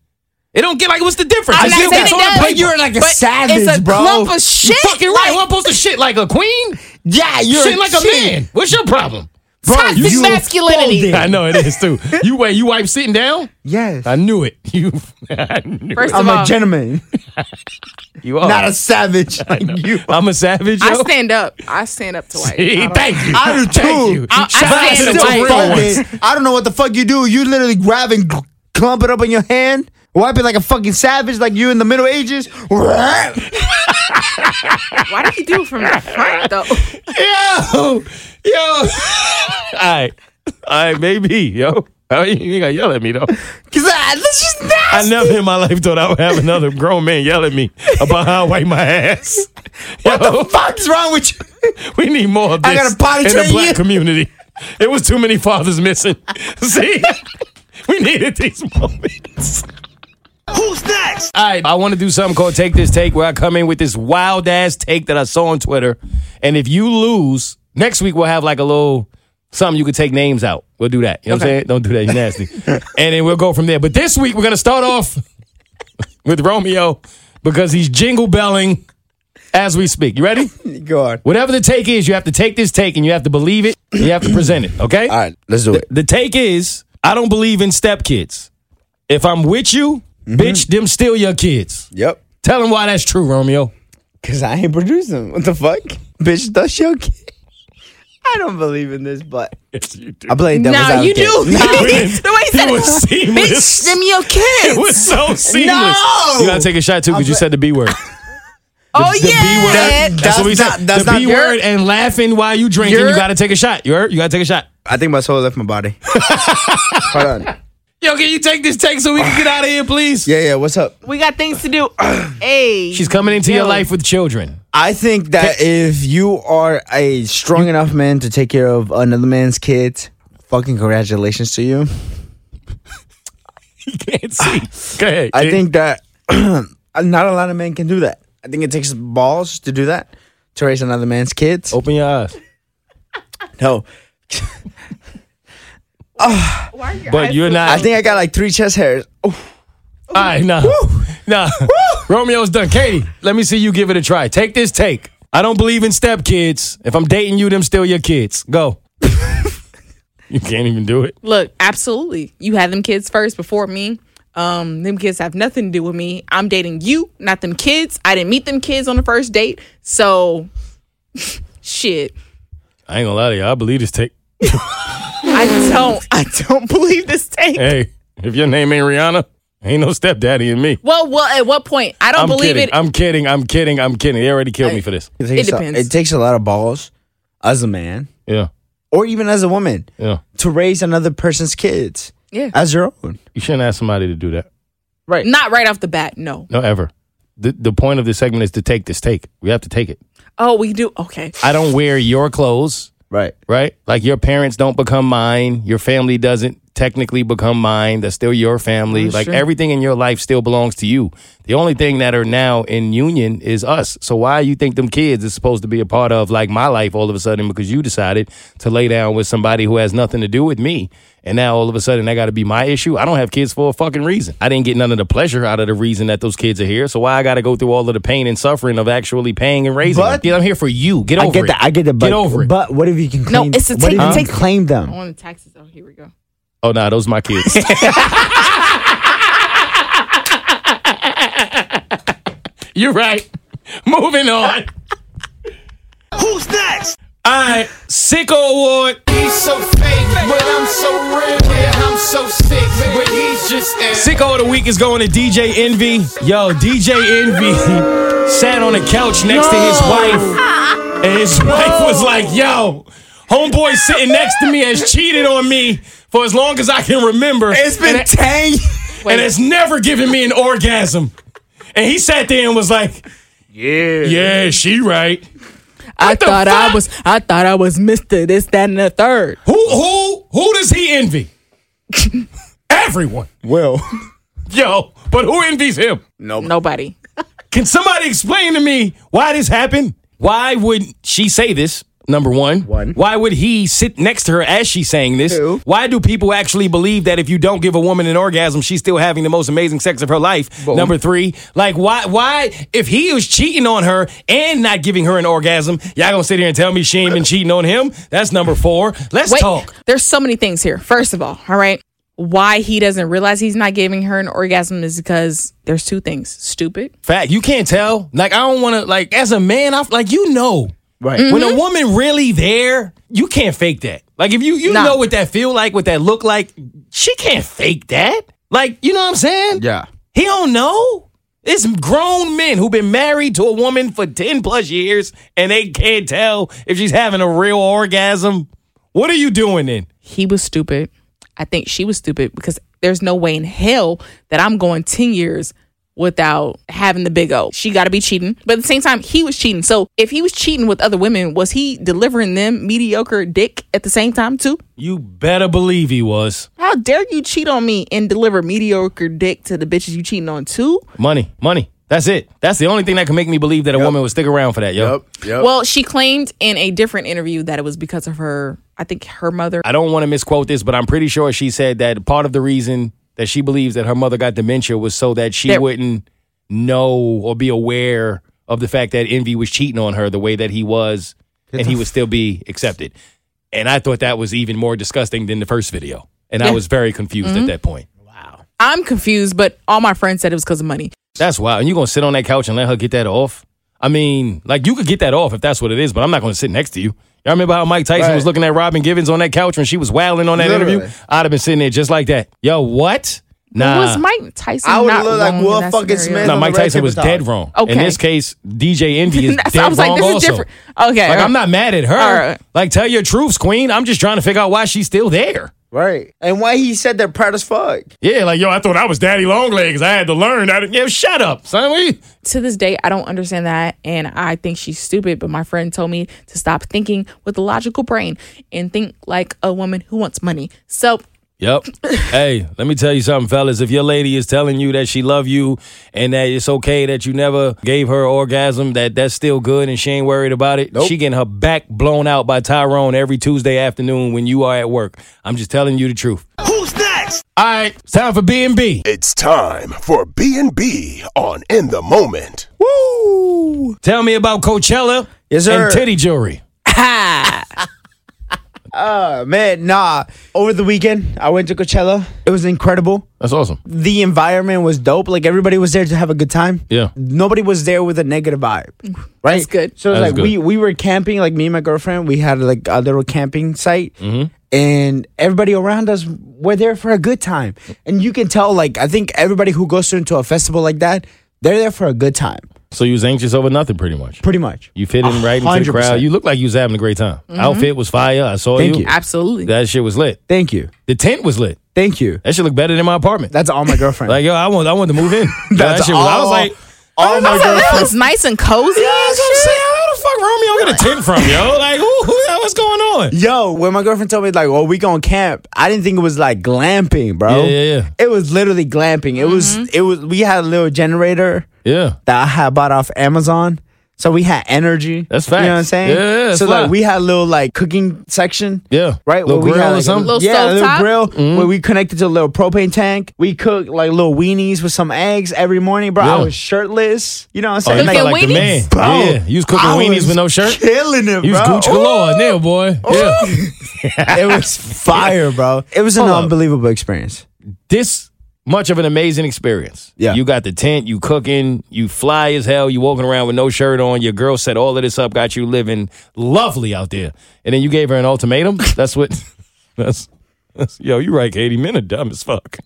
It don't get like what's the difference? I'm It's not still saying it on does. But you're like a But savage, it's a bro. clump of shit. You fucking right. Like, I'm supposed to shit like a queen. yeah, you're Shit like a man. What's your problem? toxic you masculinity. folded. I know it is too. You wait. You wipe sitting down. Yes. I knew it. You. I knew First it. I'm of a gentleman, You are. not a savage like you. I'm a savage. I stand up. I stand up to white. Hey, I don't- thank you. I do Thank too. you. I- I Shout out stand the up to real white. ones. I don't know what the fuck you do. You literally grab and clump it up in your hand, wipe it like a fucking savage, like you in the Middle Ages. Why did you do it from the front though? Yo, yo. All right, all right, maybe, yo. Oh, you ain't gotta yell at me though. Cause I, that's just nasty. I never in my life thought I would have another grown man yell at me about how I wipe my ass. What the fuck's wrong with you? We need more of this I gotta potty in the black you? community. It was too many fathers missing. See, we needed these moments. Who's next? All right, I want to do something called Take This Take, where I come in with this wild ass take that I saw on Twitter. And if you lose, next week we'll have like a little something you could take names out. We'll do that. You know what I'm saying? Don't do that. You're nasty. and then we'll go from there. But this week we're going to start off with Romeo because he's jingle belling as we speak. You ready? Go on. Whatever the take is, you have to take this take and you have to believe it. and You have to present it. Okay? All right, let's do it. The take is I don't believe in stepkids. If I'm with you, Mm-hmm. bitch, them still your kids. Yep. Tell them why that's true, Romeo. Cause I ain't producing. What the fuck, bitch? That's your kid. I don't believe in this, but Yes, you do. I play devil's No, you do. No. the way he said It was it, seamless. bitch, them your kids. It was so seamless. No! You gotta take a shot too because you said the B word. oh the yeah, B word. That- That's, That's what we not- said. that's the B your- word and laughing while you drinking. Your- You gotta take a shot. You heard? You gotta take a shot. I think my soul left my body. Hold on. Yo, can you take this take so we can get out of here, please? Yeah, yeah. What's up? we got things to do. hey, She's coming into your life with children. I think that if you are a strong enough man to take care of another man's kids, fucking congratulations to you. You can't see. Go ahead. I kid. think that not a lot of men can do that. I think it takes balls to do that to raise another man's kids. Open your eyes. No, Why are your But eyes you're not. I think I got like three chest hairs. Oh, All right, nah. Nah. Romeo's done. Keity, let me see you give it a try. Take this take. I don't believe in stepkids. If I'm dating you, them still your kids. Go. you can't even do it. Look, absolutely. You had them kids first before me. Um, them kids have nothing to do with me. I'm dating you, not them kids. I didn't meet them kids on the first date. So shit. I ain't gonna lie to you. I believe this take. I don't I don't believe this take. Hey, if your name ain't Rihanna, ain't no stepdaddy in me. Well, well, at what point? I don't I'm believe kidding. it. I'm kidding. I'm kidding. I'm kidding. They already killed me for this. it, takes a- depends. it takes a lot of balls as a man Yeah. or even as a woman Yeah. to raise another person's kids yeah. as your own. You shouldn't ask somebody to do that. Right. Not right off the bat, no. No, ever. The, the point of this segment is to take this take. We have to take it. Oh, we do. Okay. I don't wear your clothes. Right. right? Like your parents don't become mine, your family doesn't technically become mine. That's still your family. like everything in your life still belongs to you. The only thing that are now in union is us. So why you think them kids is supposed to be a part of like my life all of a sudden because you decided to lay down with somebody who has nothing to do with me. And now all of a sudden that got to be my issue. I don't have kids for a fucking reason. I didn't get none of the pleasure out of the reason that those kids are here. So why I got to go through all of the pain and suffering of actually paying and raising But- them? Yeah, I'm here for you. Get I over get it. that. I get the But, Get over it. But what if you can No, it's a what take- if you take- claim them? I want the taxes. Oh, here we go. Oh, nah, those my kids. You're right. Moving on. Who's next? All right, Sicko Award. He's so fake, but I'm so real. Yeah, I'm so sick, but he's just Sicko of the week is going to DJ Envy. Yo, DJ Envy sat on a couch next to his wife, and his wife was like, "Yo, homeboy sitting next to me has cheated on me for as long as I can remember. It's been and, ten. and it's never given me an orgasm." And he sat there and was like, Yeah. "Yeah, she right." I the thought I was I thought I was Mr. This, that, and the third. Who who who does he envy? Everyone. Will. Yo, but who envies him? Nobody. Can somebody explain to me why this happened? Why would she say this? Number one. One. Why would he sit next to her as she's saying this? Two. Why do people actually believe that if you don't give a woman an orgasm, she's still having the most amazing sex of her life? Boom. Number three. Like why why if he was cheating on her and not giving her an orgasm, y'all gonna sit here and tell me she ain't been cheating on him? That's number four. Let's Wait, talk. there's so many things here. First of all, all right, why he doesn't realize he's not giving her an orgasm is because there's two things: stupid. Fact, you can't tell. Like I don't want to. Like as a man, I like you know. Right. When Mm-hmm. a woman really there, you can't fake that. Like if you you No. know what that feel like, what that look like, she can't fake that. Like you know what I'm saying? Yeah. He don't know. It's grown men who've been married to a woman for 10 plus years and they can't tell if she's having a real orgasm. What are you doing then? He was stupid. I think she was stupid because there's no way in hell that I'm going 10 years without having the big O. She got to be cheating. But at the same time, he was cheating. So if he was cheating with other women, was he delivering them mediocre dick at the same time too? You better believe he was. How dare you cheat on me and deliver mediocre dick to the bitches you cheating on too? Money, money. That's it. That's the only thing that can make me believe that a woman would stick around for that, yo. Yep. Well, she claimed in a different interview that it was because of her, I think her mother. I don't want to misquote this, but I'm pretty sure she said that part of the reason that she believes that her mother got dementia was so that she There- wouldn't know or be aware of the fact that Envy was cheating on her the way that he was, and he would still be accepted. And I thought that was even more disgusting than the first video. And I was very confused at mm-hmm. that point. Wow. I'm confused, but all my friends said it was because of money. That's wild. And you're going to sit on that couch and let her get that off? I mean, like, you could get that off if that's what it is, but I'm not going to sit next to you. Y'all remember how Mike Tyson Right. was looking at Robin Givens on that couch when she was wailing on that Literally. interview? I'd have been sitting there just like that. Yo, what? Nah. Was Mike Tyson I would've not looked like Will fucking? Smith. no, on Mike Tyson was table dead wrong. Okay. In this case, DJ Envy is That's- dead I was like, wrong this is also. different. Okay, Like, all I'm not mad at her. All right. Like, tell your truths, Queen. I'm just trying to figure out why she's still there. Right. And why he said they're proud as fuck. Yeah, like, yo, I thought I was Daddy Longlegs. I had to learn. I, didn't, yeah, shut up, son. We, to this day, I don't understand that, and I think she's stupid. But my friend told me to stop thinking with a logical brain and think like a woman who wants money. So Yep. hey, let me tell you something, fellas. If your lady is telling you that she love you and that it's okay that you never gave her orgasm, that that's still good and she ain't worried about it, she getting her back blown out by Tyrone every Tuesday afternoon when you are at work. I'm just telling you the truth. Who's next? All right, it's time for B and B. It's time for B&B on In the Moment. Woo! Tell me about Coachella Yes, sir. and titty jewelry. Uh, man, nah. Over the weekend, I went to Coachella. It was incredible. That's awesome. The environment was dope. Like everybody was there to have a good time. Yeah. Nobody was there with a negative vibe. Right? That's good. So it's That's like good. we we were camping, like me and my girlfriend, we had like a little camping site. Mm-hmm. And everybody around us were there for a good time. And you can tell, like, I think everybody who goes into a festival like that, they're there for a good time. So you was anxious over nothing, pretty much. Pretty much. You fit in right into the 100%. crowd. You look like you was having a great time. Mm-hmm. Outfit was fire. I saw Thank you. you. absolutely, That shit was lit. Thank you. The tent was lit. Thank you. That shit look better than my apartment. That's all my girlfriend. Like yo, I want, I want to move in. That's that shit was, I was all- like, all my that girlfriend. was nice and cozy. yeah, that's what I'm shit. saying. How the fuck Romeo get a tent from, yo? Like, who, who, what's going on? Yo, when my girlfriend told me like, "Oh, we going camp," I didn't think it was like glamping, bro. Yeah, yeah, yeah. It was literally glamping. It was. Mm-hmm. It was. We had a little generator Yeah. that I had bought off Amazon. So we had energy. That's fact. You know what I'm saying? Yeah, it's so like we had a little like cooking section. Yeah. Right, Little where we grill had, or like, a something? Little yeah, a little stovetop? grill Mhm. where we connected to a little propane tank. We cooked like little weenies with some eggs every morning, bro. I was shirtless. You know what I'm Oh, saying? you Cooking felt like the man. weenies? Bro, yeah. You was cooking I weenies was with no shirt? killing it, You was bro. Guch Galore there, boy. Yeah. it was fire, bro. It was an Hold up. unbelievable experience. this much of an amazing experience. Yeah. You got the tent, you cooking, you fly as hell, you walking around with no shirt on, your girl set all of this up, got you living lovely out there. And then you gave her an ultimatum. That's what that's, that's yo, you right, Keity. Men are dumb as fuck.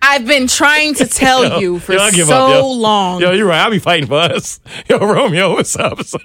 I've been trying to tell Yo, you for yo, so up, yo. long. Yo, you're right. I'll be fighting for us. Yo, Romeo, what's up, son?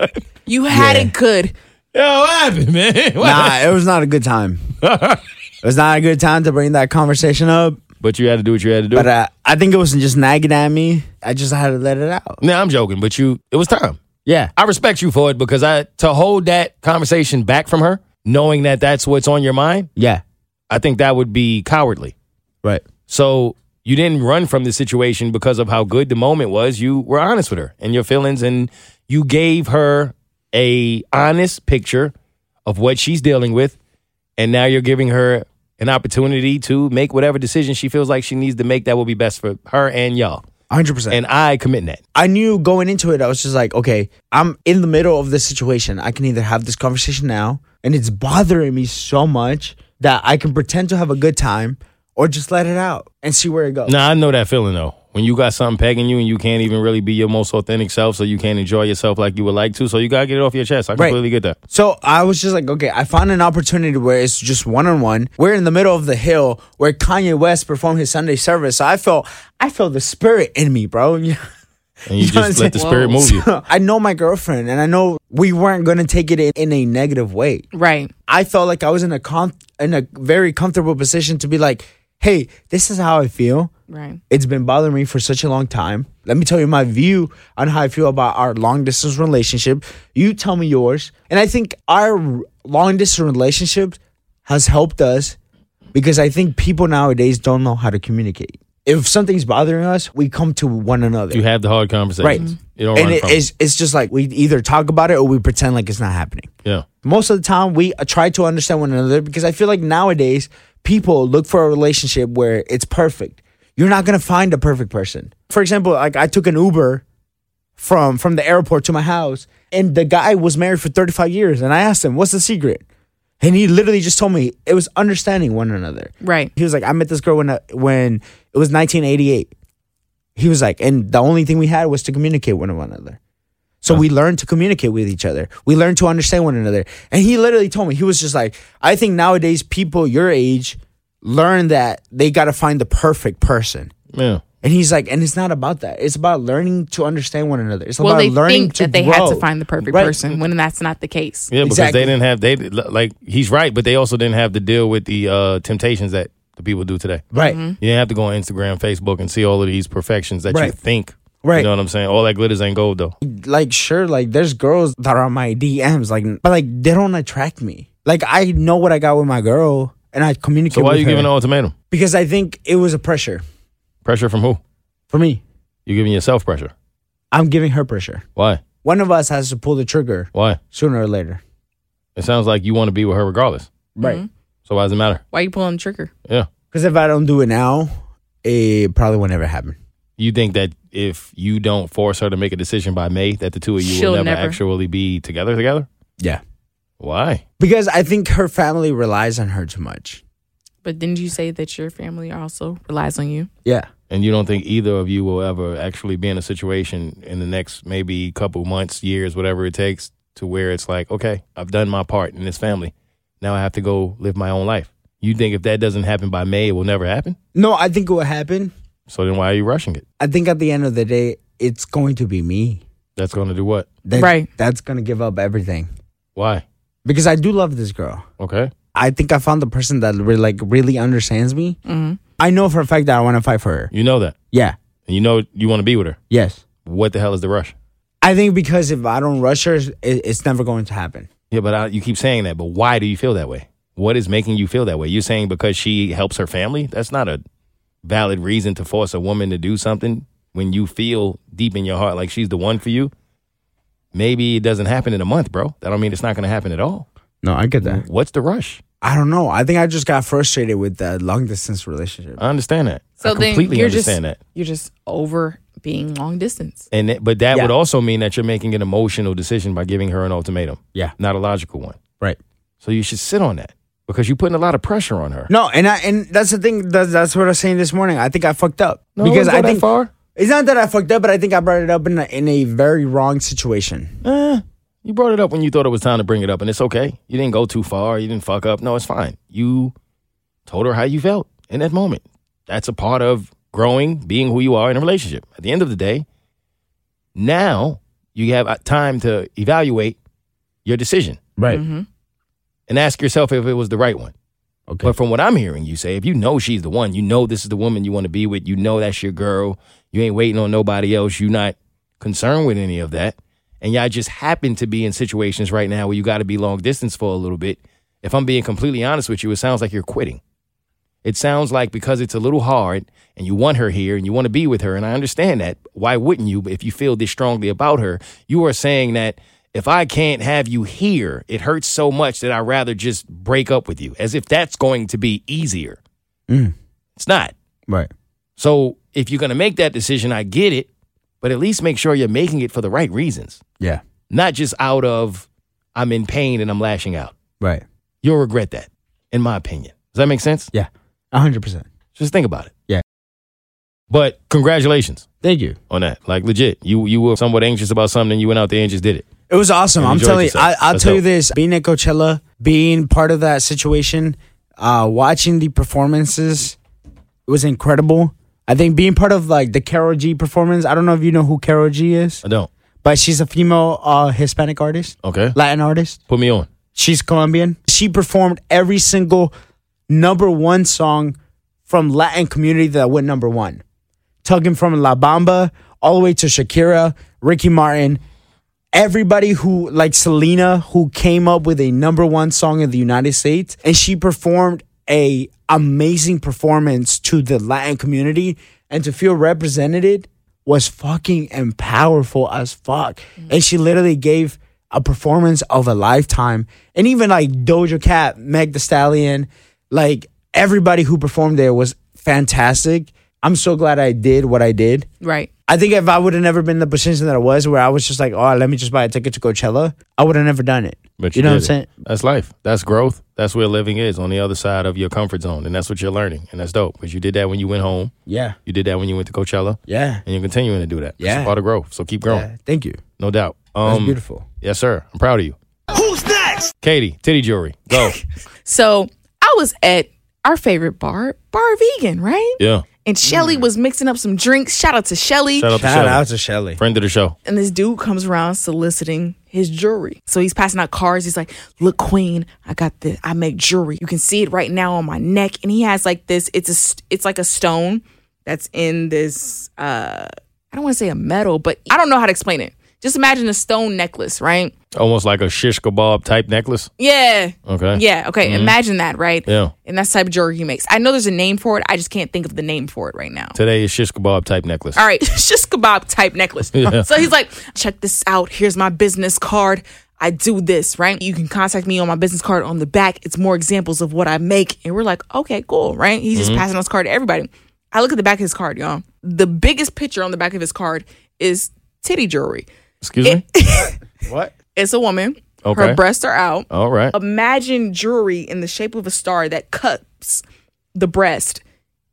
you had Yeah. it good. Yo, what happened, man? What Nah, happened? it was not a good time. it was not a good time to bring that conversation up. But you had to do what you had to do. But uh, I think it wasn't just nagging at me. I just had to let it out. nah, I'm joking, but you it was time. Yeah. I respect you for it because I to hold that conversation back from her, knowing that that's what's on your mind, Yeah. I think that would be cowardly. Right. So you didn't run from the situation because of how good the moment was. You were honest with her and your feelings, and you gave her a honest picture of what she's dealing with, and now you're giving her an opportunity to make whatever decision she feels like she needs to make that will be best for her and y'all. 100%. And I commit that. I knew going into it, I was just like, okay, I'm in the middle of this situation. I can either have this conversation now, and it's bothering me so much that I can pretend to have a good time, or just let it out and see where it goes. Nah, I know that feeling though. When you got something pegging you and you can't even really be your most authentic self, so you can't enjoy yourself like you would like to. So you gotta get it off your chest. I Right. completely get that. So I was just like, okay, I found an opportunity where it's just one on one. We're in the middle of the hill where Kanye West performed his Sunday service. So I felt, I felt the spirit in me, bro. You know And you, know what just let the saying? spirit move you. So, I know my girlfriend, and I know we weren't gonna take it in, in a negative way. Right. I felt like I was in a com- in a very comfortable position to be like, hey, this is how I feel. Right. It's been bothering me for such a long time. Let me tell you my view on how I feel about our long distance relationship. You tell me yours. And I think our long distance relationship has helped us because I think people nowadays don't know how to communicate. If something's bothering us, we come to one another. You have the hard conversations. Right. You don't and it- it's, it's just like we either talk about it or we pretend like it's not happening. Yeah. Most of the time, we uh, try to understand one another because I feel like nowadays people look for a relationship where it's perfect. You're not gonna find a perfect person. For example, like I took an Uber from from the airport to my house, and the guy was married for 35 years, and I asked him, "What's the secret?" And he literally just told me it was understanding one another. Right. He was like, "I met this girl when I, when it was 1988." He was like, and the only thing we had was to communicate with one another. So we learned to communicate with each other. We learned to understand one another. And he literally told me, he was just like, I think nowadays people your age learn that they got to find the perfect person. Yeah. And he's like, and it's not about that. It's about learning to understand one another. It's Well, about they learning think to that they grow. had to find the perfect Right. person when that's not the case. Yeah, because Exactly. they didn't have they like he's right, but they also didn't have to deal with the uh, temptations that the people do today. Right. Mm-hmm. You didn't have to go on Instagram, Facebook, and see all of these perfections that you think. Right. You know what I'm saying? All that glitters ain't gold though. Like, sure, like there's girls that are on my DMs, like, but like they don't attract me. Like I know what I got with my girl, and I communicate. So why are you her. giving an ultimatum? Because I think it was a pressure Pressure from who? for me. You're giving yourself pressure. I'm giving her pressure. Why? One of us has to pull the trigger Why? sooner or later. It sounds like you want to be with her regardless. Right. Mm-hmm. So why does it matter? Why are you pulling the trigger? Yeah. Because if I don't do it now, it probably will never happen. You think that if you don't force her to make a decision by May, that the two of you She'll will never, never. actually be together together? Yeah. Why? Because I think her family relies on her too much. But didn't you say that your family also relies on you? Yeah. And you don't think either of you will ever actually be in a situation in the next maybe couple months, years, whatever it takes, to where it's like, okay, I've done my part in this family. Now I have to go live my own life. You think if that doesn't happen by May, it will never happen? No, I think it will happen. So then why are you rushing it? I think at the end of the day, it's going to be me. That's going to do what? That, Right. That's going to give up everything. Why? Because I do love this girl. Okay. I think I found the person that really, like really understands me. Mm-hmm. I know for a fact that I want to fight for her. You know that. Yeah. And you know you want to be with her. Yes. What the hell is the rush? I think because if I don't rush her, it, it's never going to happen. Yeah, but I, you keep saying that. But why do you feel that way? What is making you feel that way? You're saying because she helps her family? That's not a valid reason to force a woman to do something when you feel deep in your heart like she's the one for you. Maybe it doesn't happen in a month, bro. That don't mean it's not going to happen at all. No, I get that. What's the rush? I don't know. I think I just got frustrated with the long distance relationship. I understand that. So I then completely you're understand just that. you're just over being long distance. And it- but that Yeah. would also mean that you're making an emotional decision by giving her an ultimatum. Yeah. Not a logical one. Right. So you should sit on that because you're putting a lot of pressure on her. No, and I and that's the thing. That's, that's what I was saying this morning. I think I fucked up No, because go I that think far. It's not that I fucked up, but I think I brought it up in a, in a very wrong situation. Eh, you brought it up when you thought it was time to bring it up, and it's okay. You didn't go too far. You didn't fuck up. No, it's fine. You told her how you felt in that moment. That's a part of growing, being who you are in a relationship. At the end of the day, now you have uh, time to evaluate your decision Right. Mhm. and ask yourself if it was the right one. Okay. But from what I'm hearing you say, if you know she's the one, you know this is the woman you want to be with, you know that's your girl, you ain't waiting on nobody else, you're not concerned with any of that, and y'all just happen to be in situations right now where you got to be long distance for a little bit. If I'm being completely honest with you, it sounds like you're quitting. It sounds like because it's a little hard and you want her here and you want to be with her, and I understand that. Why wouldn't you if you feel this strongly about her? You are saying that if I can't have you here, it hurts so much that I'd rather just break up with you, as if that's going to be easier. Mm. It's not. Right. So if you're going to make that decision, I get it, but at least make sure you're making it for the right reasons, Yeah. not just out of I'm in pain and I'm lashing out. Right. You'll regret that, in my opinion. Does that make sense? Yeah. A hundred percent. Just think about it. Yeah. But congratulations Thank you. on that. Like legit, you you were somewhat anxious about something, and you went out there and just did it. It was awesome. I'm telling you. I, I'll That's tell you this: being at Coachella, being part of that situation, uh, watching the performances, it was incredible. I think being part of like the Karol G performance. I don't know if you know who Karol G is, I don't. but she's a female uh, Hispanic artist, Okay, Latin artist. put me on. She's Colombian. She performed every single number one song from Latin community that went number one. Tugging from La Bamba all the way to Shakira, Ricky Martin, everybody who like Selena who came up with a number one song in the United States and she performed a amazing performance to the Latin community and to feel represented was fucking and powerful as fuck. Mm. And she literally gave a performance of a lifetime. And even like Doja Cat, Meg the Stallion, like everybody who performed there was fantastic. I'm so glad I did what I did. Right. I think if I would have never been in the position that I was, where I was just like, oh, let me just buy a ticket to Coachella, I would have never done it. But You you, know what I'm it. saying? That's life. That's growth. That's where living is on the other side of your comfort zone, and that's what you're learning, and that's dope. Because you did that when you went home. Yeah. You did that when you went to Coachella, Yeah. and you're continuing to do that. Yeah. it's a part of growth. So keep growing, Yeah. Thank you. no doubt. That's Um, beautiful. Yes, sir. I'm proud of you, Who's next? Keity. Titty jewelry. Go. So I was at our favorite bar, Bar Vegan, right? yeah. And Shelly was mixing up some drinks. Shout out to Shelly. Shout out to Shout Shelly. out to Shelly. friend of the show. and this dude comes around soliciting his jewelry. So he's passing out cards. He's like, "Look, Queen, I got this. I make jewelry. You can see it right now on my neck." And he has like this. It's a. It's like a stone that's in this. uh I don't want to say a metal, but I don't know how to explain it. Just imagine a stone necklace, right? Almost like a shish kebab type necklace. Yeah. Okay. Yeah. Okay. Mm-hmm. Imagine that, right? Yeah. And that's the type of jewelry he makes. I know there's a name for it. I just can't think of the name for it right now. Today is shish kebab type necklace. All right, shish kebab type necklace. Yeah. So he's like, check this out. Here's my business card. I do this, right? You can contact me on my business card on the back. It's more examples of what I make. And we're like, okay, cool, right? He's just mm-hmm. passing this card to everybody. I look at the back of his card, y'all. The biggest picture on the back of his card is titty jewelry. Excuse me. What? It's a woman. Okay. Her breasts are out. All right. Imagine jewelry in the shape of a star that cups the breast,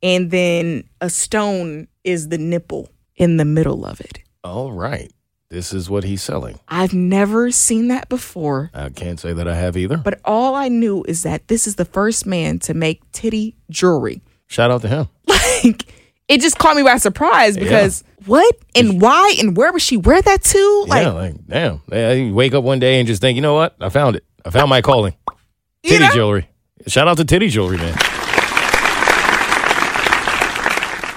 and then a stone is the nipple in the middle of it. All right. This is what he's selling. I've never seen that before, I can't say that I have either. but all I knew is that this is the first man to make titty jewelry. Shout out to him. Like, it just caught me by surprise because what and why and where would she wear that to? Like, yeah, like damn. Yeah, you wake up one day and just think, you know what? I found it. I found my calling. You Titty know? jewelry. Shout out to titty jewelry, man.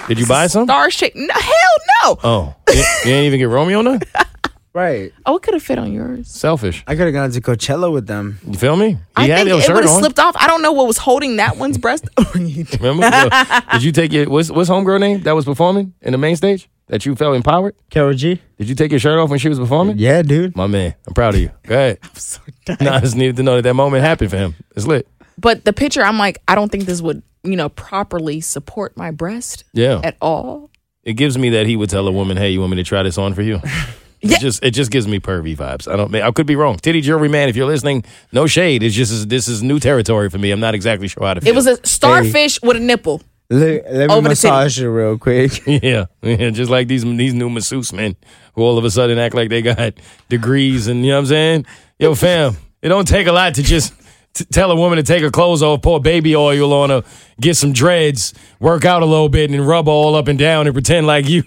Did you buy some? star shape? No, hell no. Oh, you, you didn't even get Romeo none? Right. Oh, it could have fit on yours. Selfish. I could have gone to Coachella with them. You feel me? He I had think it would have slipped off. I don't know what was holding that one's breast. Remember? Yo, Did you take your what's what's homegirl name that was performing in the main stage? that you felt empowered? Karol G. Did you take your shirt off when she was performing? Yeah, dude. My man, I'm proud of you. Go ahead. I'm so nah, I just needed to know that that moment happened for him. It's lit. But the picture, I'm like, I don't think this would, you know, properly support my breast Yeah. at all. It gives me that he would tell a woman, "Hey, you want me to try this on for you?" It just it just gives me pervy vibes. I don't. I could be wrong. Titty jewelry man, if you're listening, no shade. It's just this is new territory for me. I'm not exactly sure how to. Feel. It was a starfish with a nipple. Let, let me Over the titty. massage you real quick. yeah, yeah, just like these these new masseuse men who all of a sudden act like they got degrees and you know what I'm saying. Yo, fam, it don't take a lot to just t- tell a woman to take her clothes off, pour baby oil on her, get some dreads, work out a little bit, and rub all up and down and pretend like you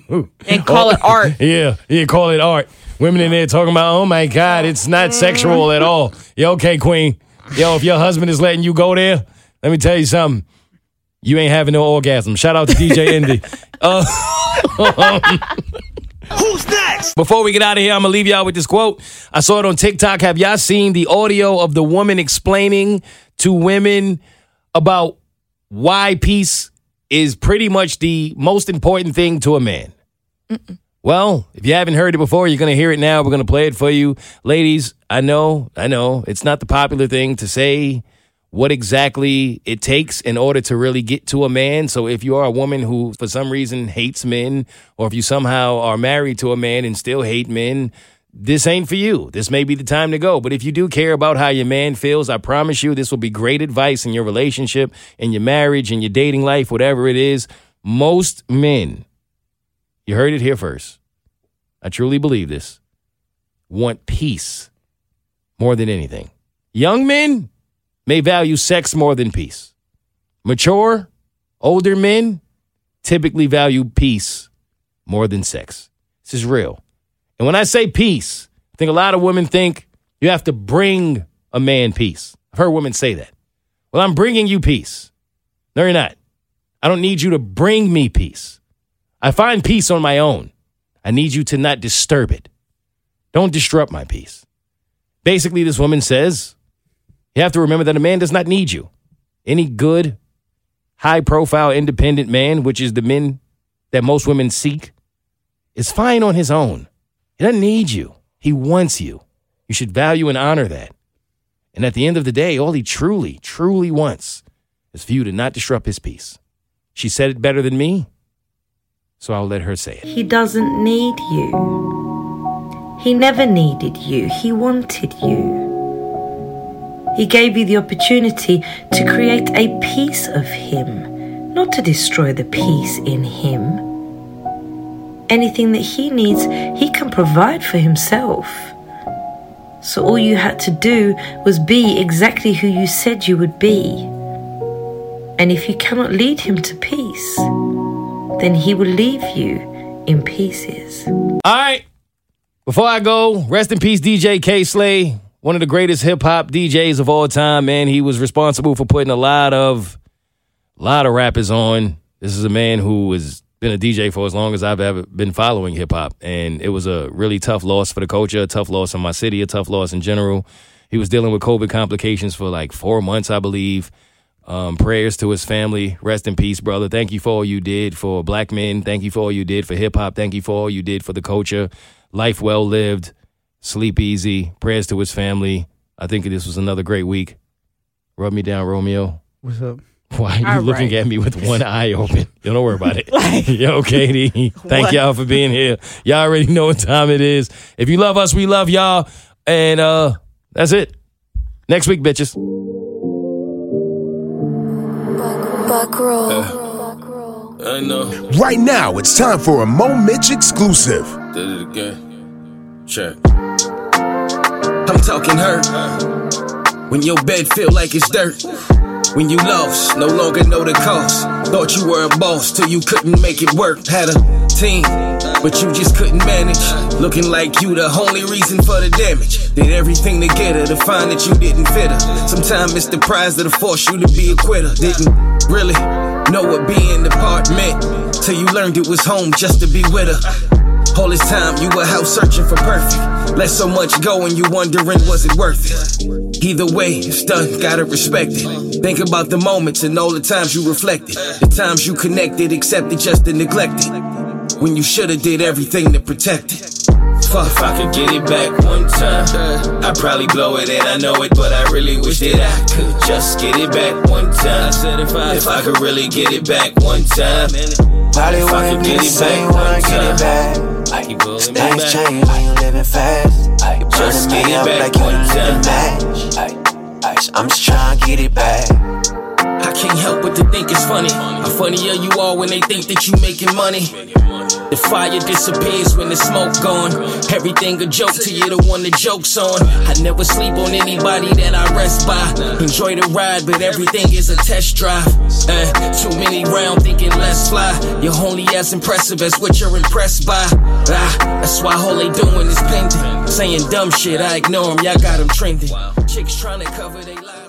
And call it art. Yeah, yeah, call it art. Women in there talking about, oh my God, it's not sexual at all. Yo, okay, Queen. Yo, if your husband is letting you go there, let me tell you something. You ain't having no orgasm. Shout out to DJ Indy. Uh, Who's before we get out of here, I'm gonna leave y'all with this quote. I saw it on TikTok. Have y'all seen the audio of the woman explaining to women about why peace is pretty much the most important thing to a man? Well, if you haven't heard it before, you're going to hear it now. We're going to play it for you. Ladies, I know, I know, it's not the popular thing to say what exactly it takes in order to really get to a man. So if you are a woman who, for some reason, hates men, or if you somehow are married to a man and still hate men, this ain't for you. This may be the time to go. But if you do care about how your man feels, I promise you this will be great advice in your relationship, in your marriage, in your dating life, whatever it is. Most men, you heard it here first. I truly believe this. Want peace more than anything. Young men may value sex more than peace. Mature, older men typically value peace more than sex. This is real. And when I say peace, I think a lot of women think you have to bring a man peace. I've heard women say that. Well, I'm bringing you peace. No, you're not. I don't need you to bring me peace. I find peace on my own. I need you to not disturb it. Don't disrupt my peace. Basically, this woman says you have to remember that a man does not need you. Any good, high profile, independent man, which is the men that most women seek, is fine on his own. He doesn't need you. He wants you. You should value and honor that. And at the end of the day, all he truly, truly wants is for you to not disrupt his peace. She said it better than me, so I'll let her say it. He doesn't need you. He never needed you. He wanted you. He gave you the opportunity to create a piece of Him, not to destroy the peace in Him. Anything that He needs, He can provide for Himself. So all you had to do was be exactly who you said you would be. And if you cannot lead Him to peace, then He will leave you in pieces. All right. Before I go, rest in peace, DJ K Slay, one of the greatest hip hop DJs of all time. Man, he was responsible for putting a lot of, lot of rappers on. This is a man who has been a DJ for as long as I've ever been following hip hop, and it was a really tough loss for the culture, a tough loss in my city, a tough loss in general. He was dealing with COVID complications for like four months, I believe. Um, prayers to his family. Rest in peace, brother. Thank you for all you did for black men. Thank you for all you did for hip hop. Thank you for all you did for the culture. Life well lived. Sleep easy. Prayers to his family. I think this was another great week. Rub me down, Romeo. What's up? Why are you All looking right. at me with one eye open? Yo, don't worry about it. Yo, Keity, thank What? y'all for being here. Y'all already know what time it is. If you love us, we love y'all. And uh that's it. Next week, bitches. Buck roll. I know. Right now, it's time for a Moe Mitch exclusive. Did it again. Check. Talking hurt. When your bed feel like it's dirt. When you lost, no longer know the cost. Thought you were a boss till you couldn't make it work. Had a team, but you just couldn't manage. Looking like you the only reason for the damage. Did everything to get her to find that you didn't fit her. Sometimes it's the prize that'll force you to be a quitter. Didn't really know what being apart meant till you learned it was home just to be with her. All this time you were out searching for perfect. Let so much go and you wondering was it worth it? Either way, it's done, gotta respect it. Think about the moments and all the times you reflected. The times you connected, accepted just to neglect it. when you shoulda did everything to protect it. Fuck. If I could get it back one time, I'd probably blow it and I know it, but I really wish that I could just get it back one time. I said if I, if I could really get it back one time, Probably if I could be get the it same back when I one get it time, back. keep pulling me Things back. change when you living fast. You Just burning get it up back like you one done lit time. the match. I'm just trying to get it back. I can't help but to think it's funny. How funnier you are when they think that you making money. The fire disappears when the smoke gone. Everything a joke to you, the one the joke's on. I never sleep on anybody that I rest by. Enjoy the ride, but everything is a test drive. Eh, too many round thinking less fly. You're only as impressive as what you're impressed by. Ah, that's why all they doing is pending. Saying dumb shit, I ignore them, y'all got them trending. Chicks trying to cover they lies.